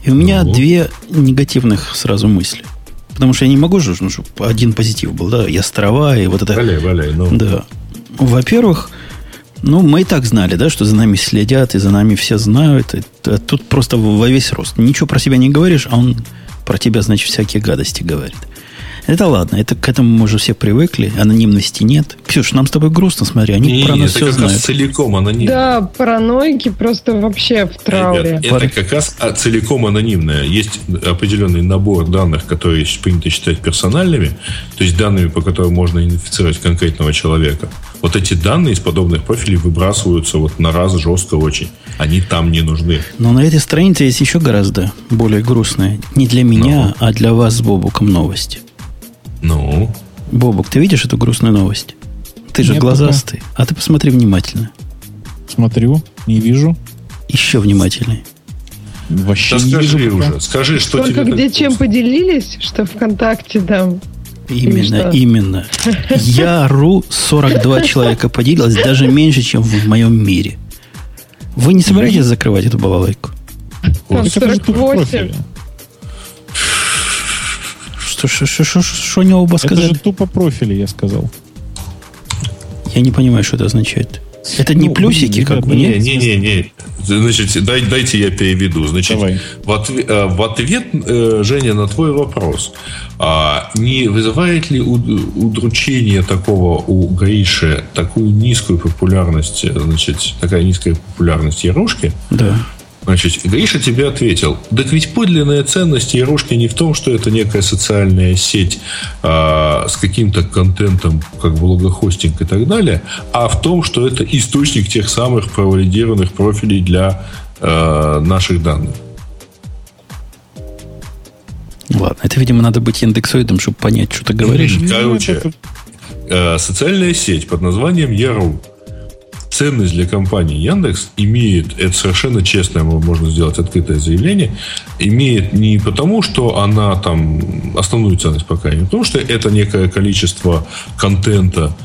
И у меня ну. две негативных сразу мысли. Потому что я не могу же, ну, чтобы один позитив был, да, и острова, и вот это... Валяй, валяй, ну. Да. Во-первых, ну, мы и так знали, да, что за нами следят, и за нами все знают. И, а тут просто во весь рост. Ничего про себя не говоришь, а он про тебя, значит, всякие гадости говорит. Это ладно, это к этому мы уже все привыкли, анонимности нет. Ксюш, нам с тобой грустно, смотри, они не, про нас это все как знают. Раз целиком анонимно. Да, паранойки просто вообще в трауре. Ребят, это как раз а, целиком анонимное. Есть определенный набор данных, которые принято считать персональными, то есть данными, по которым можно идентифицировать конкретного человека. Вот эти данные из подобных профилей выбрасываются вот на раз жестко очень. Они там не нужны. Но на этой странице есть еще гораздо более грустные. Не для меня, Но. а для вас с Бобуком новости. Ну? Бобок, ты видишь эту грустную новость? Ты же Нет, глазастый. Пока. А ты посмотри внимательно. Смотрю, не вижу. Еще внимательней. Вообще да не скажи вижу уже. Скажи, что Только тебе где чем поделились, что ВКонтакте там Именно, именно. Я ру 42 человека поделилось, даже меньше, чем в моем мире. Вы не собираетесь закрывать эту балалайку? Там 48. Что, что, что, что они оба сказали? Это же тупо профили, я сказал. Я не понимаю, что это означает. Это не ну, плюсики, не, как бы, нет? Не, не, не. Значит, дай, дайте я переведу. Значит, Давай. В, ответ, э, в ответ, э, Женя, на твой вопрос, а не вызывает ли удручение такого у Гриши такую низкую популярность, значит, такая низкая популярность Ярушки? Да. Значит, Гриша тебе ответил, так ведь подлинная ценность Ярушки не в том, что это некая социальная сеть а, с каким-то контентом, как блогохостинг и так далее, а в том, что это источник тех самых провалидированных профилей для а, наших данных. Ладно, это, видимо, надо быть индексоидом, чтобы понять, что ты говоришь. Короче, а, социальная сеть под названием Яру ценность для компании Яндекс имеет, это совершенно честное, можно сделать открытое заявление, имеет не потому, что она там основную ценность пока, не потому, что это некое количество контента,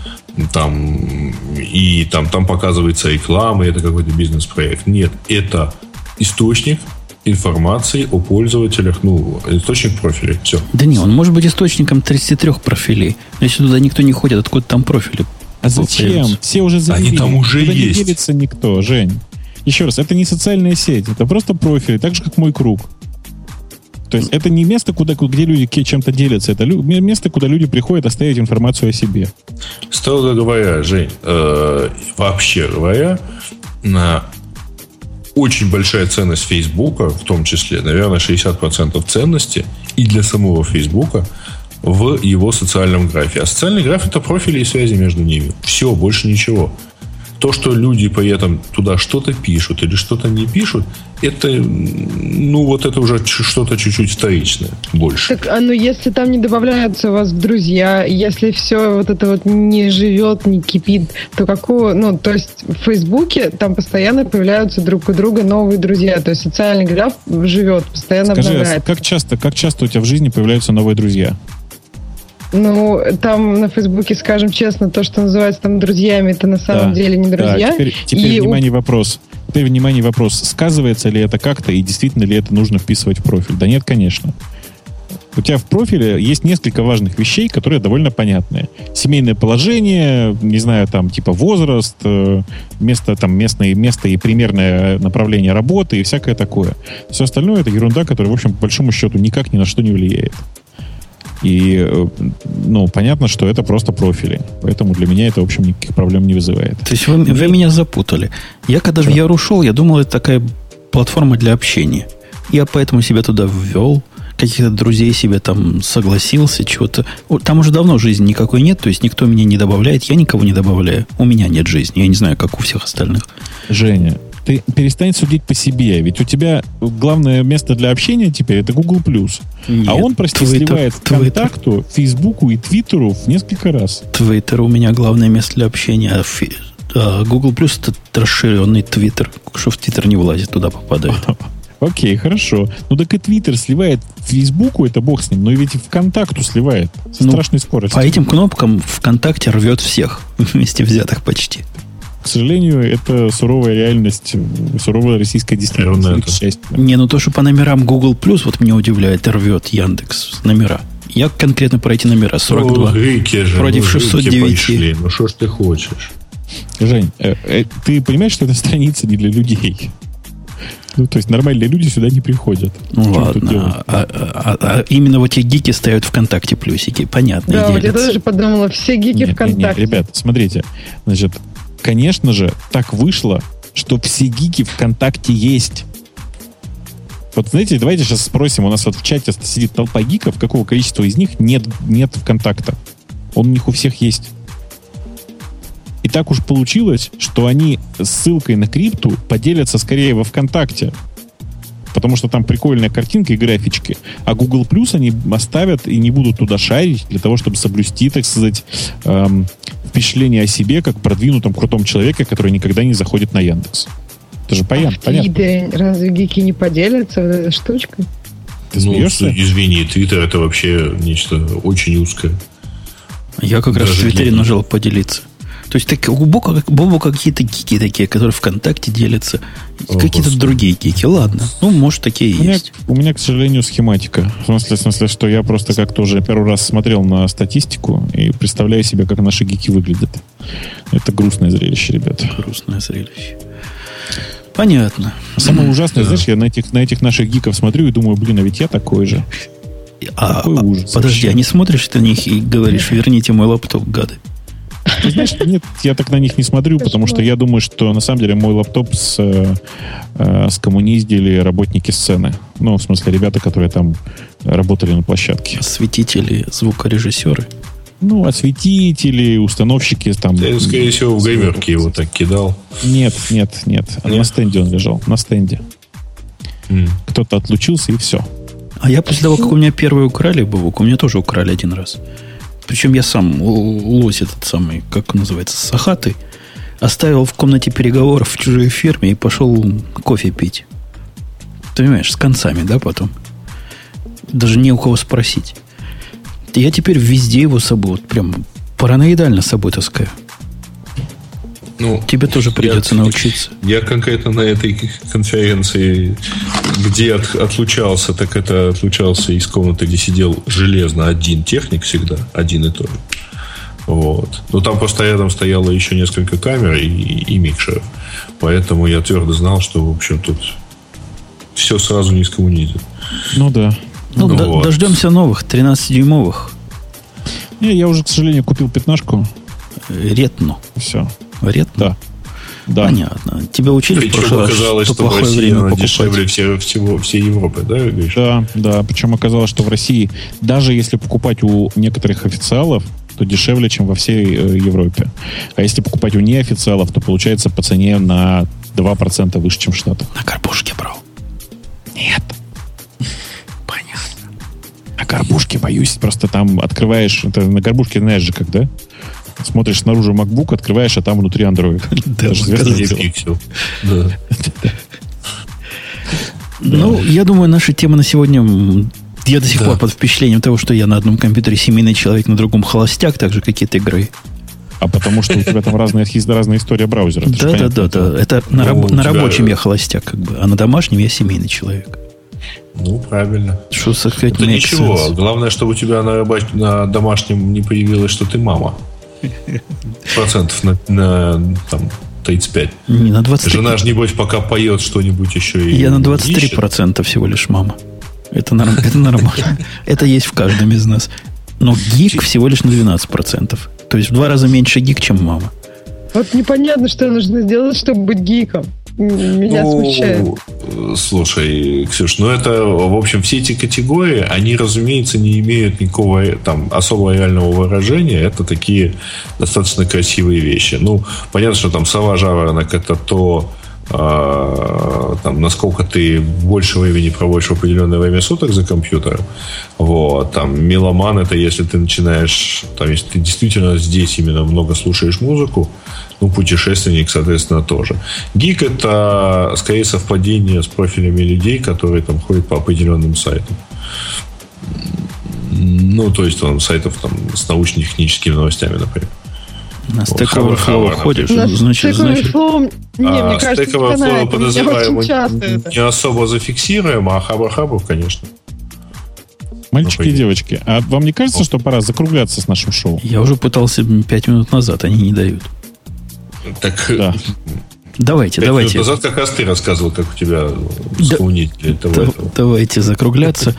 там, и там, там показывается реклама, это какой-то бизнес-проект. Нет, это источник информации о пользователях, ну, источник профилей. Все. Да не, он может быть источником 33 профилей. Если туда никто не ходит, откуда там профили а зачем? Все уже заявили. Они там уже Туда есть. не делится никто, Жень. Еще раз, это не социальная сеть, это просто профили, так же, как мой круг. То есть это не место, куда, где люди чем-то делятся, это место, куда люди приходят оставить информацию о себе. Строго говоря, Жень, э, вообще говоря, на очень большая ценность Фейсбука, в том числе, наверное, 60% ценности и для самого Фейсбука в его социальном графе. А социальный граф это профили и связи между ними. Все, больше ничего. То, что люди при этом туда что-то пишут или что-то не пишут, это, ну, вот это уже что-то чуть-чуть вторичное, больше. Так, а ну, если там не добавляются у вас друзья, если все вот это вот не живет, не кипит, то какого, ну, то есть в Фейсбуке там постоянно появляются друг у друга новые друзья, то есть социальный граф живет, постоянно Скажи, обновляется. как часто, как часто у тебя в жизни появляются новые друзья? Ну, там на Фейсбуке, скажем честно, то, что называется там друзьями, это на самом да, деле не друзья. Да, теперь, теперь и внимание, у... вопрос. Теперь, внимание, вопрос. Сказывается ли это как-то и действительно ли это нужно вписывать в профиль? Да нет, конечно. У тебя в профиле есть несколько важных вещей, которые довольно понятные. Семейное положение, не знаю, там, типа возраст, э, место, там, местное место и примерное направление работы и всякое такое. Все остальное это ерунда, которая, в общем, по большому счету никак ни на что не влияет. И, э, ну, понятно, что это просто профили. Поэтому для меня это, в общем, никаких проблем не вызывает. То есть вы, вы меня запутали. Я когда что? в Яр ушел, я думал, это такая платформа для общения. Я поэтому себя туда ввел, каких-то друзей себе там согласился, чего-то. Там уже давно жизни никакой нет, то есть никто меня не добавляет, я никого не добавляю. У меня нет жизни, я не знаю, как у всех остальных. Женя, ты перестань судить по себе. Ведь у тебя главное место для общения теперь это Google+. Нет, а он, прости, Twitter, сливает ВКонтакту, Фейсбуку и Твиттеру в несколько раз. Твиттер у меня главное место для общения. А, а Google Plus это расширенный Твиттер. Что в Твиттер не влазит, туда попадает. (laughs) Окей, хорошо. Ну так и Твиттер сливает Фейсбуку, это бог с ним, но ведь и ВКонтакту сливает со ну, страшной скоростью. По этим кнопкам ВКонтакте рвет всех (laughs) вместе взятых почти. К сожалению, это суровая реальность, суровая российская действительность. Не, ну то, что по номерам Google Plus, вот меня удивляет, рвет Яндекс номера. Я конкретно про эти номера 42 ну, же, против ну, 609. Пошли. Ну что ж ты хочешь? Жень, э, э, ты понимаешь, что эта страница не для людей? Ну, то есть нормальные люди сюда не приходят. Ну ладно. А, а, а, а именно вот эти гики ставят ВКонтакте плюсики. Понятно. Да, вот я тоже подумала, все гики нет, ВКонтакте. Нет, нет, ребят, смотрите. Значит, конечно же, так вышло, что все гики ВКонтакте есть. Вот знаете, давайте сейчас спросим, у нас вот в чате сидит толпа гиков, какого количества из них нет, нет ВКонтакта? Он у них у всех есть. И так уж получилось, что они ссылкой на крипту поделятся скорее во ВКонтакте. Потому что там прикольная картинка и графички. А Google Plus они оставят и не будут туда шарить для того, чтобы соблюсти, так сказать, эм, впечатление о себе как продвинутом крутом человеке, который никогда не заходит на Яндекс. Это же понятно. А в разве гики не поделятся вот этой штучкой? Ты смеешься? Ну, извини, Твиттер это вообще нечто очень узкое. Я как Даже раз в Твиттере нажал поделиться. То есть так, Бока, Боба какие-то гики такие, которые ВКонтакте делятся. Какие-то другие гики. Ладно. Ну, может, такие у меня, есть. У меня, к сожалению, схематика. В смысле, в смысле, что я просто как-то уже первый раз смотрел на статистику и представляю себе, как наши гики выглядят. Это грустное зрелище, ребята. Грустное зрелище. Понятно. Самое ужасное, да. знаешь, я на этих, на этих наших гиков смотрю и думаю, блин, а ведь я такой же. А, Какой ужас подожди, вообще. а не смотришь ты на них и говоришь, верните мой лаптоп, гады? Ты знаешь, нет, я так на них не смотрю, потому что я думаю, что на самом деле мой лаптоп с, э, скоммуниздили работники сцены. Ну, в смысле, ребята, которые там работали на площадке. Осветители, звукорежиссеры. Ну, осветители, установщики там. Ты, скорее всего, в геймерке его так кидал. Нет, нет, нет. нет? На стенде он лежал. На стенде. Mm. Кто-то отлучился и все. А я после того, как у меня первый украли бывук, у меня тоже украли один раз. Причем я сам лось этот самый, как называется, сахатый, оставил в комнате переговоров в чужой ферме и пошел кофе пить. Ты понимаешь, с концами, да, потом? Даже не у кого спросить. Я теперь везде его с собой, вот прям параноидально с собой таскаю. Ну, Тебе тоже придется я, научиться. Я конкретно на этой конференции, где от, отлучался, так это отлучался из комнаты, где сидел железно один техник всегда, один и тот же. Вот. Но там просто рядом стояло еще несколько камер и, и микшеров. Поэтому я твердо знал, что, в общем, тут все сразу не скоммунизит. Ну да. Ну, ну вот. дождемся новых, 13-дюймовых. Не, я уже, к сожалению, купил пятнашку. Ретно. Все. Ретно? Да. Да. Понятно. Тебя учили Причем в прошлый раз, оказалось, что, что плохое в России время она дешевле всего, всего, всей Европы, да, Гриш? Да, да. Причем оказалось, что в России, даже если покупать у некоторых официалов, то дешевле, чем во всей э, Европе. А если покупать у неофициалов, то получается по цене на 2% выше, чем в Штатах. На горбушке брал? Нет. Понятно. На горбушке боюсь, просто там открываешь, это на горбушке знаешь же как, да? Смотришь снаружи MacBook, открываешь, а там внутри Android. (laughs) Да, Ну, я думаю, наша тема на сегодня... Я до сих пор под впечатлением того, что я на одном компьютере семейный человек, на другом холостяк, так же какие-то игры. А потому что у тебя там разная, есть разная история браузера. Да, да, да, да. Это на, раб, на рабочем я холостяк, как бы, а на домашнем я семейный человек. Ну, правильно. Что сказать, Это ничего. Sense. Главное, чтобы у тебя на, на домашнем не появилось, что ты мама. Процентов на, на там, 35. Не, на 23. Жена же, небось, пока поет что-нибудь еще и Я на 23% ищет. процента всего лишь мама. Это, норм, это нормально. (laughs) Это есть в каждом из нас. Но гик всего лишь на 12%. То есть в два раза меньше гик, чем мама. Вот непонятно, что нужно сделать, чтобы быть гиком меня ну, смущает. Слушай, Ксюш, ну это, в общем, все эти категории, они, разумеется, не имеют никакого там особого реального выражения. Это такие достаточно красивые вещи. Ну, понятно, что там сова жаворонок это то, там, насколько ты больше времени проводишь в определенное время суток за компьютером. Вот, там, меломан это если ты начинаешь, там, если ты действительно здесь именно много слушаешь музыку, ну, путешественник, соответственно, тоже. Гик это скорее совпадение с профилями людей, которые там ходят по определенным сайтам. Ну, то есть, там, сайтов там, с научно-техническими новостями, например. На Stack Overflow ходишь, на значит, значит... Overflow, не, а, мне кажется, Stack Overflow подозреваем не особо зафиксируем, а Хабр Хабр, конечно. Мальчики ну, и девочки, а вам не кажется, что пора закругляться с нашим шоу? Я уже пытался пять минут назад, они не дают. Так да. Давайте, давайте. назад как раз ты рассказывал, как у тебя исполнитель да, этого, этого. Давайте закругляться.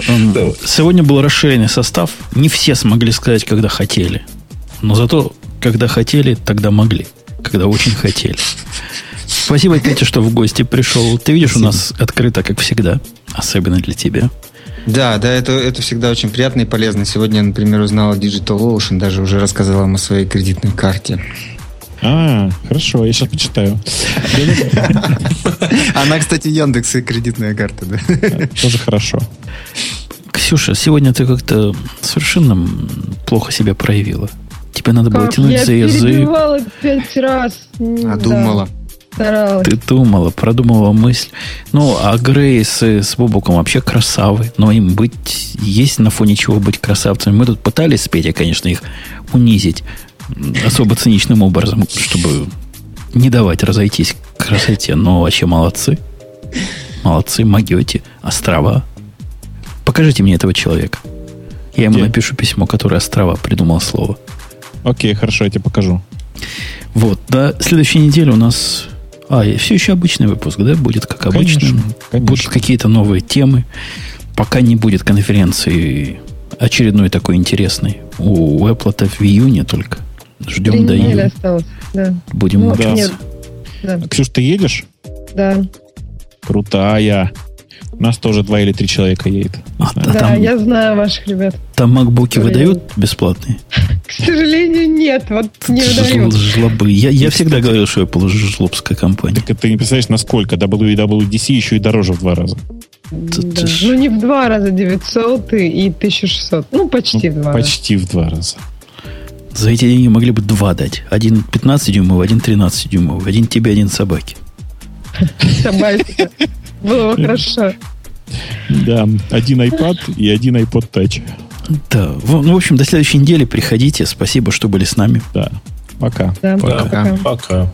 Сегодня был расширенный состав. Не все смогли сказать, когда хотели. Но зато, когда хотели, тогда могли. Когда очень хотели. Спасибо, Петя, что в гости пришел. Ты видишь, Спасибо. у нас открыто, как всегда. Особенно для тебя. Да, да, это, это всегда очень приятно и полезно. Сегодня я, например, узнал о Digital Ocean, даже уже рассказал вам о своей кредитной карте. А, хорошо, я сейчас почитаю. (laughs) Она, кстати, Яндекс и кредитная карта, да. Тоже хорошо. Ксюша, сегодня ты как-то совершенно плохо себя проявила. Тебе надо было тянуть за язык. Я пять раз. А думала. Старалась. Ты думала, продумывала мысль. Ну, а Грейс с Бобуком вообще красавы. Но им быть, есть на фоне чего быть красавцами. Мы тут пытались с Петей, конечно, их унизить особо циничным образом, чтобы не давать разойтись к красоте. Но вообще молодцы. Молодцы, могете. Острова. Покажите мне этого человека. Я ему Где? напишу письмо, которое острова придумал слово. Окей, хорошо, я тебе покажу. Вот, до следующей недели у нас... А, все еще обычный выпуск, да? Будет как обычно. Конечно, конечно. Будут какие-то новые темы. Пока не будет конференции очередной такой интересной. У Apple-то в июне только. Ждем до июня. осталось, да. Будем ну, мучиться. Да. Ксюш, ты едешь? Да. Крутая. У нас тоже два или три человека едет. А, да, там, я знаю ваших ребят. Там макбуки выдают бесплатные? (laughs) К сожалению, нет. Вот не выдают. Жлобы. Я, я всегда говорил, что Apple жлобская компания. Так ты не представляешь, насколько WWDC еще и дороже в два раза. Да. Ну, не в два раза 900 и 1600. Ну, почти ну, в два Почти раза. в два раза. За эти деньги могли бы два дать. Один 15 дюймовый, один 13 дюймовый. Один тебе, один собаке. (laughs) Собаке. Было бы (laughs) хорошо. Да, один iPad и один iPod Touch. Да, ну, в общем, до следующей недели приходите. Спасибо, что были с нами. Да, пока. Да, пока. пока. пока.